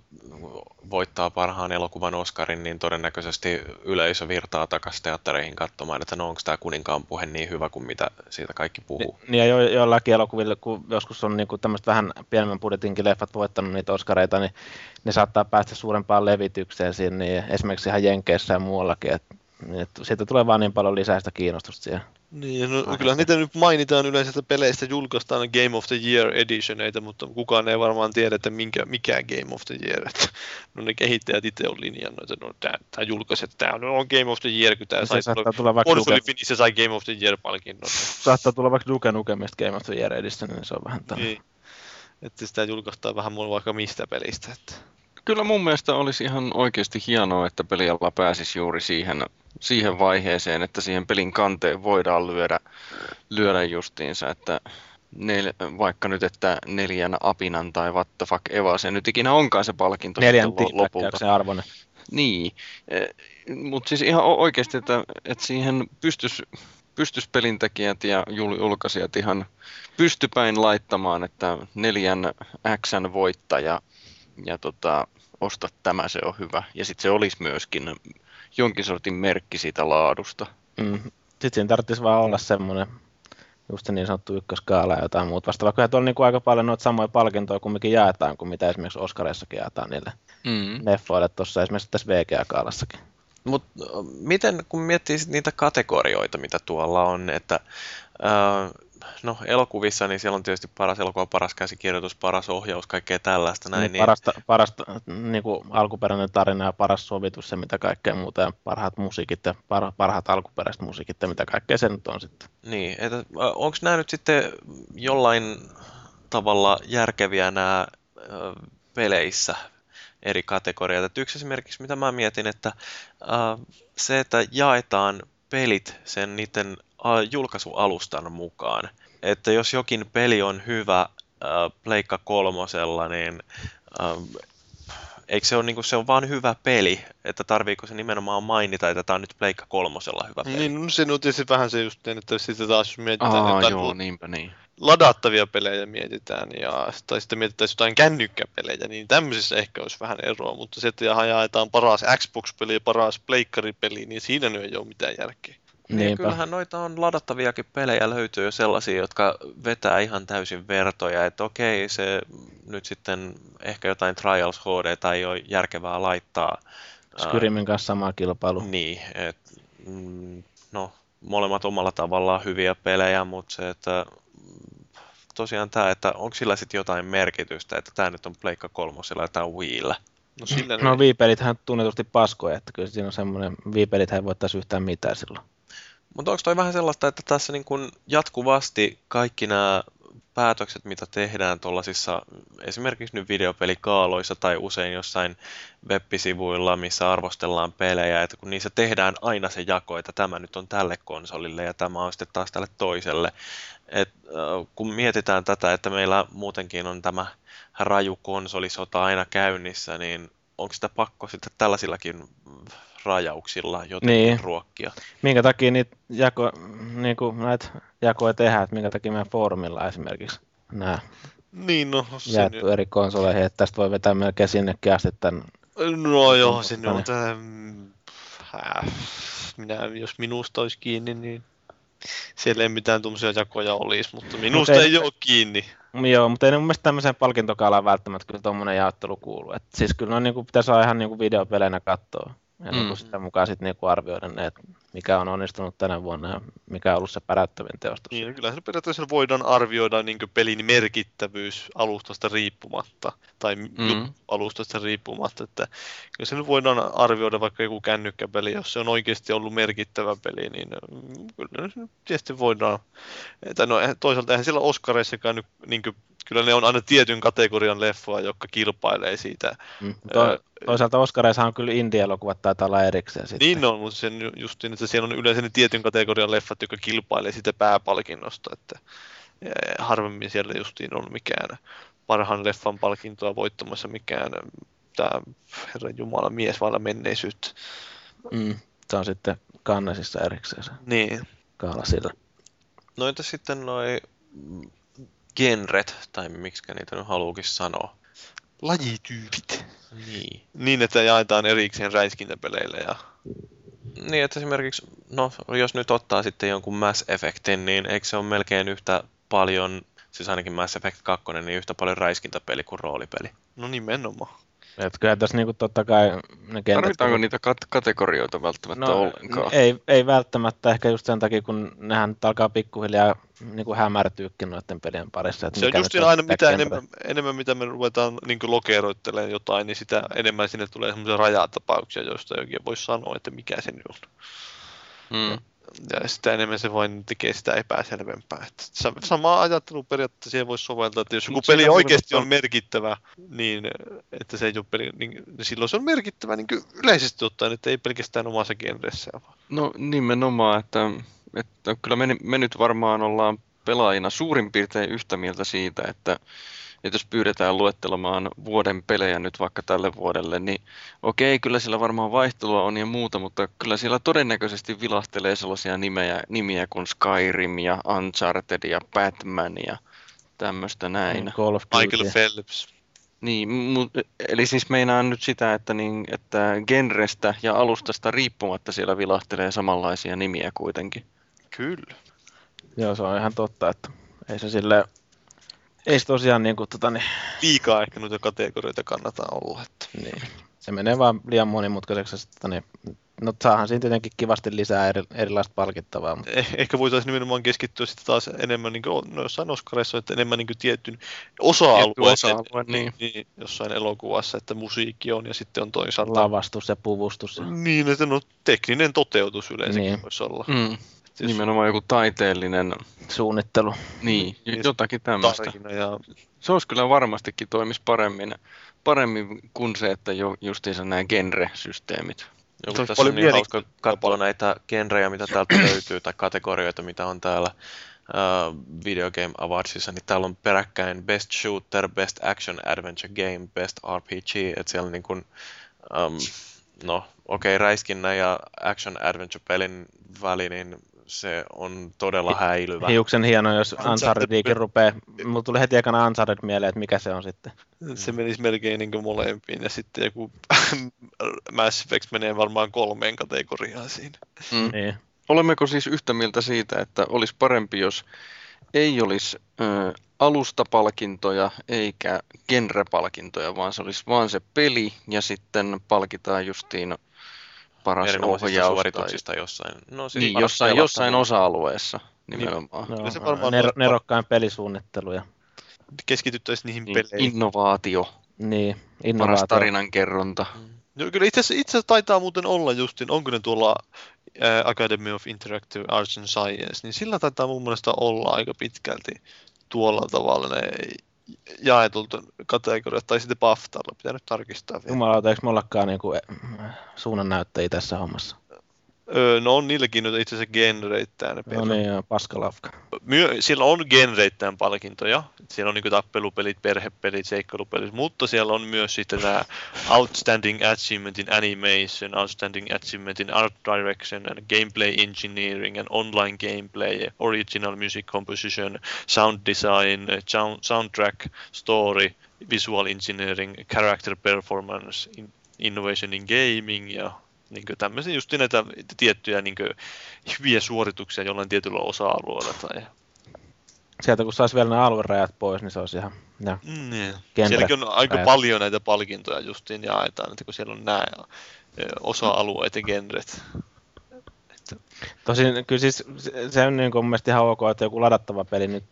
voittaa parhaan elokuvan Oscarin, niin todennäköisesti yleisö virtaa takaisin teattereihin katsomaan, että no onko tämä kuninkaan puhe niin hyvä kuin mitä siitä kaikki puhuu. Niin, ja jo, joillakin elokuvilla, kun joskus on niin tämmöiset vähän pienemmän budjetinkin leffat voittanut niitä Oscareita, niin ne saattaa päästä suurempaan levitykseen siinä, niin esimerkiksi ihan Jenkeissä ja muuallakin. Et, niin, et siitä tulee vaan niin paljon lisää sitä kiinnostusta siihen. Niin, no, kyllä niitä nyt mainitaan yleensä, että peleistä julkaistaan Game of the Year editioneita, mutta kukaan ei varmaan tiedä, että minkä, mikä Game of the Year. Että, no ne kehittäjät itse on linjannut, että no, tämä, tämä julkaisi, että tämä on Game of the Year, kun tämä Se sai saattaa tulla vaikka konsoli Duke, Finish sai Game of the Year-palkinnon. saattaa tulla vaikka Duke Nukemista Game of the Year edition, niin se on vähän tällainen. Niin. Että sitä julkaistaan vähän mulla vaikka mistä pelistä. Että. Kyllä mun mielestä olisi ihan oikeasti hienoa, että peliala pääsisi juuri siihen, siihen vaiheeseen, että siihen pelin kanteen voidaan lyödä, lyödä justiinsa, että nel, vaikka nyt, että neljän apinan tai what the fuck Eva, se nyt ikinä onkaan se palkinto Neljän lopulta. arvoinen. Niin, mutta siis ihan oikeasti, että, että siihen pystys, pystys pelintekijät ja jul- julkaisijat ihan pystypäin laittamaan, että neljän Xn voittaja ja tota, osta tämä, se on hyvä. Ja sitten se olisi myöskin jonkin sortin merkki siitä laadusta. Mm. Sitten siinä tarvitsisi vaan olla semmoinen just se niin sanottu ykköskaala ja jotain muuta vastaavaa. Kyllä tuolla niin kuin aika paljon noita samoja palkintoja kumminkin jaetaan kuin mitä esimerkiksi Oscareissakin jaetaan niille mm. leffoille tuossa esimerkiksi tässä VGA-kaalassakin. Mutta miten, kun miettii sit niitä kategorioita, mitä tuolla on, että äh, no elokuvissa, niin siellä on tietysti paras elokuva, paras käsikirjoitus, paras ohjaus, kaikkea tällaista. Näin, niin, niin... Parasta, parasta niin kuin alkuperäinen tarina ja paras sovitus ja mitä kaikkea muuta ja parhaat musiikit ja par, parhaat alkuperäiset musiikit ja mitä kaikkea se nyt on sitten. Niin, että onko nämä nyt sitten jollain tavalla järkeviä nämä peleissä eri kategoriat. Että yksi esimerkiksi, mitä mä mietin, että äh, se, että jaetaan pelit sen niiden julkaisualustan mukaan. Että jos jokin peli on hyvä äh, Pleikka kolmosella, niin äh, eikö se ole, niin kuin, se on vaan hyvä peli, että tarviiko se nimenomaan mainita, että tämä on nyt Pleikka kolmosella hyvä peli? Niin, no se on tietysti vähän se just, että sitten taas mietitään Aa, jotain joo, niinpä niin. ladattavia pelejä mietitään, ja, tai sitten mietitään jotain kännykkäpelejä, niin tämmöisissä ehkä olisi vähän eroa, mutta se, että jaetaan paras Xbox-peli ja paras Pleikkaripeli, niin siinä nyt ei ole mitään järkeä. Niin, kyllähän noita on ladattaviakin pelejä löytyy jo sellaisia, jotka vetää ihan täysin vertoja, että okei, se nyt sitten ehkä jotain Trials HD tai ei ole järkevää laittaa. Skyrimin kanssa sama kilpailu. Niin, et, mm, no molemmat omalla tavallaan hyviä pelejä, mutta se, että tosiaan tämä, että onko sillä sitten jotain merkitystä, että tämä nyt on Pleikka kolmosella ja tämä on Wiillä. No, sillä no Wii-pelithän tunnetusti paskoja, että kyllä siinä on semmoinen, Wii-pelithän ei voittaisi yhtään mitään silloin. Mutta onko toi vähän sellaista, että tässä niin kun jatkuvasti kaikki nämä päätökset, mitä tehdään tuollaisissa esimerkiksi nyt videopelikaaloissa tai usein jossain web-sivuilla, missä arvostellaan pelejä, että kun niissä tehdään aina se jako, että tämä nyt on tälle konsolille ja tämä on sitten taas tälle toiselle. Et, äh, kun mietitään tätä, että meillä muutenkin on tämä raju konsolisota aina käynnissä, niin onko sitä pakko sitten tällaisillakin rajauksilla jotenkin niin. ruokkia. Minkä takia niitä jako, niin kuin näitä jakoja tehdään, että minkä takia meidän foorumilla esimerkiksi nämä niin, no, jaettu eri konsoleihin, että tästä voi vetää melkein sinnekin asti tämän... No joo, sinne on tämä... Äh, minä, jos minusta olisi kiinni, niin siellä ei mitään tuommoisia jakoja olisi, mutta minusta Mut ei, ei ole kiinni. Joo, mutta ei ne mun mielestä tämmöiseen palkintokaalaan välttämättä kyllä tuommoinen jaottelu kuulu. Et siis kyllä on niin kuin, pitäisi olla ihan niin kuin videopeleinä katsoa. Ja mm. niin sitä mukaan sitten niinku arvioida ne, että mikä on onnistunut tänä vuonna ja mikä on ollut se pärättävin teostus. Niin, kyllä se periaatteessa voidaan arvioida niin pelin merkittävyys alustasta riippumatta, tai mm. alustasta riippumatta, että kyllä se voidaan arvioida vaikka joku kännykkäpeli, jos se on oikeasti ollut merkittävä peli, niin mm, kyllä se tietysti voidaan, että no toisaalta eihän siellä Oscareissakaan nyt niin kyllä ne on aina tietyn kategorian leffoa, jotka kilpailee siitä. Mm, to, toisaalta Oscareissa on kyllä indie-elokuvat taitaa olla erikseen sitten. Niin on, mutta sen justiin, että siellä on yleensä ne tietyn kategorian leffat, jotka kilpailee siitä pääpalkinnosta, että harvemmin siellä justiin on mikään parhaan leffan palkintoa voittamassa mikään tämä Herran Jumala mies vailla menneisyyttä. Mm, se on sitten kannesissa erikseen se niin. kaala sillä. No entä sitten noin genret, tai miksi niitä nyt haluukin sanoa. Lajityypit. Niin. Niin, että jaetaan erikseen räiskintäpeleille ja... Niin, että esimerkiksi, no jos nyt ottaa sitten jonkun Mass Effectin, niin eikö se ole melkein yhtä paljon, siis ainakin Mass Effect 2, niin yhtä paljon räiskintäpeli kuin roolipeli? No nimenomaan. Et kyllä tässä niinku totta kai ne kentät... Tarvitaanko niitä kat- kategorioita välttämättä no, ollenkaan? Ei, ei välttämättä, ehkä just sen takia, kun nehän alkaa pikkuhiljaa niinku hämärtyykin noiden pelien parissa. Se on just aina mitä enemmän, enemmän, mitä me ruvetaan niin lokeroittelemaan jotain, niin sitä enemmän sinne tulee semmoisia rajatapauksia, joista jokin voisi sanoa, että mikä se nyt on. Hmm ja sitä enemmän se vain tekee sitä epäselvempää. Että sama ajattelu periaatteessa siihen voisi soveltaa, että jos joku Mut peli oikeasti on merkittävä, niin että se ei ole peli, niin, niin silloin se on merkittävä niin yleisesti ottaen, että ei pelkästään omassa genressä. No nimenomaan, että, että kyllä me, me nyt varmaan ollaan pelaajina suurin piirtein yhtä mieltä siitä, että että jos pyydetään luettelemaan vuoden pelejä nyt vaikka tälle vuodelle, niin okei, kyllä siellä varmaan vaihtelua on ja muuta, mutta kyllä siellä todennäköisesti vilahtelee sellaisia nimeä, nimiä kuin Skyrim ja Uncharted ja Batman ja tämmöistä näin. Call of Duty. Michael Phelps. Niin, eli siis meinaan nyt sitä, että, niin, että genrestä ja alustasta riippumatta siellä vilahtelee samanlaisia nimiä kuitenkin. Kyllä. Joo, se on ihan totta, että ei se sille ei se tosiaan niin kuin, tota, niin, Liikaa ehkä noita kategorioita kannattaa olla. Että. niin, se menee vaan liian monimutkaiseksi. ja Tota, niin, no saahan siinä tietenkin kivasti lisää eri, erilaista palkittavaa, mutta Eh, ehkä voitaisiin nimenomaan keskittyä sitten taas enemmän niin kuin, no jossain Oscarissa, että enemmän niin kuin tietyn osa-alueen, osa-alue, niin. niin, jossain elokuvassa, että musiikki on ja sitten on toisaalta lavastus ja puvustus. Ja, niin, että no tekninen toteutus yleensä Niin. niin. voisi olla. Mm. Jos Nimenomaan joku taiteellinen, suunnittelu. niin, Niin, jotakin tämmöistä. ja Se olisi kyllä varmastikin toimisi paremmin, paremmin kuin se, että jo, justiinsa nämä genre-systeemit. Olisi tässä on niin hauska katsoa näitä genrejä, mitä täältä löytyy, tai kategorioita, mitä on täällä uh, Video Game Awardsissa, niin täällä on peräkkäin Best Shooter, Best Action Adventure Game, Best RPG, että siellä niin kuin, um, no okei, okay, räiskinnä ja Action Adventure pelin väli, niin se on todella häilyvä. Hiuksen hieno, jos Uncharted- Unchartedikin rupeaa. Mulla tuli heti ekana Uncharted mieleen, että mikä se on sitten. se menisi melkein niin molempiin ja sitten joku Mass Effect menee varmaan kolmeen kategoriaan siinä. Mm. Niin. Olemmeko siis yhtä mieltä siitä, että olisi parempi, jos ei olisi ö, alustapalkintoja eikä genrepalkintoja, vaan se olisi vaan se peli ja sitten palkitaan justiin paras ohjaus tai suorituksista jossain. No, siis niin, paras jossain, jossain osa-alueessa nimenomaan. No, Kyllä se varmaan ner- nerokkain pelisuunnittelu ja Keskityttäisiin niihin Niin, peleihin. innovaatio, niin, paras innovaatio. tarinankerronta. No, kyllä itse asiassa, itse asiassa taitaa muuten olla justin, onko ne tuolla Academy of Interactive Arts and Science, niin sillä taitaa mun mielestä olla aika pitkälti tuolla tavalla ne jaetulta kategoriat, tai sitten BAFTalla, pitää nyt tarkistaa vielä. Jumalauta, eikö me ollakaan niinku suunnannäyttäjiä tässä hommassa? Öö, no on niilläkin nyt itse asiassa genreittäin No niin, joo, paskalafka. Myö, siellä on genreittäin palkintoja. Siellä on niin tappelupelit, perhepelit, seikkailupelit, mutta siellä on myös sitten tämä Outstanding Achievement in Animation, Outstanding Achievement in Art Direction, and Gameplay Engineering, and Online Gameplay, Original Music Composition, Sound Design, sound- Soundtrack, Story, Visual Engineering, Character Performance, in, Innovation in Gaming ja niin tämmöisiä just näitä tiettyjä niin hyviä suorituksia jollain tietyllä osa-alueella. Tai... Sieltä kun saisi vielä ne aluerajat pois, niin se olisi ihan... Ja, Mm, niin. Sielläkin on aika rajat. paljon näitä palkintoja justiin jaetaan, että kun siellä on nämä osa-alueet ja genret. tosin kyllä siis se- on niin kuin mun mielestä ihan ok, että joku ladattava peli nyt,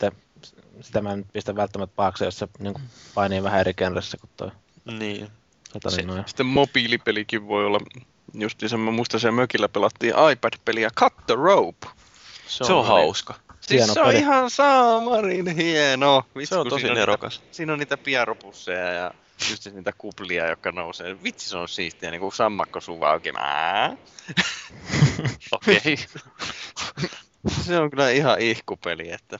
sitä mä en nyt pistä välttämättä paakse, jos se niin kuin painii vähän eri genressä kuin toi. Niin. Se- noin. Sitten mobiilipelikin voi olla, justiinsa mä muistan siellä mökillä pelattiin iPad-peliä Cut the Rope. Se on hauska. Siis Hieno se on peli. ihan saamarin hieno. Vitsi, Se on tosi siinä nerokas. Niitä, siinä on niitä pieropusseja ja just niitä kuplia, jotka nousee. Vitsi, se on siistiä, niin kuin sammakko suu auki. Okei. Se on kyllä ihan ihkupeli, että...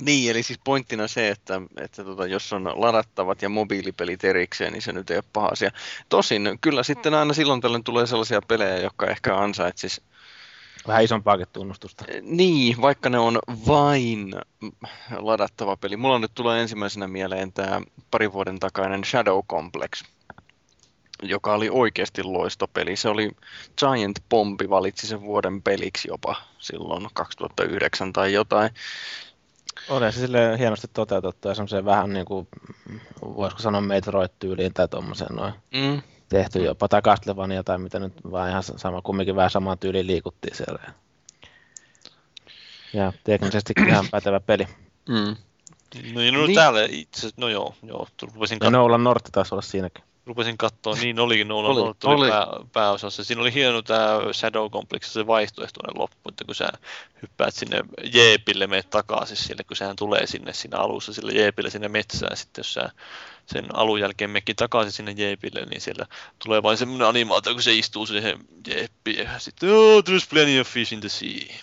Niin, eli siis pointtina se, että, että tota, jos on ladattavat ja mobiilipelit erikseen, niin se nyt ei ole paha asia. Tosin kyllä sitten aina silloin tällöin tulee sellaisia pelejä, jotka ehkä ansaitsis Vähän isompaakin tunnustusta. Niin, vaikka ne on vain ladattava peli. Mulla nyt tulee ensimmäisenä mieleen tämä pari vuoden takainen Shadow Complex, joka oli oikeasti loistopeli. Se oli Giant Bombi valitsi sen vuoden peliksi jopa silloin 2009 tai jotain. Oli se silleen hienosti toteutettu ja semmoiseen vähän niin kuin, voisiko sanoa Metroid-tyyliin tai tommoseen noin Mm. tehty jopa, tai Castlevania tai mitä nyt, vaan ihan sama, kumminkin vähän samaan tyyliin liikuttiin siellä. Ja teknisesti ihan pätevä peli. Mm. No, no Niin. täällä itse no joo, joo, rupesin, Ja kat- Nolan Nortti taisi olla siinäkin. Rupesin katsoa, niin olikin Nolan Oli, oli, oli, oli. Pää, pääosassa. Siinä oli hieno tämä Shadow Complex, se vaihtoehtoinen loppu, että kun sä hyppäät sinne jeepille, meet takaisin sille, kun sehän tulee sinne siinä alussa sille jeepille sinne metsään, sitten jos sä sen alun jälkeen mekin takaisin sinne jeepille, niin siellä tulee vain semmoinen animaatio, kun se istuu siihen jeeppiin ja sitten, oh, there's plenty of fish in the sea.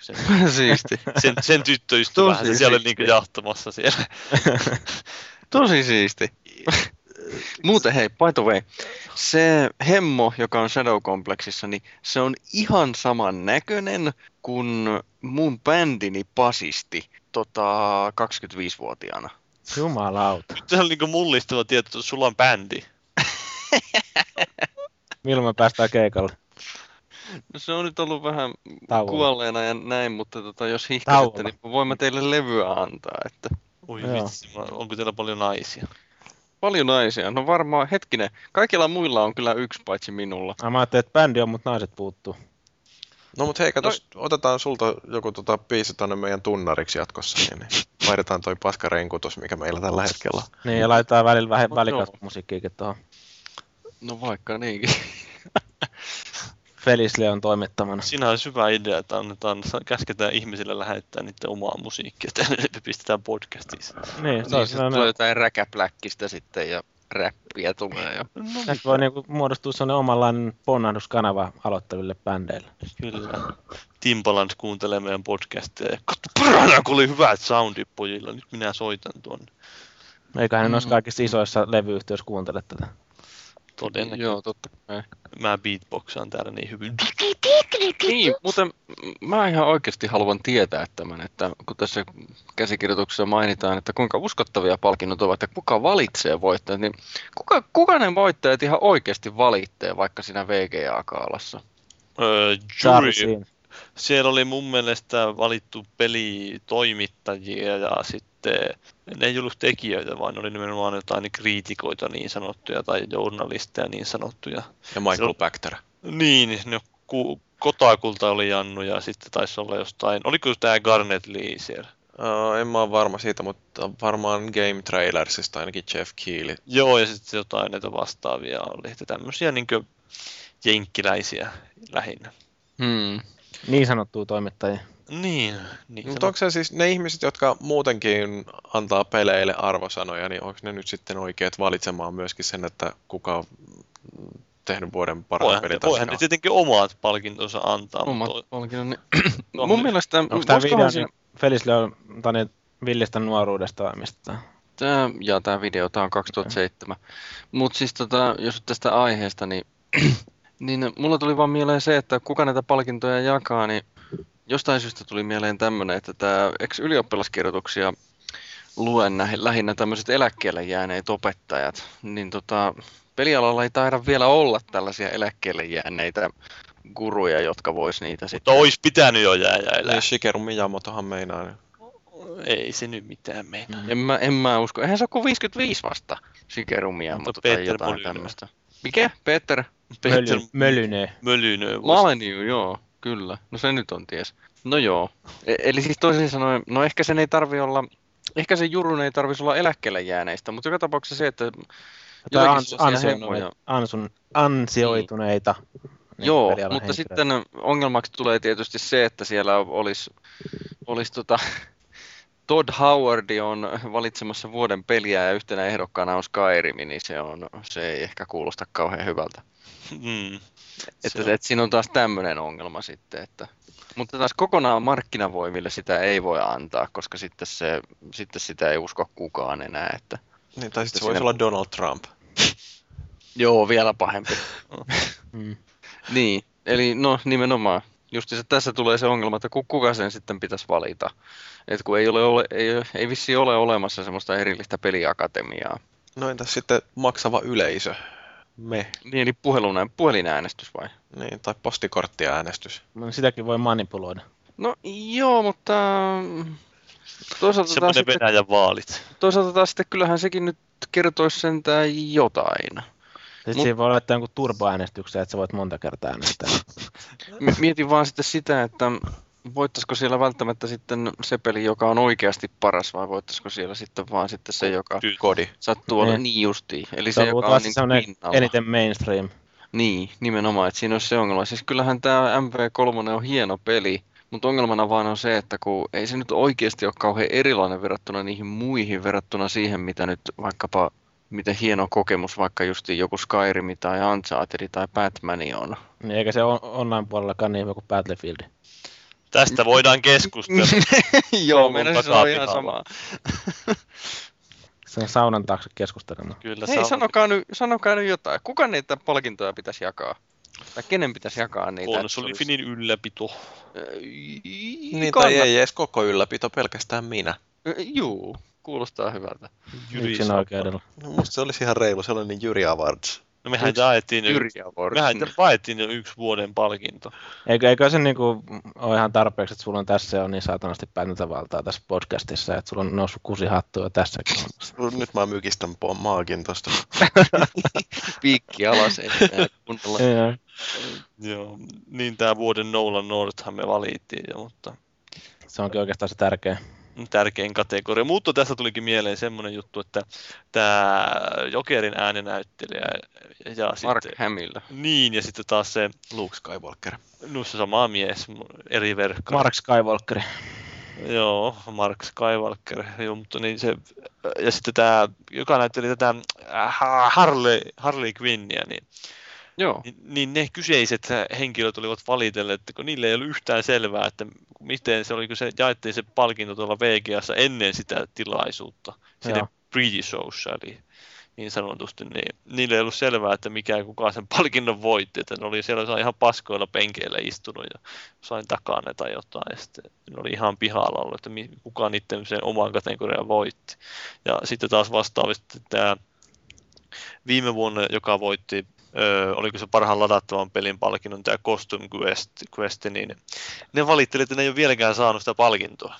Sen, Siisti. sen, sen tyttö istuu Tosi vähän siellä siistiä. niin jahtamassa siellä. Tosi siisti. Muuten hei, by the way, se hemmo, joka on Shadow Complexissa, niin se on ihan saman näköinen kuin mun bändini basisti tota, 25-vuotiaana. Jumalauta. Se on niin mullistava tieto, että sulla on bändi. Milloin me päästään keikalle? No se on nyt ollut vähän Tauolla. kuolleena ja näin, mutta tota, jos hihkaisette, niin voin mä teille levyä antaa. Että. Oi Joo. vitsi, onko teillä paljon naisia? Paljon naisia. No varmaan, hetkinen, kaikilla muilla on kyllä yksi paitsi minulla. Ah, Mä ajattelin, että bändi on, mutta naiset puuttuu. No mut hei, katos, otetaan sulta joku tota biisi tonne meidän tunnariksi jatkossa, niin, niin vaihdetaan toi paskarenkutus, mikä meillä tällä hetkellä on. Niin, ja laitetaan välillä vähän joo. musiikkiakin tuohon. No vaikka niinkin. Felisle on toimittamana. Siinä olisi hyvä idea, että annetaan, käsketään ihmisille lähettää niiden omaa musiikkia, että ne pistetään podcastiin. Niin, se niin, on tulee jotain räkäpläkkistä sitten ja räppiä tulee. Ja... No tästä voi niinku muodostua sellainen omanlainen ponnahduskanaava aloittaville bändeille. Kyllä. Timbaland kuuntelee meidän podcastia ja katso, kun oli hyvät soundit pojilla, nyt minä soitan tuonne. Eiköhän ne Mm. noissa kaikissa isoissa levyyhtiöissä kuuntele tätä. Todennäköisesti. Joo, totta kai. Mä beatboxaan täällä niin hyvin. Niin, mutta mä ihan oikeasti haluan tietää tämän, että kun tässä käsikirjoituksessa mainitaan, että kuinka uskottavia palkinnot ovat ja kuka valitsee voittajat, niin kuka, kuka ne voittajat ihan oikeasti valitsee vaikka siinä VGA-kaalassa? Öö, jury. Siellä oli mun mielestä valittu pelitoimittajia ja sitten ne ei ollut tekijöitä, vaan ne oli nimenomaan jotain kriitikoita niin sanottuja tai journalisteja niin sanottuja. Ja Michael Se Bacter. Niin, ne ku, Kotakulta oli Jannu ja sitten taisi olla jostain, oliko tämä Garnet Lee siellä? Uh, en mä ole varma siitä, mutta varmaan Game Trailersista ainakin Jeff Keighley. Joo, ja sitten jotain näitä vastaavia oli, että tämmöisiä niin jenkkiläisiä lähinnä. Hmm. Niin sanottua toimittajia. Niin, niin Mutta onko se siis ne ihmiset, jotka muutenkin antaa peleille arvosanoja, niin onko ne nyt sitten oikeat valitsemaan myöskin sen, että kuka on tehnyt vuoden parhaan voihan, pelin voihan ne tietenkin omat palkintonsa antaa, Omat mutta palkinnot. Niin. Mun mielestä, Onko tämä video siinä- niin Felisle on tani, villistä nuoruudesta vai mistä? tää? Tää, ja tämä video, tämä on 2007. Mutta siis tota, jos tästä aiheesta, niin, niin mulla tuli vaan mieleen se, että kuka näitä palkintoja jakaa, niin jostain syystä tuli mieleen tämmöinen, että tämä ex ylioppilaskirjoituksia luen nä- lähinnä tämmöiset eläkkeelle jääneet opettajat, niin tota, pelialalla ei taida vielä olla tällaisia eläkkeelle jääneitä guruja, jotka vois niitä mutta sitten... olisi pitänyt jo jää jäillä. Niin Shigeru Miyamotohan meinaa. Niin. Ei se nyt mitään meinaa. En mä, en mä usko. Eihän se ole kuin 55 vasta. Shigerumia, Mutta mutta tai jotain tämmöistä. Mikä? Peter? Peter. Mölynö. voisi- Maleniu, joo, kyllä. No se nyt on ties. No joo. E- eli siis toisin sanoen, no ehkä sen ei tarvi olla, ehkä se jurun ei tarvitsisi olla eläkkeelle jääneistä, mutta joka tapauksessa se, että Tai ans, ansioituneita, ansun, ansioituneita. niin Joo, mutta henkilöitä. sitten ongelmaksi tulee tietysti se, että siellä olisi, olisi tota, Todd Howard on valitsemassa vuoden peliä ja yhtenä ehdokkaana on Skyrim, niin se, on, se ei ehkä kuulosta kauhean hyvältä. Mm. Että, on- että siinä on taas tämmöinen ongelma sitten, että mutta taas kokonaan markkinavoimille sitä ei voi antaa, koska sitten, se, sitten sitä ei usko kukaan enää. Että... Niin, tai sitten se Siinä- voisi olla Donald Trump. Joo, vielä pahempi. Mm. niin, eli no nimenomaan. Just se, tässä tulee se ongelma, että ku- kuka sen sitten pitäisi valita. Et kun ei, ole, ole, ei, ei vissi ole olemassa semmoista erillistä peliakatemiaa. No entäs sitten maksava yleisö? Me. Niin, eli puhelun, puhelinäänestys vai? Niin, tai postikorttiäänestys. No, Sitäkin voi manipuloida. No joo, mutta mm, toisaalta taas, Semmoinen sitten, Venäjän vaalit. toisaalta taas sitten kyllähän sekin nyt kertoisi sentään jotain. Sitten Mut- siinä voi laittaa jonkun turboäänestyksen, että sä voit monta kertaa äänestää. Mietin vaan sitten sitä, että voittaisiko siellä välttämättä sitten se peli, joka on oikeasti paras, vai voittaisiko siellä sitten vaan sitten se, joka. Kodi. sattuu olla Niin. niin justiin. Eli Se se, on joka on niin pinnalla. eniten mainstream. Niin, nimenomaan, että siinä olisi se ongelma. Siis kyllähän tämä MV3 on hieno peli, mutta ongelmana vaan on se, että kun ei se nyt oikeasti ole kauhean erilainen verrattuna niihin muihin, verrattuna siihen, mitä nyt vaikkapa, miten hieno kokemus vaikka just joku Skyrim tai Uncharted tai Batman on. Niin eikä se on- online-puolellakaan niin hyvä kuin Battlefield. Tästä voidaan keskustella. Joo, meidän se on ihan takapihalla. sama. Se on saunan taakse keskustelema. Kyllä Hei, sanokaa nyt, sanokaa nyt jotain. Kuka niitä palkintoja pitäisi jakaa? Tai kenen pitäisi jakaa niitä? Konsolifinin ylläpito. Niin, tai ei edes koko ylläpito, pelkästään minä. Juu, kuulostaa hyvältä. Jyri oikeudella. No, musta se olisi ihan reilu, sellainen Jyri Awards. No mehän Yksi jaettiin mehän jaettiin jo yksi vuoden palkinto. Eikö, eikö se niinku ole ihan tarpeeksi, että sulla on tässä on niin saatanasti päätäntävaltaa tässä podcastissa, että sulla on noussut kusi hattua tässäkin. Nyt mä mykistän maakin tosta. Piikki alas, ei enää kunnolla. Joo. Joo, niin tämä vuoden Nolan Northhan me valittiin jo, mutta Se onkin oikeastaan se tärkeä. Tärkein kategoria. Mutta tästä tulikin mieleen semmoinen juttu, että tämä Jokerin ääninäyttelijä ja Mark sitten, Hamill. niin, ja sitten taas se, Luke Skywalker. no se sama mies, eri verkka. Mark Skywalker. Joo, Mark Skywalker, joo, mutta niin se, ja sitten tämä, joka näytteli tätä äh, Harley, Harley Quinnia, niin, Joo. niin, niin ne kyseiset henkilöt olivat valitelleet, että kun niille ei ollut yhtään selvää, että miten se oli, kun se jaettiin se palkinto tuolla VGassa ennen sitä tilaisuutta, sinne pre-showssa, eli niin sanotusti, niin niille ei ollut selvää, että mikä kuka sen palkinnon voitti, että ne oli siellä ihan paskoilla penkeillä istunut ja sain takana tai jotain, ja sitten ne oli ihan pihalla ollut, että kuka niiden sen oman kategorian voitti. Ja sitten taas vastaavasti tämä viime vuonna, joka voitti, öö, oliko se parhaan ladattavan pelin palkinnon, tämä Costume Quest, Quest, niin ne valitteli, että ne ei ole vieläkään saanut sitä palkintoa.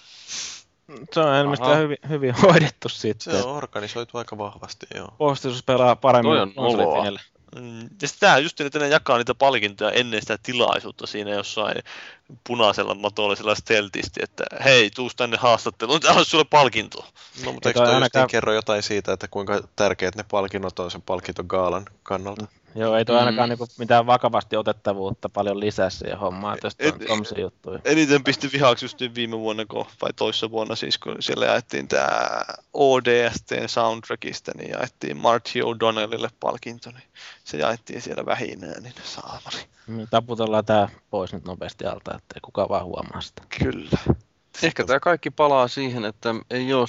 Se on ilmeisesti hyvin, hyvin hoidettu sitten. Se on organisoitu aika vahvasti, joo. Postistus pelaa paremmin Toi on konsolifinille. Mm, Ja sitten tämä just, niin, että ne jakaa niitä palkintoja ennen sitä tilaisuutta siinä jossain punaisella matollisella steltisti, että hei, tuus tänne haastatteluun, täällä olisi sulle palkinto. No, mutta Ei eikö toi toi ainakaan- kerro jotain siitä, että kuinka tärkeät ne palkinnot on sen palkintogaalan kannalta? Joo, ei toi Mm. ainakaan niinku mitään vakavasti otettavuutta paljon lisää siihen hommaan, että jos Et- on tommosia juttuja. Eniten pisti vihaksi just viime vuonna, kun, vai toissa vuonna siis, kun siellä jaettiin tämä ODSTn soundtrackista, niin jaettiin Marty O'Donnellille palkinto, niin se jaettiin siellä vähinään, niin saamari. Me taputellaan tää pois nyt nopeasti alta, ettei kukaan vaan huomaa sitä. Kyllä. Ehkä tämä kaikki palaa siihen, että ei ole,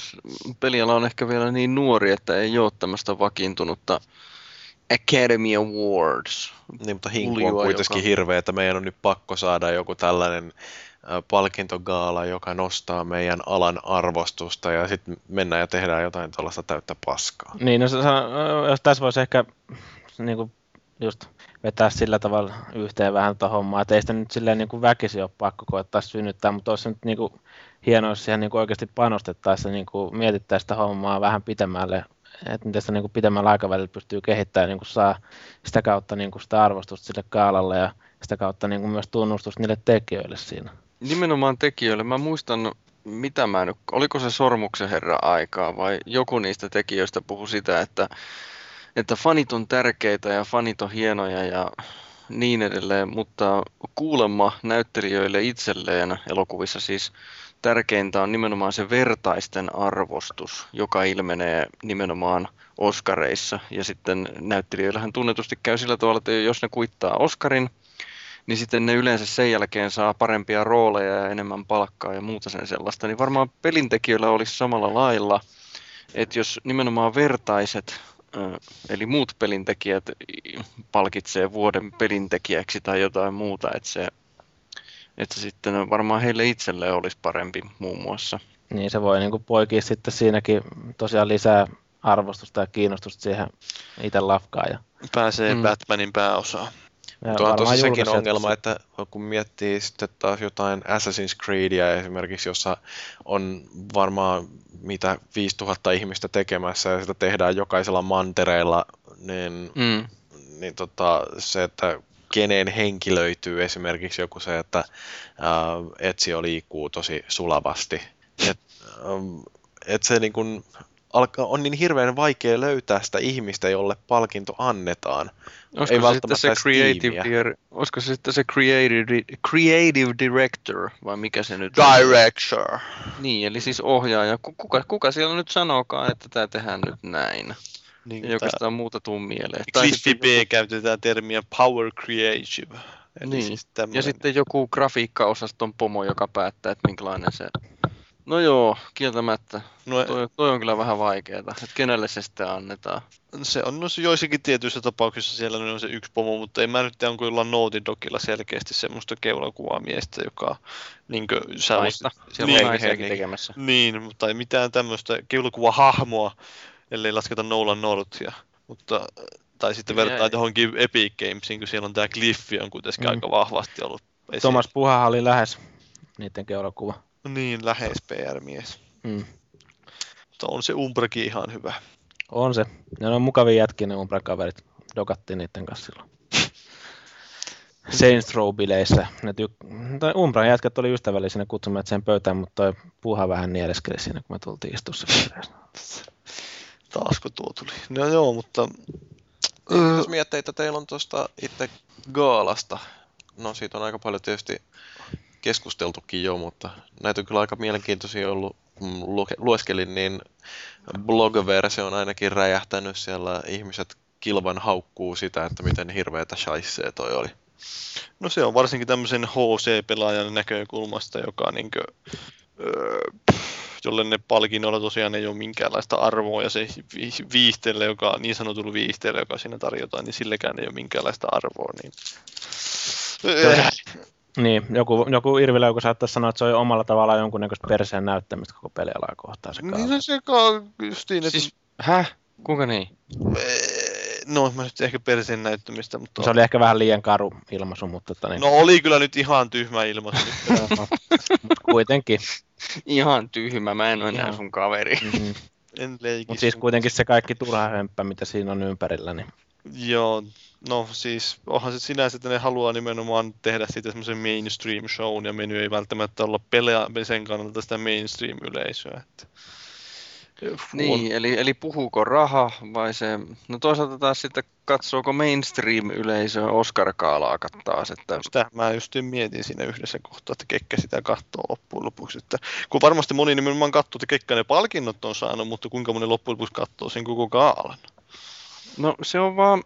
peliala on ehkä vielä niin nuori, että ei ole tämmöistä vakiintunutta Academy Awards. Niin, mutta hinku Uljua, on kuitenkin joka- hirveä, että meidän on nyt pakko saada joku tällainen palkintogaala, joka nostaa meidän alan arvostusta ja sitten mennään ja tehdään jotain tuollaista täyttä paskaa. Niin, no, jos tässä voisi ehkä niin kuin, just vetää sillä tavalla yhteen vähän tuota hommaa, että ei sitä nyt silleen niin kuin väkisin ole pakko koettaa synnyttää, mutta olisi nyt niin kuin, hienoa, jos siihen niin kuin oikeasti panostettaisiin ja niin kuin, mietittäisiin sitä hommaa vähän pitemmälle, että miten sitä niin kuin, pitemmällä aikavälillä pystyy kehittämään, niin kuin saa sitä kautta niin kuin, sitä arvostusta sille kaalalle ja sitä kautta niin kuin, myös tunnustusta niille tekijöille siinä. Nimenomaan tekijöille. Mä muistan, mitä mä nyt, oliko se Sormuksen herra aikaa vai joku niistä tekijöistä puhui sitä, että, että fanit on tärkeitä ja fanit on hienoja ja niin edelleen, mutta kuulemma näyttelijöille itselleen elokuvissa siis tärkeintä on nimenomaan se vertaisten arvostus, joka ilmenee nimenomaan Oscareissa. Ja sitten näyttelijöillähän tunnetusti käy sillä tavalla, että jos ne kuittaa Oscarin, niin sitten ne yleensä sen jälkeen saa parempia rooleja ja enemmän palkkaa ja muuta sen sellaista. Niin varmaan pelintekijöillä olisi samalla lailla, että jos nimenomaan vertaiset, eli muut pelintekijät palkitsee vuoden pelintekijäksi tai jotain muuta, että se, että sitten varmaan heille itselleen olisi parempi muun muassa. Niin se voi niin kuin, poikia sitten siinäkin tosiaan lisää arvostusta ja kiinnostusta siihen itse lafkaan. Ja, Pääsee Mm. Batmanin pääosaan. ja Mutta on tosi sekin ongelma, että kun miettii sitten taas jotain Assassin's Creedia esimerkiksi, jossa on varmaan mitä 5000 ihmistä tekemässä ja sitä tehdään jokaisella mantereella, niin, Mm. niin tota, se, että keneen henkilöityy esimerkiksi joku se, että ää, Etsio liikkuu tosi sulavasti. Et, ähm, et se niin kun, alkaa, on niin hirveän vaikea löytää sitä ihmistä, jolle palkinto annetaan. Olisiko Ei se sitten välttämättä se creative, dir- olisiko se sitten se creative, creative director vai mikä se nyt on? Director. Niin, eli siis ohjaaja. Ku- Kuka, kuka siellä nyt sanookaan, että tämä tehdään nyt näin? Niin, Ei oikeastaan muuta tuu mieleen. Cliffy B käytetään termiä power creative. Eli Niin. siis Ja tämmönen- sitten joku grafiikkaosaston pomo, joka päättää, että minkälainen se... No joo, kieltämättä. no, Toi, toi on kyllä vähän vaikeaa, että kenelle se sitten annetaan. se on no, se joissakin tietyissä tapauksissa siellä on se yksi pomo, mutta ei mä nyt tiedä, onko jollain Naughty Dogilla selkeästi semmoista keulakuvaa miestä, joka niin kuin, sä Naista. Siellä niin, on niin. tekemässä. Niin, mutta ei mitään tämmöistä keulakuvahahmoa, ellei lasketa Nolan Northia. Mutta Tai sitten vertaa johonkin Epic Gamesiin, kun siellä on tämä Cliffi on kuitenkin Mm. aika vahvasti ollut esillä. Thomas Puhahan oli lähes niidenkin elokuva. Niin, lähes PR-mies. Mm. Mutta on se Umbrakin ihan hyvä. On se. Ne on mukavia jätkiä ne Umbra-kaverit. Dokattiin niiden kanssa silloin. Saints Row-bileissä. Ne tyk- tai Umbran jätkät oli ystävällisinä kutsumme sen pöytään, mutta toi puha vähän nieleskeli siinä, kun me tultiin istussa viereessä. Taasko tuo tuli? No joo, mutta... Jos miettii, että teillä on tuosta itse Gaalasta, no siitä on aika paljon tietysti keskusteltukin jo, mutta näitä on kyllä aika mielenkiintoisia ollut. Kun lueskelin, niin blog-versio on ainakin räjähtänyt siellä. Ihmiset kilvan haukkuu sitä, että miten hirveätä shaissee toi oli. No se on varsinkin tämmöisen HC-pelaajan näkökulmasta, joka niinkö, jolle ne palkinnoilla tosiaan ei ole minkäänlaista arvoa ja se vi- viihteelle, joka niin sanotulla viihteelle, joka siinä tarjotaan, niin sillekään ei ole minkäänlaista arvoa. Niin... Öö, Niin, joku, joku Irvilä, joku saattaisi sanoa, että se on omalla tavallaan jonkunnäköistä perseen näyttämistä koko pelialaa kohtaan se niin se se ka- justiin, että... Siis, häh? Kuinka niin? No, mä nyt ehkä perseen näyttämistä, mutta... Se oli ehkä vähän liian karu ilmaisu, mutta että niin, No oli kyllä nyt ihan tyhmä ilmaisu. mutta kuitenkin. Ihan tyhmä, mä en ole enää sun kaveri. Mm-hmm. en leiki. Mutta siis kuitenkin se kaikki turha hömppä, mitä siinä on ympärillä, niin Joo, no siis onhan se sinänsä, että ne haluaa nimenomaan tehdä siitä semmoisen mainstream shown ja meny ei välttämättä olla pelaa sen kannalta sitä mainstream-yleisöä. Että... Niin, eli, eli puhuuko raha vai se, no toisaalta taas sitten katsooko mainstream-yleisö Oscar-kaalaa taas, että Sitä mä just mietin siinä yhdessä kohtaa, että Kekkä sitä katsoo loppujen lopuksi. Että, kun varmasti moni nimenomaan katsoo, että Kekkä ne palkinnot on saanut, mutta kuinka moni loppujen lopuksi katsoo sen koko kaalan. No se on vaan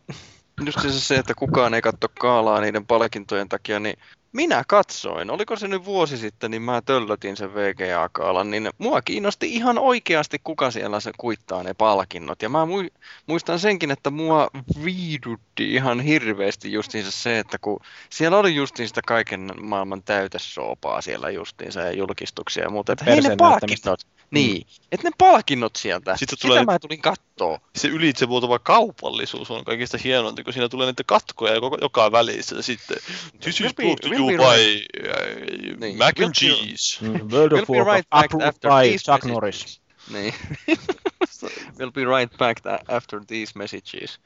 just se, se, että kukaan ei katso kaalaa niiden palkintojen takia, niin minä katsoin. Oliko se nyt vuosi sitten, niin mä töllötin sen VGA-kaalan, niin mua kiinnosti ihan oikeasti, kuka siellä se kuittaa ne palkinnot. Ja mä mui- muistan senkin, että mua viidutti ihan hirveästi justiinsa se, että kun siellä oli justiin sitä kaiken maailman täytesoopaa siellä justiinsa ja julkistuksia ja muuta. Että hei ne palkinnot, niin, että ne palkinnot sieltä, Sitten sitä tulee mä tulin kattoo. Se ylitsevuotava kaupallisuus on kaikista hienointa, kun siinä tulee niitä katkoja joka, joka välissä. Ja sitten, this is brought to you by uh, Niin. mac and cheese. mm, World We'll of be Warcraft right back approved after by these Chuck messages. Norris. Niin. we'll be right back after these messages.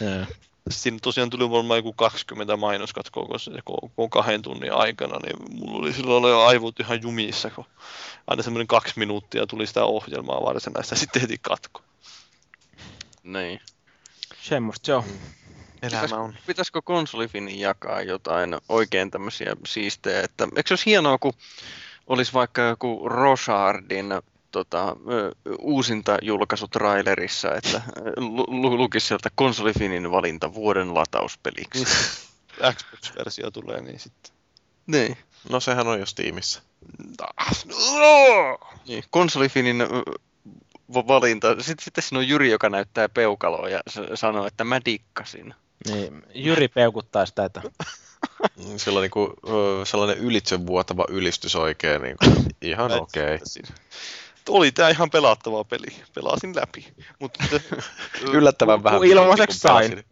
Joo. Siinä tosiaan tuli varmaan joku 20 mainoskatkoa koko, se- koko kahden tunnin aikana, niin mulla oli silloin jo aivot ihan jumissa, kun aina semmoinen kaksi minuuttia tuli sitä ohjelmaa varsinaista ja sitten heti katko. Niin. Semmosta se on. Elämä on. Pitäisikö konsolifinin jakaa jotain oikein tämmöisiä siistejä, että eikö se olisi hienoa, kun olisi vaikka joku Roshardin tota, uusinta julkaisu trailerissa, että lu- lu- lukisi sieltä konsolifinin valinta vuoden latauspeliksi. Xbox-versio tulee, niin sitten. niin. No sehän on jo Steamissa. No! niin. Konsolifinin valinta. Sitten, sitten siinä on Jyri, joka näyttää peukaloa ja sanoo, että mä dikkasin. Niin, Jyri peukuttaa sitä, että Mm, Sillä on niinku, ö, sellainen ylitsevuotava ylistys oikein. Niinku, ihan okei. Okay. Oli tää ihan pelattava peli. Pelasin läpi. Mutta Yllättävän vähän. kun ilmaiseksi sain.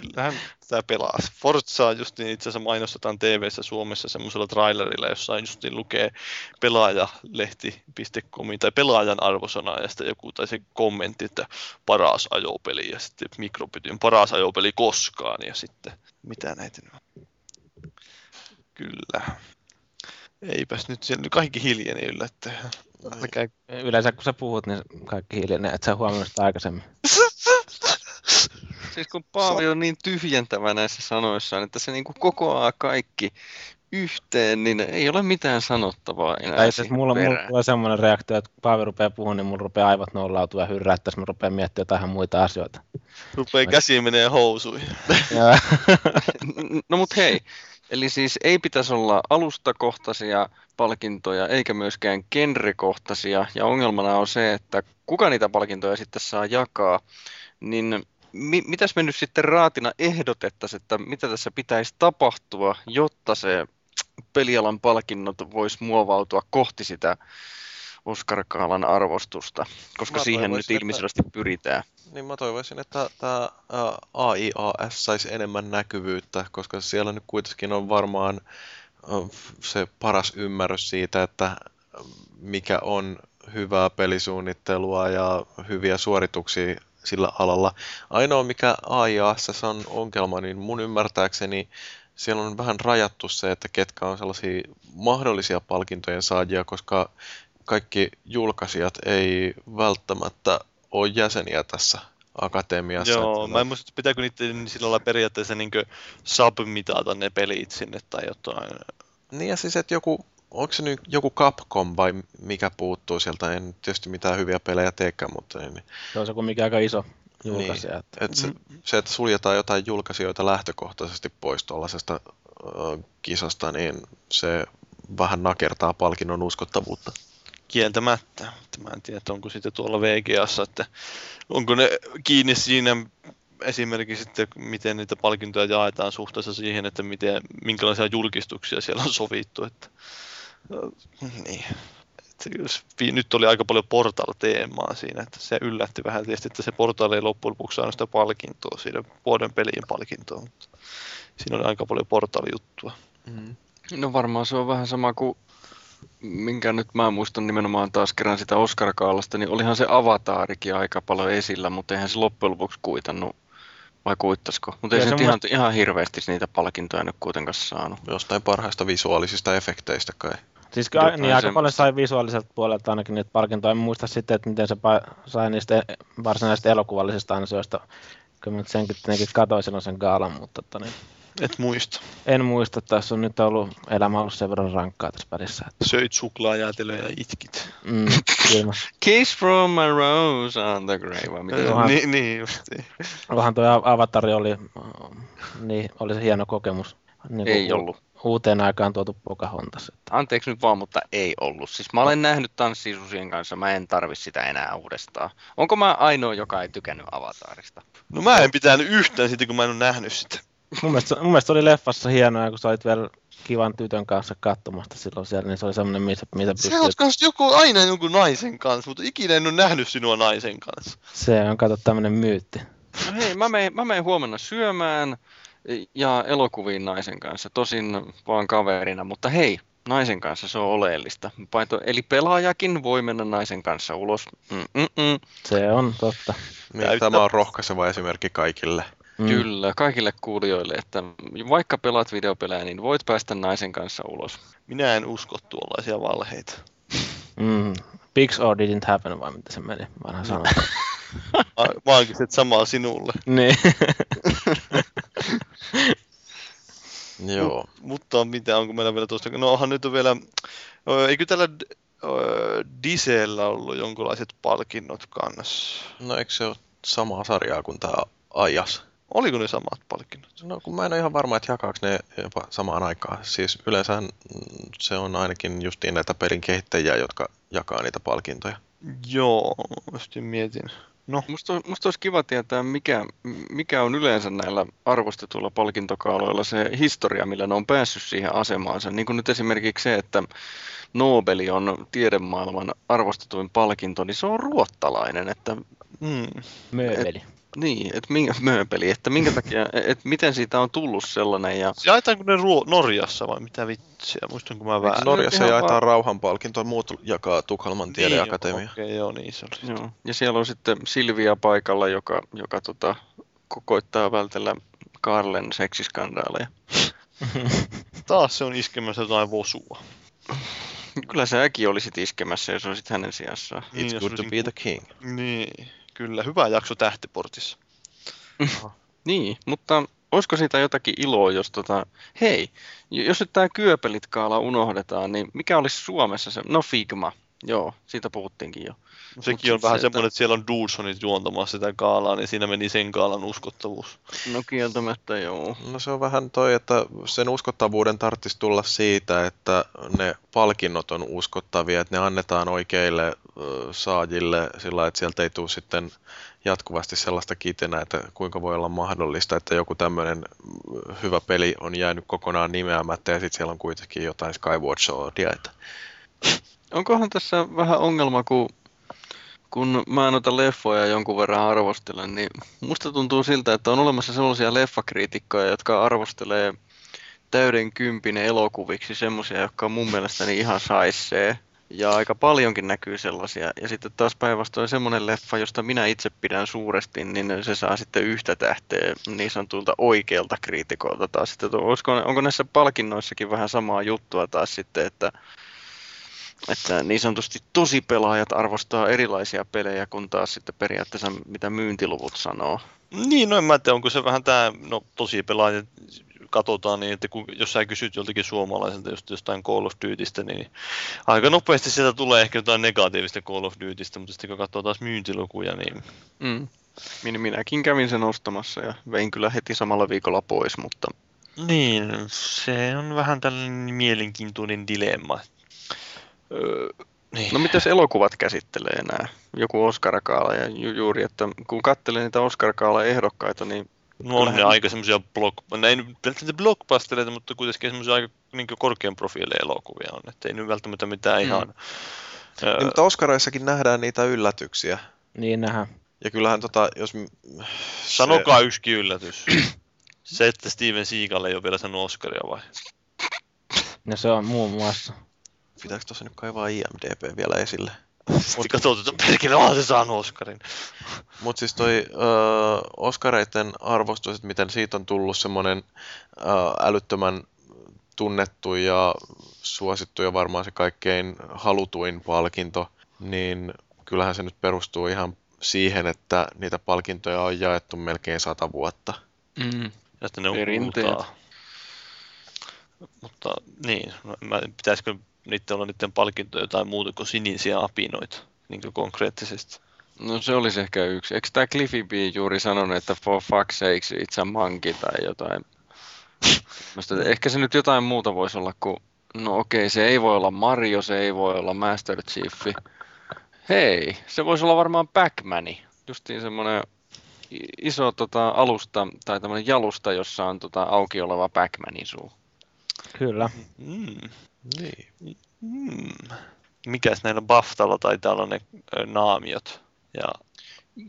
kyllähän sitä pelaa. Forzaa just niin itse asiassa mainostetaan TV-ssä Suomessa semmoisella trailerilla, jossa justiin lukee pelaajalehti.com tai pelaajan arvosana ja sitten joku tai se kommentti, että paras ajopeli ja sitten mikropytyn paras ajopeli koskaan ja sitten mitä näitä on. Kyllä. Eipäs nyt siellä kaikki hiljeni yllättäen. Yleensä kun sä puhut, niin kaikki hiljenee, et sä huomannut sitä aikaisemmin. Siis kun Paavi on niin tyhjentävä näissä sanoissaan, että se niinku kokoaa kaikki yhteen, niin ei ole mitään sanottavaa enää Tai asiassa mulla, mulla tulee semmoinen reaktio, että kun Paavi rupeaa puhumaan, niin mulla rupeaa aivot nollautua ja hyrräättää, mä rupean miettimään jotain muita asioita. rupee käsi menee housuihin. No mut hei, eli siis ei pitäisi olla alustakohtaisia palkintoja eikä myöskään genrekohtaisia, ja ongelmana on se, että kuka niitä palkintoja sitten saa jakaa, niin mi- mitäs me nyt sitten raatina ehdotettaisiin, että mitä tässä pitäisi tapahtua, jotta se pelialan palkinnot vois muovautua kohti sitä Oscar Kaalan arvostusta, koska Mä siihen nyt toivoisin, että- ilmiselvästi pyritään. Niin mä toivoisin, että tämä AIAS saisi enemmän näkyvyyttä, koska siellä nyt kuitenkin on varmaan se paras ymmärrys siitä, että mikä on hyvää pelisuunnittelua ja hyviä suorituksia sillä alalla. Ainoa mikä AIAS on ongelma, niin mun ymmärtääkseni siellä on vähän rajattu se, että ketkä on sellaisia mahdollisia palkintojen saajia, koska kaikki julkaisijat ei välttämättä ole jäseniä tässä akatemiassa. Joo, Että mä en muista, että pitääkö niiden sillä lailla periaatteessa niin submitata ne pelit sinne tai jotain. Niin ja siis, että joku, onko se nyt joku Capcom vai mikä puuttuu sieltä, en tietysti mitään hyviä pelejä teekään, mutta niin, Se on se kumminkin aika iso julkaisija. Niin. Että että se, se, että suljetaan jotain julkaisijoita lähtökohtaisesti pois tuollaisesta ö, kisasta, niin se vähän nakertaa palkinnon uskottavuutta. Kieltämättä. Mä en tiedä, onko sitten tuolla VGAssa, että onko ne kiinni siinä esimerkiksi sitten, miten niitä palkintoja jaetaan suhteessa siihen, että miten, minkälaisia julkistuksia siellä on sovittu. Että, äh, niin. Että jos, nyt oli aika paljon Portal-teemaa siinä, että se yllätti vähän tietysti, että se Portal ei loppujen lopuksi saanut sitä palkintoa, siinä vuoden pelin palkintoa, mutta siinä oli aika paljon Portal-juttua. Mm. No varmaan se on vähän sama kuin, minkä nyt mä muistan nimenomaan taas kerran sitä Oscar Kaalasta, niin olihan se avataarikin aika paljon esillä, mutta eihän se loppujen lopuksi kuitannut, vai kuittasko? Mutta ei Kyllä se se ihan, ihan hirveästi niitä palkintoja nyt kuitenkaan saanut. Jostain parhaista visuaalisista efekteistä kai. Siis Jotain ky- niin aika semmoista. paljon sai visuaaliselta puolelta ainakin niitä palkintoja. En muista sitten, että miten se pa- sai niistä varsinaisista elokuvallisista ansioista. Kyllä mä nyt senkin tietenkin katsoin sen gaalan, mutta että niin, Et muista. en muista. Tässä on nyt ollut elämä ollut sen verran rankkaa tässä välissä. Että, Söit suklaajäätelöä ja itkit. mm, Kiss from a rose on the grave? Johan- Niin, niin justiin. Onhan tuo Avatari oli, niin, oli se hieno kokemus. Niin Ei ollut. Uuteen aikaan tuotu Pocahontas. Että. Anteeksi nyt vaan, mutta ei ollut. Siis mä olen nähnyt tanssisusien kanssa, mä en tarvi sitä enää uudestaan. Onko mä ainoa, joka ei tykännyt Avatarista? No mä en pitänyt yhtään siitä, kun mä en ole nähnyt sitä. Mun, mielestä, mun mielestä oli leffassa hienoa, kun sä olit vielä kivan tytön kanssa katsomasta silloin siellä, niin se oli semmoinen, missä, mitä Se pystyy... on kans joku aina jonkun naisen kanssa, mutta ikinä en ole nähnyt sinua naisen kanssa. Se on, kato, tämmöinen myytti. No hei, mä menen, mä menen huomenna syömään ja elokuviin naisen kanssa. Tosin vaan kaverina, mutta hei, naisen kanssa se on oleellista. Paito, eli pelaajakin voi mennä naisen kanssa ulos. Mm-mm-mm. Se on totta. Niin, tämä on rohkaiseva esimerkki kaikille. Mm. Kyllä, kaikille kuulijoille, että vaikka pelaat videopelejä, niin voit päästä naisen kanssa ulos. Minä en usko tuollaisia valheita. Mm. Pigs or didn't happen, vai mitä se meni, vanha sana. Ma- Maagiset samaa sinulle. niin. Joo. Mutta mitä, onko meillä vielä tuosta? No onhan nyt on vielä, eikö tällä Disellä ollut jonkinlaiset palkinnot kanssa? No eikö se ole samaa sarjaa kuin tämä Ajas? Oliko ne samat palkinnot? No kun mä en ole ihan varma, että jakaako ne jopa samaan aikaan. Siis yleensä se on ainakin justiin näitä pelin kehittäjiä, jotka jakaa niitä palkintoja. Joo, just mietin. No, Musta, musta olisi kiva tietää, mikä, mikä on yleensä näillä arvostetuilla palkintokaaloilla se historia, millä ne on päässyt siihen asemaansa. Niin kuin nyt esimerkiksi se, että Nobeli on tiedemaailman arvostetuin palkinto, niin se on ruottalainen. Että, mm. Mööveli. Niin, että minkä, mööpeli, että minkä takia, että miten siitä on tullut sellainen. Ja, Jaetaanko ne ruo- Norjassa vai mitä vitsiä? Muistanko mä väärin? No, Norjassa jaetaan vaan- rauhanpalkintoa, muut jakaa Tukholman tiedeakatemia. Niin, Okei, joo, niin se oli. joo. ja siellä on sitten Silvia paikalla, joka, joka tota, ko- koittaa vältellä Karlen seksiskandaaleja. Taas se on iskemässä jotain vosua. Kyllä sä äkin olisit iskemässä, jos olisit hänen sijassaan. Niin, It's jos good to be ku- the king. Niin, kyllä. Hyvä jakso Tähtiportissa. Niin, mutta olisiko siitä jotakin iloa, jos tota, hei, jos nyt tämä kyöpelitkaala unohdetaan, niin mikä olisi Suomessa se, no Figma, joo, siitä puhuttiinkin jo. Sekin Mut on vähän se, semmoinen, että siellä on Dudesonit juontamassa sitä kaalaa, niin siinä meni sen kaalan uskottavuus. No kieltämättä joo. No se on vähän toi, että sen uskottavuuden tarvitsisi tulla siitä, että ne palkinnot on uskottavia, että ne annetaan oikeille saajille sillä että sieltä ei tule sitten jatkuvasti sellaista kitenä, että kuinka voi olla mahdollista, että joku tämmöinen mm, hyvä peli on jäänyt kokonaan nimeämättä ja sitten siellä on kuitenkin jotain Skyward Swordia. Että... Onkohan tässä vähän ongelma, kun, kun mä noita leffoja jonkun verran arvostelen, niin musta tuntuu siltä, että on olemassa sellaisia leffakriitikkoja, jotka arvostelee täyden kympin elokuviksi semmoisia, jotka on mun mielestäni ihan saissee. Ja aika paljonkin näkyy sellaisia. Ja sitten taas päinvastoin semmoinen leffa, josta minä itse pidän suuresti, niin se saa sitten yhtä tähteä niin sanotulta oikealta kriitikolta taas. Sitten, olisiko, onko näissä palkinnoissakin vähän samaa juttua taas sitten, että, että niin sanotusti tosi pelaajat arvostaa erilaisia pelejä, kun taas sitten periaatteessa mitä myyntiluvut sanoo. Niin, no en mä tiedä, onko se vähän tämä, no tosi pelaajat katsotaan niin, että kun, jos sä kysyt joltakin suomalaiselta just jostain Call of Dutystä, niin aika nopeasti sieltä tulee ehkä jotain negatiivista Call of Dutystä, mutta sitten kun katsoo taas myyntilukuja, niin... Mm. Minäkin kävin sen ostamassa ja vein kyllä heti samalla viikolla pois, mutta... Niin, se on vähän tällainen mielenkiintoinen dilemma. Öö, niin. No mitäs elokuvat käsittelee nämä? Joku Oscar Kaala ja ju- juuri, että kun katselee niitä Oscar Kaala ehdokkaita, niin No on ne aika semmoisia block, ne ei välttämättä blockbustereita, mutta kuitenkin semmoisia aika niin korkean profiilin elokuvia on, että ei nyt välttämättä mitään mm. ihan... Niin, mutta Oscareissakin nähdään niitä yllätyksiä. Niin nähdään. Ja kyllähän tota, jos... Sanokaa se... yksi yllätys. se, että Steven Seagal ei ole vielä saanut Oscaria vai? No se on muun muassa. Pitääkö tuossa nyt kaivaa IMDB vielä esille? Sitten katsotaan, että perkele, on se saanut Oscarin. Mutta siis toi ö, Oscareiden arvostus, että miten siitä on tullut semmoinen älyttömän tunnettu ja suosittu ja varmaan se kaikkein halutuin palkinto, niin kyllähän se nyt perustuu ihan siihen, että niitä palkintoja on jaettu melkein sata vuotta. Mm. Että ne on. Mutta niin, mä, pitäisikö niiden olla niiden palkintoja jotain muuta kuin sinisiä apinoita, niin kuin konkreettisesti. No se olisi ehkä yksi. Eikö tämä Cliffy B juuri sanonut, että for fuck's sake it's a monkey tai jotain? Mielestäni, ehkä se nyt jotain muuta voisi olla kuin, no okei, se ei voi olla Mario, se ei voi olla Master Chief. Hei, se voisi olla varmaan Pac-Mani. Justiin semmoinen iso tota, alusta tai tämmöinen jalusta, jossa on tota, auki oleva Pac-Manin suu. Kyllä. Mm. Niin. Hmm. Mikäs näillä Baftalla taitaa olla ne naamiot? Ja...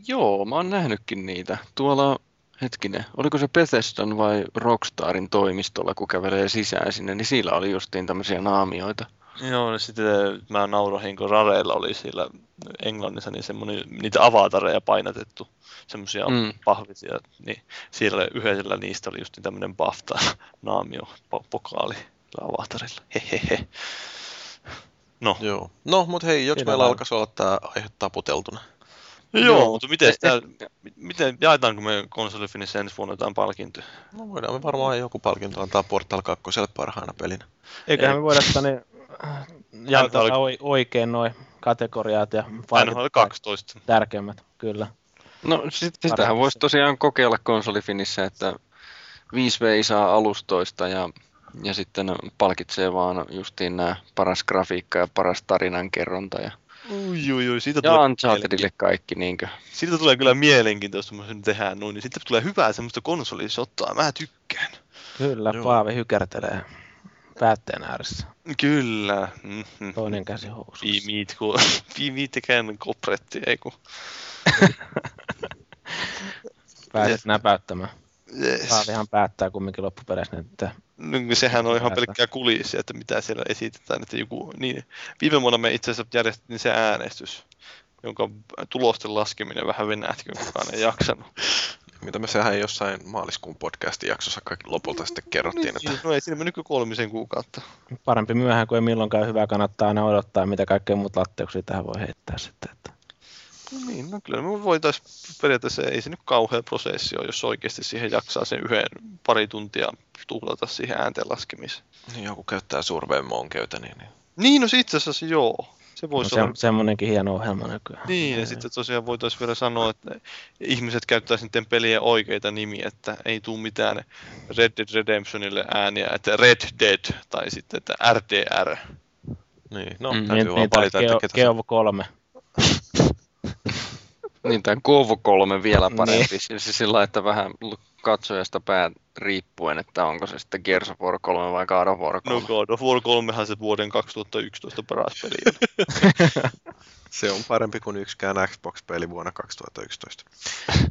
Joo, mä oon nähnytkin niitä. Tuolla, hetkinen, oliko se Bethesdan vai Rockstarin toimistolla, kun kävelee sisään sinne, niin sillä oli justiin tämmöisiä naamioita. Joo, niin sitten mä naurohin, kun Rareilla oli siellä Englannissa niin semmoinen, niitä avatareja painatettu, semmoisia mm. pahvisia, niin siellä yhdellä niistä oli just tämmöinen BAFTA-naamio, pokaali avatarilla. Hehehe. No. Joo. No, mutta hei, jos meillä alkaisi olla tämä aihe taputeltuna. No joo, joo, mutta miten, sitä, miten jaetaanko me konsolifinissä ensi vuonna jotain palkintoja? No voidaan me varmaan joku palkinto antaa Portal 2 parhaana pelinä. Eiköhän Ei. me voida tänne jakaa oikein noin kategoriat ja oli 12. Tärkeimmät, kyllä. No sit, sitähän voisi tosiaan kokeilla konsolifinissä, että 5 veisaa alustoista ja ja sitten palkitsee vaan justiin nämä paras grafiikka ja paras tarinankerronta. Ja, ui, ui, ui. Siitä ja tulee Unchartedille kaikki. Niinkö? Siitä tulee kyllä mielenkiintoista, jos me tehdään noin. Niin sitten tulee hyvää semmoista konsolisottaa. Mä tykkään. Kyllä, Joo. Paavi hykertelee päätteen ääressä. Kyllä. Mm-hmm. Toinen käsi housussa. Piimiit, kun piimiitikään kopretti, ei kun. Pääset näpäyttämään. Yes. Paavihan päättää kumminkin loppupeleissä, että No, sehän on ihan pelkkää kulissia, että mitä siellä esitetään. Että joku, niin, viime vuonna me itse asiassa järjestettiin se äänestys, jonka tulosten laskeminen vähän venähti, kun kukaan ei jaksanut. Mitä me sehän jossain maaliskuun podcastin jaksossa kaikki lopulta sitten kerrottiin. Että... No ei siinä mennyt kolmisen kuukautta. Parempi myöhään kuin ei milloinkaan hyvä. Kannattaa aina odottaa, mitä kaikkea muut latteuksia tähän voi heittää sitten. Että... No niin, no kyllä me voitaisiin periaatteessa, ei se nyt kauhea prosessi ole, jos oikeasti siihen jaksaa sen yhden pari tuntia tuhlata siihen äänten laskemiseen. Niin joku käyttää surveen köytä, niin, niin. Niin, no itse asiassa joo. Se voisi no, se, olla... semmoinenkin hieno ohjelma nykyään. Niin, ja, ja sitten tosiaan voitaisiin vielä sanoa, että ihmiset käyttää sitten pelien oikeita nimiä, että ei tule mitään Red Dead Redemptionille ääniä, että Red Dead tai sitten että RDR. Niin, no mm, täytyy niin, vaan valita, että ketä Keovo 3. niin, tämä Kovo 3 vielä niin. parempi. niin. Siis sillä että vähän katsojasta päät riippuen, että onko se sitten Gears of War 3 vai God of War 3. No God of War 3 se vuoden 2011 paras peli. Se on parempi kuin yksikään Xbox-peli vuonna 2011.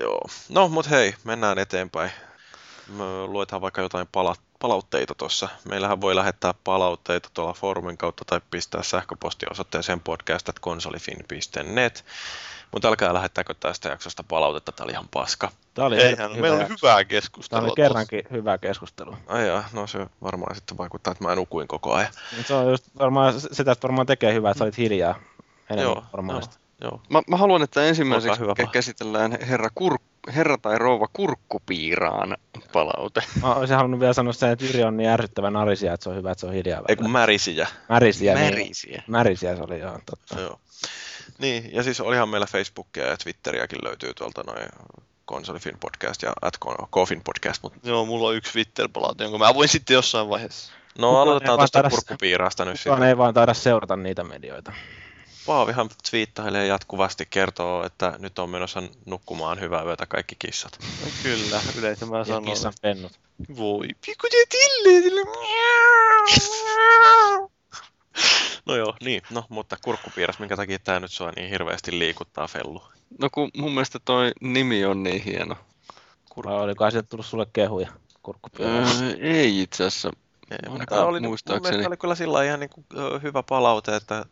Joo. No, mut hei, mennään eteenpäin. Me luetaan vaikka jotain pala- palautteita tuossa. Meillähän voi lähettää palautteita tuolla foorumin kautta tai pistää sähköpostiosoitteeseen podcast.konsolifin.net. Mutta älkää lähettääkö tästä jaksosta palautetta, tää oli ihan paska. Tämä oli Eihän, hyvä meillä oli jakso. hyvää Tämä keskustelua. oli kerrankin hyvä keskustelu. Ai jaa, no se varmaan sitten vaikuttaa, että mä nukuin koko ajan. Se on just varmaan, sitä varmaan tekee hyvää, että sä olit hiljaa enemmän Joo, normaalisti. Joo. Mä, mä haluan, että ensimmäiseksi hyvä käsitellään herra, kur, herra tai rouva kurkkupiiraan palaute. Mä olisin halunnut vielä sanoa sen, että Jyri on niin ärsyttävä narisia, että se on hyvä, että se on hiljaa. Ei kun välillä. märisiä. Märisiä. Niin, Märisiä. märisiä se oli, joo, totta. Joo. Niin, ja siis olihan meillä Facebookia ja Twitteriäkin löytyy tuolta noin Konsolifin podcast ja at Kofin podcast, mutta Joo, mulla on yksi Twitter-palaute, jonka mä voin sitten jossain vaiheessa. no Kukaan aloitetaan tuosta taida- kurkkupiiraasta nyt Kukaan ei vaan taida seurata niitä medioita. Paavihan twiittailee jatkuvasti, kertoo, että nyt on menossa nukkumaan hyvää yötä kaikki kissat. No, kyllä, yleensä mä Ja sanon. kissan pennut. Voi, pikku se tilleen sille. No joo, niin, no, mutta kurkkupiiras, minkä takia tämä nyt sua niin hirveästi liikuttaa, Fellu? No kun mun mielestä toi nimi on niin hieno. Vai oliko sieltä tullut sulle kehuja? Kurkkupiira. Öö, ei itse asiassa. Ei, mutta oli, muistaakseni. oli kyllä sillä ihan niin kuin, hyvä palaute, että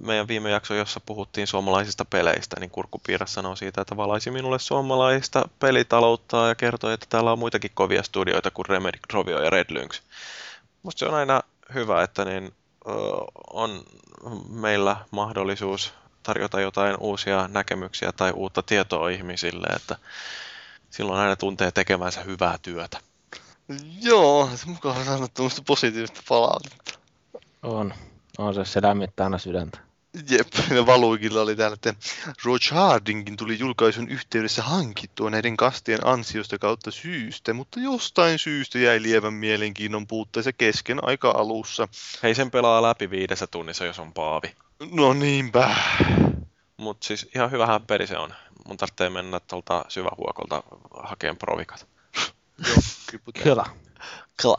meidän viime jakso, jossa puhuttiin suomalaisista peleistä, niin Kurkkupiiras sanoi siitä, että valaisi minulle suomalaista pelitaloutta ja kertoi, että täällä on muitakin kovia studioita kuin Remedy, Rovio ja Red Lynx. Musta se on aina hyvä, että niin, on meillä mahdollisuus tarjota jotain uusia näkemyksiä tai uutta tietoa ihmisille, että silloin aina tuntee tekemänsä hyvää työtä. Joo, se mukaan sanoa tuommoista positiivista palautetta. On. On se, se lämmittää aina sydäntä. Jep, ja Valuikilla oli täällä, että Roach Hardingin tuli julkaisun yhteydessä hankittua näiden kastien ansiosta kautta syystä, mutta jostain syystä jäi lievän mielenkiinnon puutteessa kesken aika alussa. Hei, sen pelaa läpi viidessä tunnissa, jos on paavi. No niinpä. Mutta siis ihan hyvähän peli se on. Mun tarvitsee mennä tuolta syvähuokolta hakemaan provikat. Joo, kyllä. Kyllä.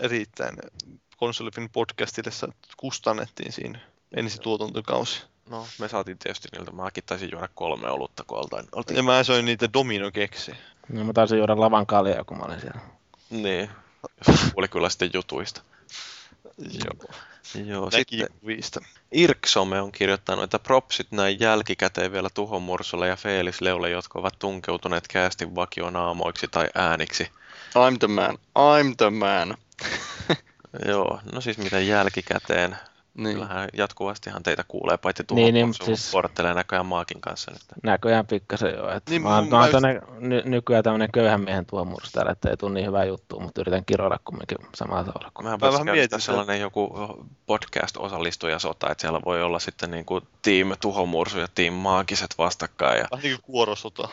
Erittäin konsolifin podcastille kustannettiin siinä ensi tuotantokausi. No, me saatiin tietysti niiltä. Mäkin taisin juoda kolme olutta, kun oltiin. Ja mä söin niitä dominokeksejä. No, mä taisin juoda lavan kaljaa, kun mä olin siellä. Niin. Kuuli kyllä sitten jutuista. Joo. Joo, Näki sitten kuvista. Irksome on kirjoittanut, että propsit näin jälkikäteen vielä Tuhon Mursulle ja Feelis Leulle, jotka ovat tunkeutuneet käästin vakionaamoiksi tai ääniksi. I'm the man. I'm the man. Joo, no siis miten jälkikäteen. Niin. Kyllähän jatkuvastihan teitä kuulee, paitsi Tuhon Niin, niin, siis- vuorottelee näköjään Maakin kanssa nyt. Näköjään pikkasen joo. Et Niin, mä, oon- mä mä oon just- tämmönen, ny, nykyään tämmönen köyhän miehen tuomurus täällä, että ei tule niin hyvää juttua, mutta yritän kiroilla kumminkin samalla tavalla. Mehän Mä voisi vähän mietin sellainen joku podcast-osallistujasota, että siellä voi olla sitten niin kuin Team Tuhomursu ja Team Maagiset vastakkain. Ja, Vähän niin kuin kuorosota.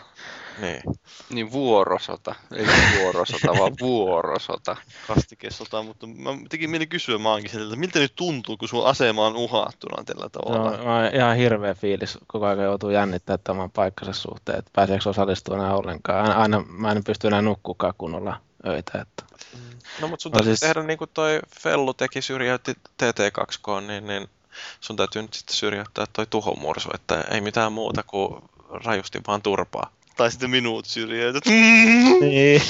Niin. Niin vuorosota. Ei vuorosota, vaan vuorosota. kastikesota, mutta mä tekin mieli kysyä maankin että miltä nyt tuntuu, kun sun asema on uhattuna tällä tavalla. on, on ihan hirveä fiilis, koko ajan joutuu jännittämään tämän paikkansa suhteen, että pääseekö osallistumaan enää ollenkaan. Aina, aina mä en pysty enää nukkukaan kunnolla öitä. Että. No mutta sun No täytyy siis- tehdä niin kuin toi Fellu teki syrjäytti TT2K, niin, niin sun täytyy nyt sitten syrjäyttää toi Tuhomursu, että ei mitään muuta kuin rajusti vaan turpaa. Tai sitten minuut syrjäytät. Niin.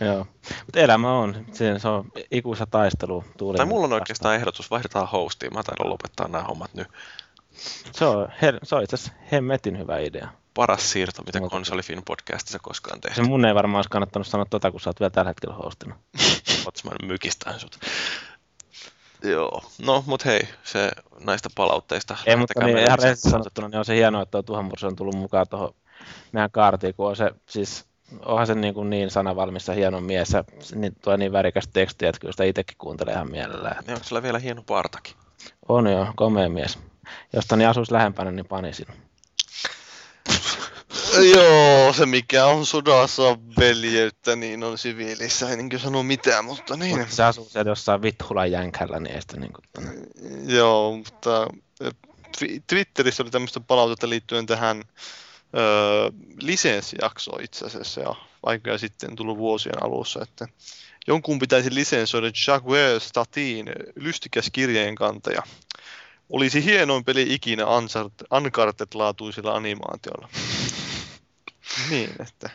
Joo. Mutta elämä on. Siinä se on ikuisa taistelu Tai mulla on oikeastaan ehdotus, vaihdetaan hostiin. Mä taidan lopettaa nämä hommat nyt. Se on, her, se on itse asiassa hemmetin hyvä idea. Paras siirto, mitä Mulla- konsolifin podcastissa koskaan tehty. Se mun ei varmaan olisi kannattanut sanoa tota, kun sä oot vielä tällä hetkellä hostina. Nyt mykistään sut. Joo, no mut hei, se näistä palautteista. Ei, mutta niin, ihan rehellisesti sanottuna, niin on se hienoa, että tuo Tuhamursi on tullut mukaan tuohon meidän kaartiin, kun on se siis onhan se niin, kuin niin sanavalmis ja hieno mies ja se niin, tuo niin värikäs teksti, että kyllä sitä itsekin kuuntelee ihan mielellään. Niin onko sulla vielä hieno partakin? On jo, komea mies. Josta niin asuisi lähempänä, niin panisin. Joo, se mikä on sodassa veljeyttä, niin on siviilissä, en niin sano mitään, mutta niin. Mutta se asuu siellä jossain vithulan jänkällä, niin ei sitä niin kuin, Joo, mutta eh, Twi- Twitterissä oli tämmöistä palautetta liittyen tähän öö, lisenssijakso itse asiassa ja aikoja sitten tullut vuosien alussa, että jonkun pitäisi lisensoida Jaguar Statin lystikäs kirjeenkantaja. Olisi hienoin peli ikinä Uncharted-laatuisilla animaatioilla. Niin, että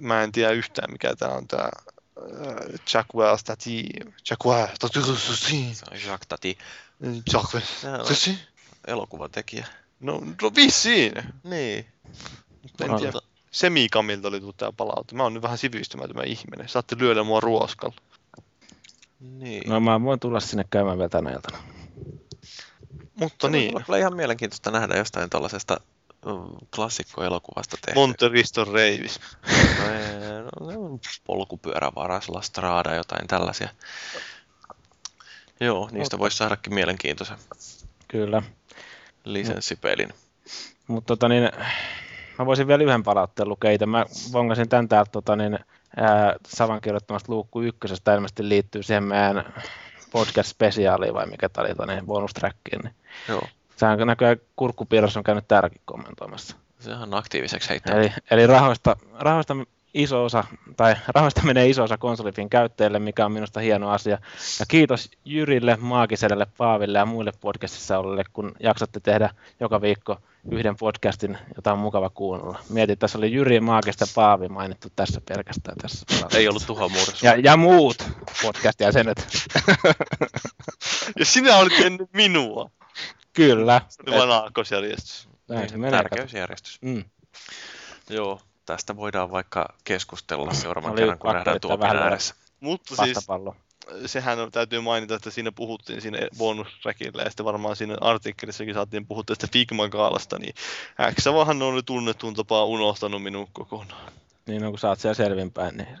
mä en tiedä yhtään mikä tää on tää äh, Jaguar Statin. Jaguar on Jacques Tati. On Statin. elokuvatekijä. No, no vissiin. Niin. En On. tiedä. Semikamilta oli tullut tää palaute. Mä oon nyt vähän sivistymätön ihminen. Saatte lyödä mua ruoskalla. Niin. No mä voin tulla sinne käymään vielä tänä iltana. Mutta Se niin. kyllä ihan mielenkiintoista nähdä jostain tuollaisesta klassikkoelokuvasta tehty. Monteriston reivis. No, ei, no, se on polkupyörävaras, La Strada, jotain tällaisia. Joo, niistä voisi saadakin mielenkiintoisen Kyllä. lisenssipelin. Mutta tota niin, mä voisin vielä yhden palautteen lukea itse. Mä vongasin tän täältä tota niin, ää, Savan kirjoittamasta luukku ykkösestä. Ilmeisesti liittyy siihen meidän podcast-spesiaaliin vai mikä tämä oli, tota niin, bonustrackiin. Niin. Joo, Sehän näköjään kurkkupiirros on käynyt täälläkin kommentoimassa. sehän on aktiiviseksi heittänyt. Eli, eli rahoista, rahoista iso osa, tai rahoista menee iso osa konsolifin käyttäjille, mikä on minusta hieno asia. Ja kiitos Jyrille, Maagiselle, Paaville ja muille podcastissa olleille, kun jaksatte tehdä joka viikko yhden podcastin, jota on mukava kuunnella. Mietin, että tässä oli Jyri, Maagista ja Paavi mainittu tässä pelkästään. Tässä Ei ollut tuho ja, ja muut podcast-jäsenet. Ja sinä olit ennen minua. Kyllä. Vain aakkosjärjestys. Näin se menee. Tärkeysjärjestys. Mm. Joo, tästä voidaan vaikka keskustella seuraavan Oli kerran, kun nähdään vähän ääressä. Mutta siis sehän on, täytyy mainita, että siinä puhuttiin siinä bonustrackilla ja sitten varmaan siinä artikkelissakin saatiin puhua tästä Figma-kaalasta, niin X-vahan on tunnettuun tapaa unohtanut minun kokonaan. Niin on, kun sä oot siellä selvinpäin, niin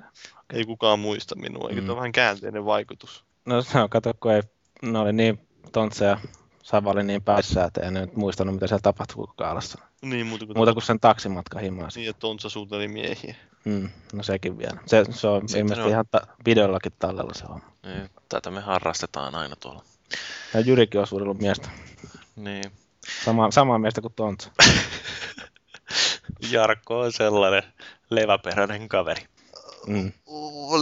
Ei kukaan muista minua, eikä Mm. on vähän käänteinen vaikutus. No on, kato, kun ei, ne oli niin tontse ja Sava oli niin päässä, että ei ne nyt muistanut, mitä siellä tapahtui kaalassa. Niin, muuta kuin, Muuta kuin sen taksimatka himaasi. niin, että Tontsa suuteli miehiä. Mm, no sekin vielä. Se, se on Sitten ilmeisesti on- ihan ta- videollakin tallella se on. Niin, tätä me harrastetaan aina tuolla. Ja Jyrikin on suurillut miestä. Niin. Sama, samaa miestä kuin Tontsa. Jarkko on sellainen leväperäinen kaveri. Mm.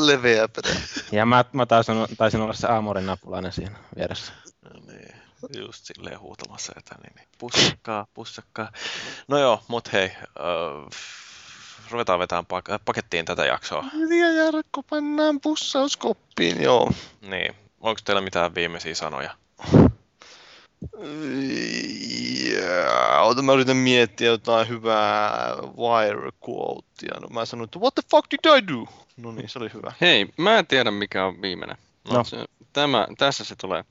Leveä perä. Ja mä, mä taisin, taisin olla se Aamorin napulainen siinä vieressä. No niin, just silleen huutamassa, että niin, niin. pussakkaa, pussakkaa. No joo, mut hei, äh, ruvetaan vetämään pak- pakettiin tätä jaksoa. Ja Jarkko pannaan pussauskoppiin, joo. Niin, onko teillä mitään viimeisiä sanoja? Yeah. Ota, mä yritän miettiä jotain hyvää wire quotea. No mä sanoin, että what the fuck did I do? No niin, se oli hyvä. Hei, mä en tiedä mikä on viimeinen. No. Se, tämä, tässä se tulee.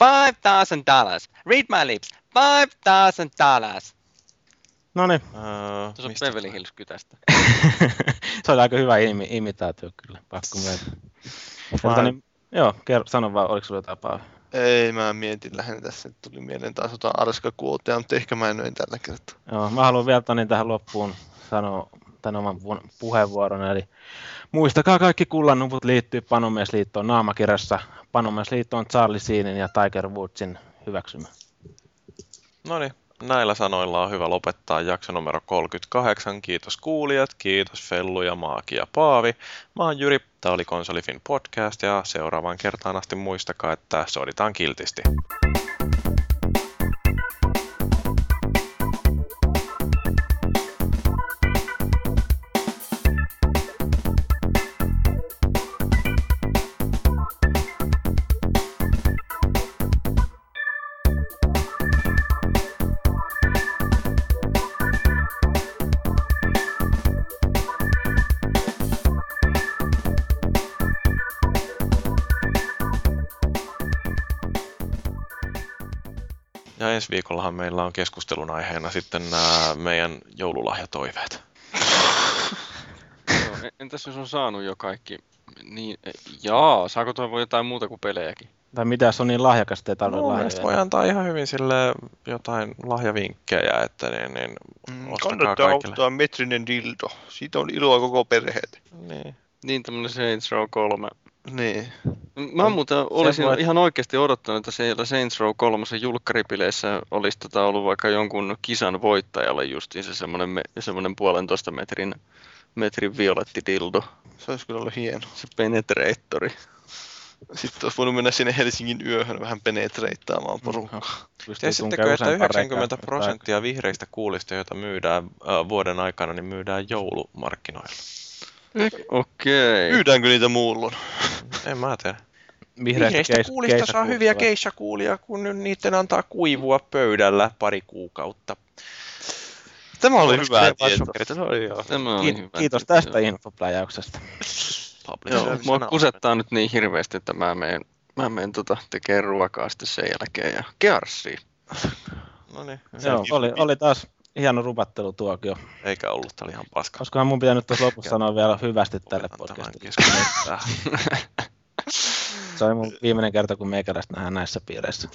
Five thousand dollars. Read my lips. Five thousand dollars. No niin, Öö, Tuossa on mistä Beverly? Hills kytästä. se oli aika hyvä imi, imitaatio kyllä, pakko myöntää. Ja Tota, niin, joo, kerro, sano vaan, oliko sulla jotain Paavi? Ei, mä mietin lähinnä tässä, että tuli mieleen taas jotain arska quotea, mutta ehkä mä en tällä kertaa. Joo, mä haluan vielä Tonin tähän loppuun sanoa tämän oman pu- puheenvuoron. Eli muistakaa kaikki kullanuvut liittyy Panomiesliittoon naamakirjassa. Panomiesliitto on Charlie Sheenin ja Tiger Woodsin hyväksymä. No niin, näillä sanoilla on hyvä lopettaa jakso numero 38. Kiitos kuulijat, kiitos Fellu ja Maaki ja Paavi. Mä oon Jyri, tää oli Konsolifin podcast ja seuraavaan kertaan asti muistakaa, että soditaan kiltisti. Viikollahan meillä on keskustelun aiheena sitten nämä meidän joululahjatoiveet. Joo, en- entäs jos on saanut jo kaikki? Niin, e, jaa, saako toivoa jotain muuta kuin pelejäkin? Tai mitä jos on niin lahjakas, että ei tarvitse Mun mielestä voi lahjoja. antaa ihan hyvin sille jotain lahjavinkkejä, että niin, niin Mm, ostakaa kannattaa kaikille. ottaa metrinen dildo. Siitä on iloa koko perheelle. Niin. Niin tämmönen Saints Row 3. Niin. Mä muuten olisin voit- ihan oikeasti odottanut, että siellä Saints Row 3 julkkaripileissä olisi tota ollut vaikka jonkun kisan voittajalle justiin se semmoinen, me, semmoinen puolentoista metrin, metrin violetti dildo, Se olisi kyllä ollut hieno. se penetratori. Sitten olisi voinut mennä sinne Helsingin yöhön vähän penetreittaamaan porukkaa. Pystyy Tiesittekö, että useampaan 90 rekään prosenttia vihreistä kuulista, joita myydään äh, vuoden aikana, niin myydään joulumarkkinoilla. Okei. Myydäänkö niitä muulloin? En mä tiedä. Vihreistä keis- kuulista saa keissakuusta hyviä keissakuulia, kun nyt niiden antaa kuivua pöydällä pari kuukautta. Tämä oli hyvä tieto. sokerit? Se oli joo. Tämä oli Kiit- hyvä Kiitos tieto, tästä joo. infopläjäyksestä. Joo, mua kusettaa nyt niin hirveästi, että mä menen, mä menen tota, tekemään ruokaa sitten sen jälkeen ja kearssiin. No niin, Joo, oli, oli taas hieno rupattelutuokio. eikä ollut, tää oli ihan paska. Koskahan mun pitää nyt tuossa lopussa sanoa vielä hyvästi tälle podcastille. Se oli mun viimeinen kerta, kun meikäläistä nähdään näissä piireissä.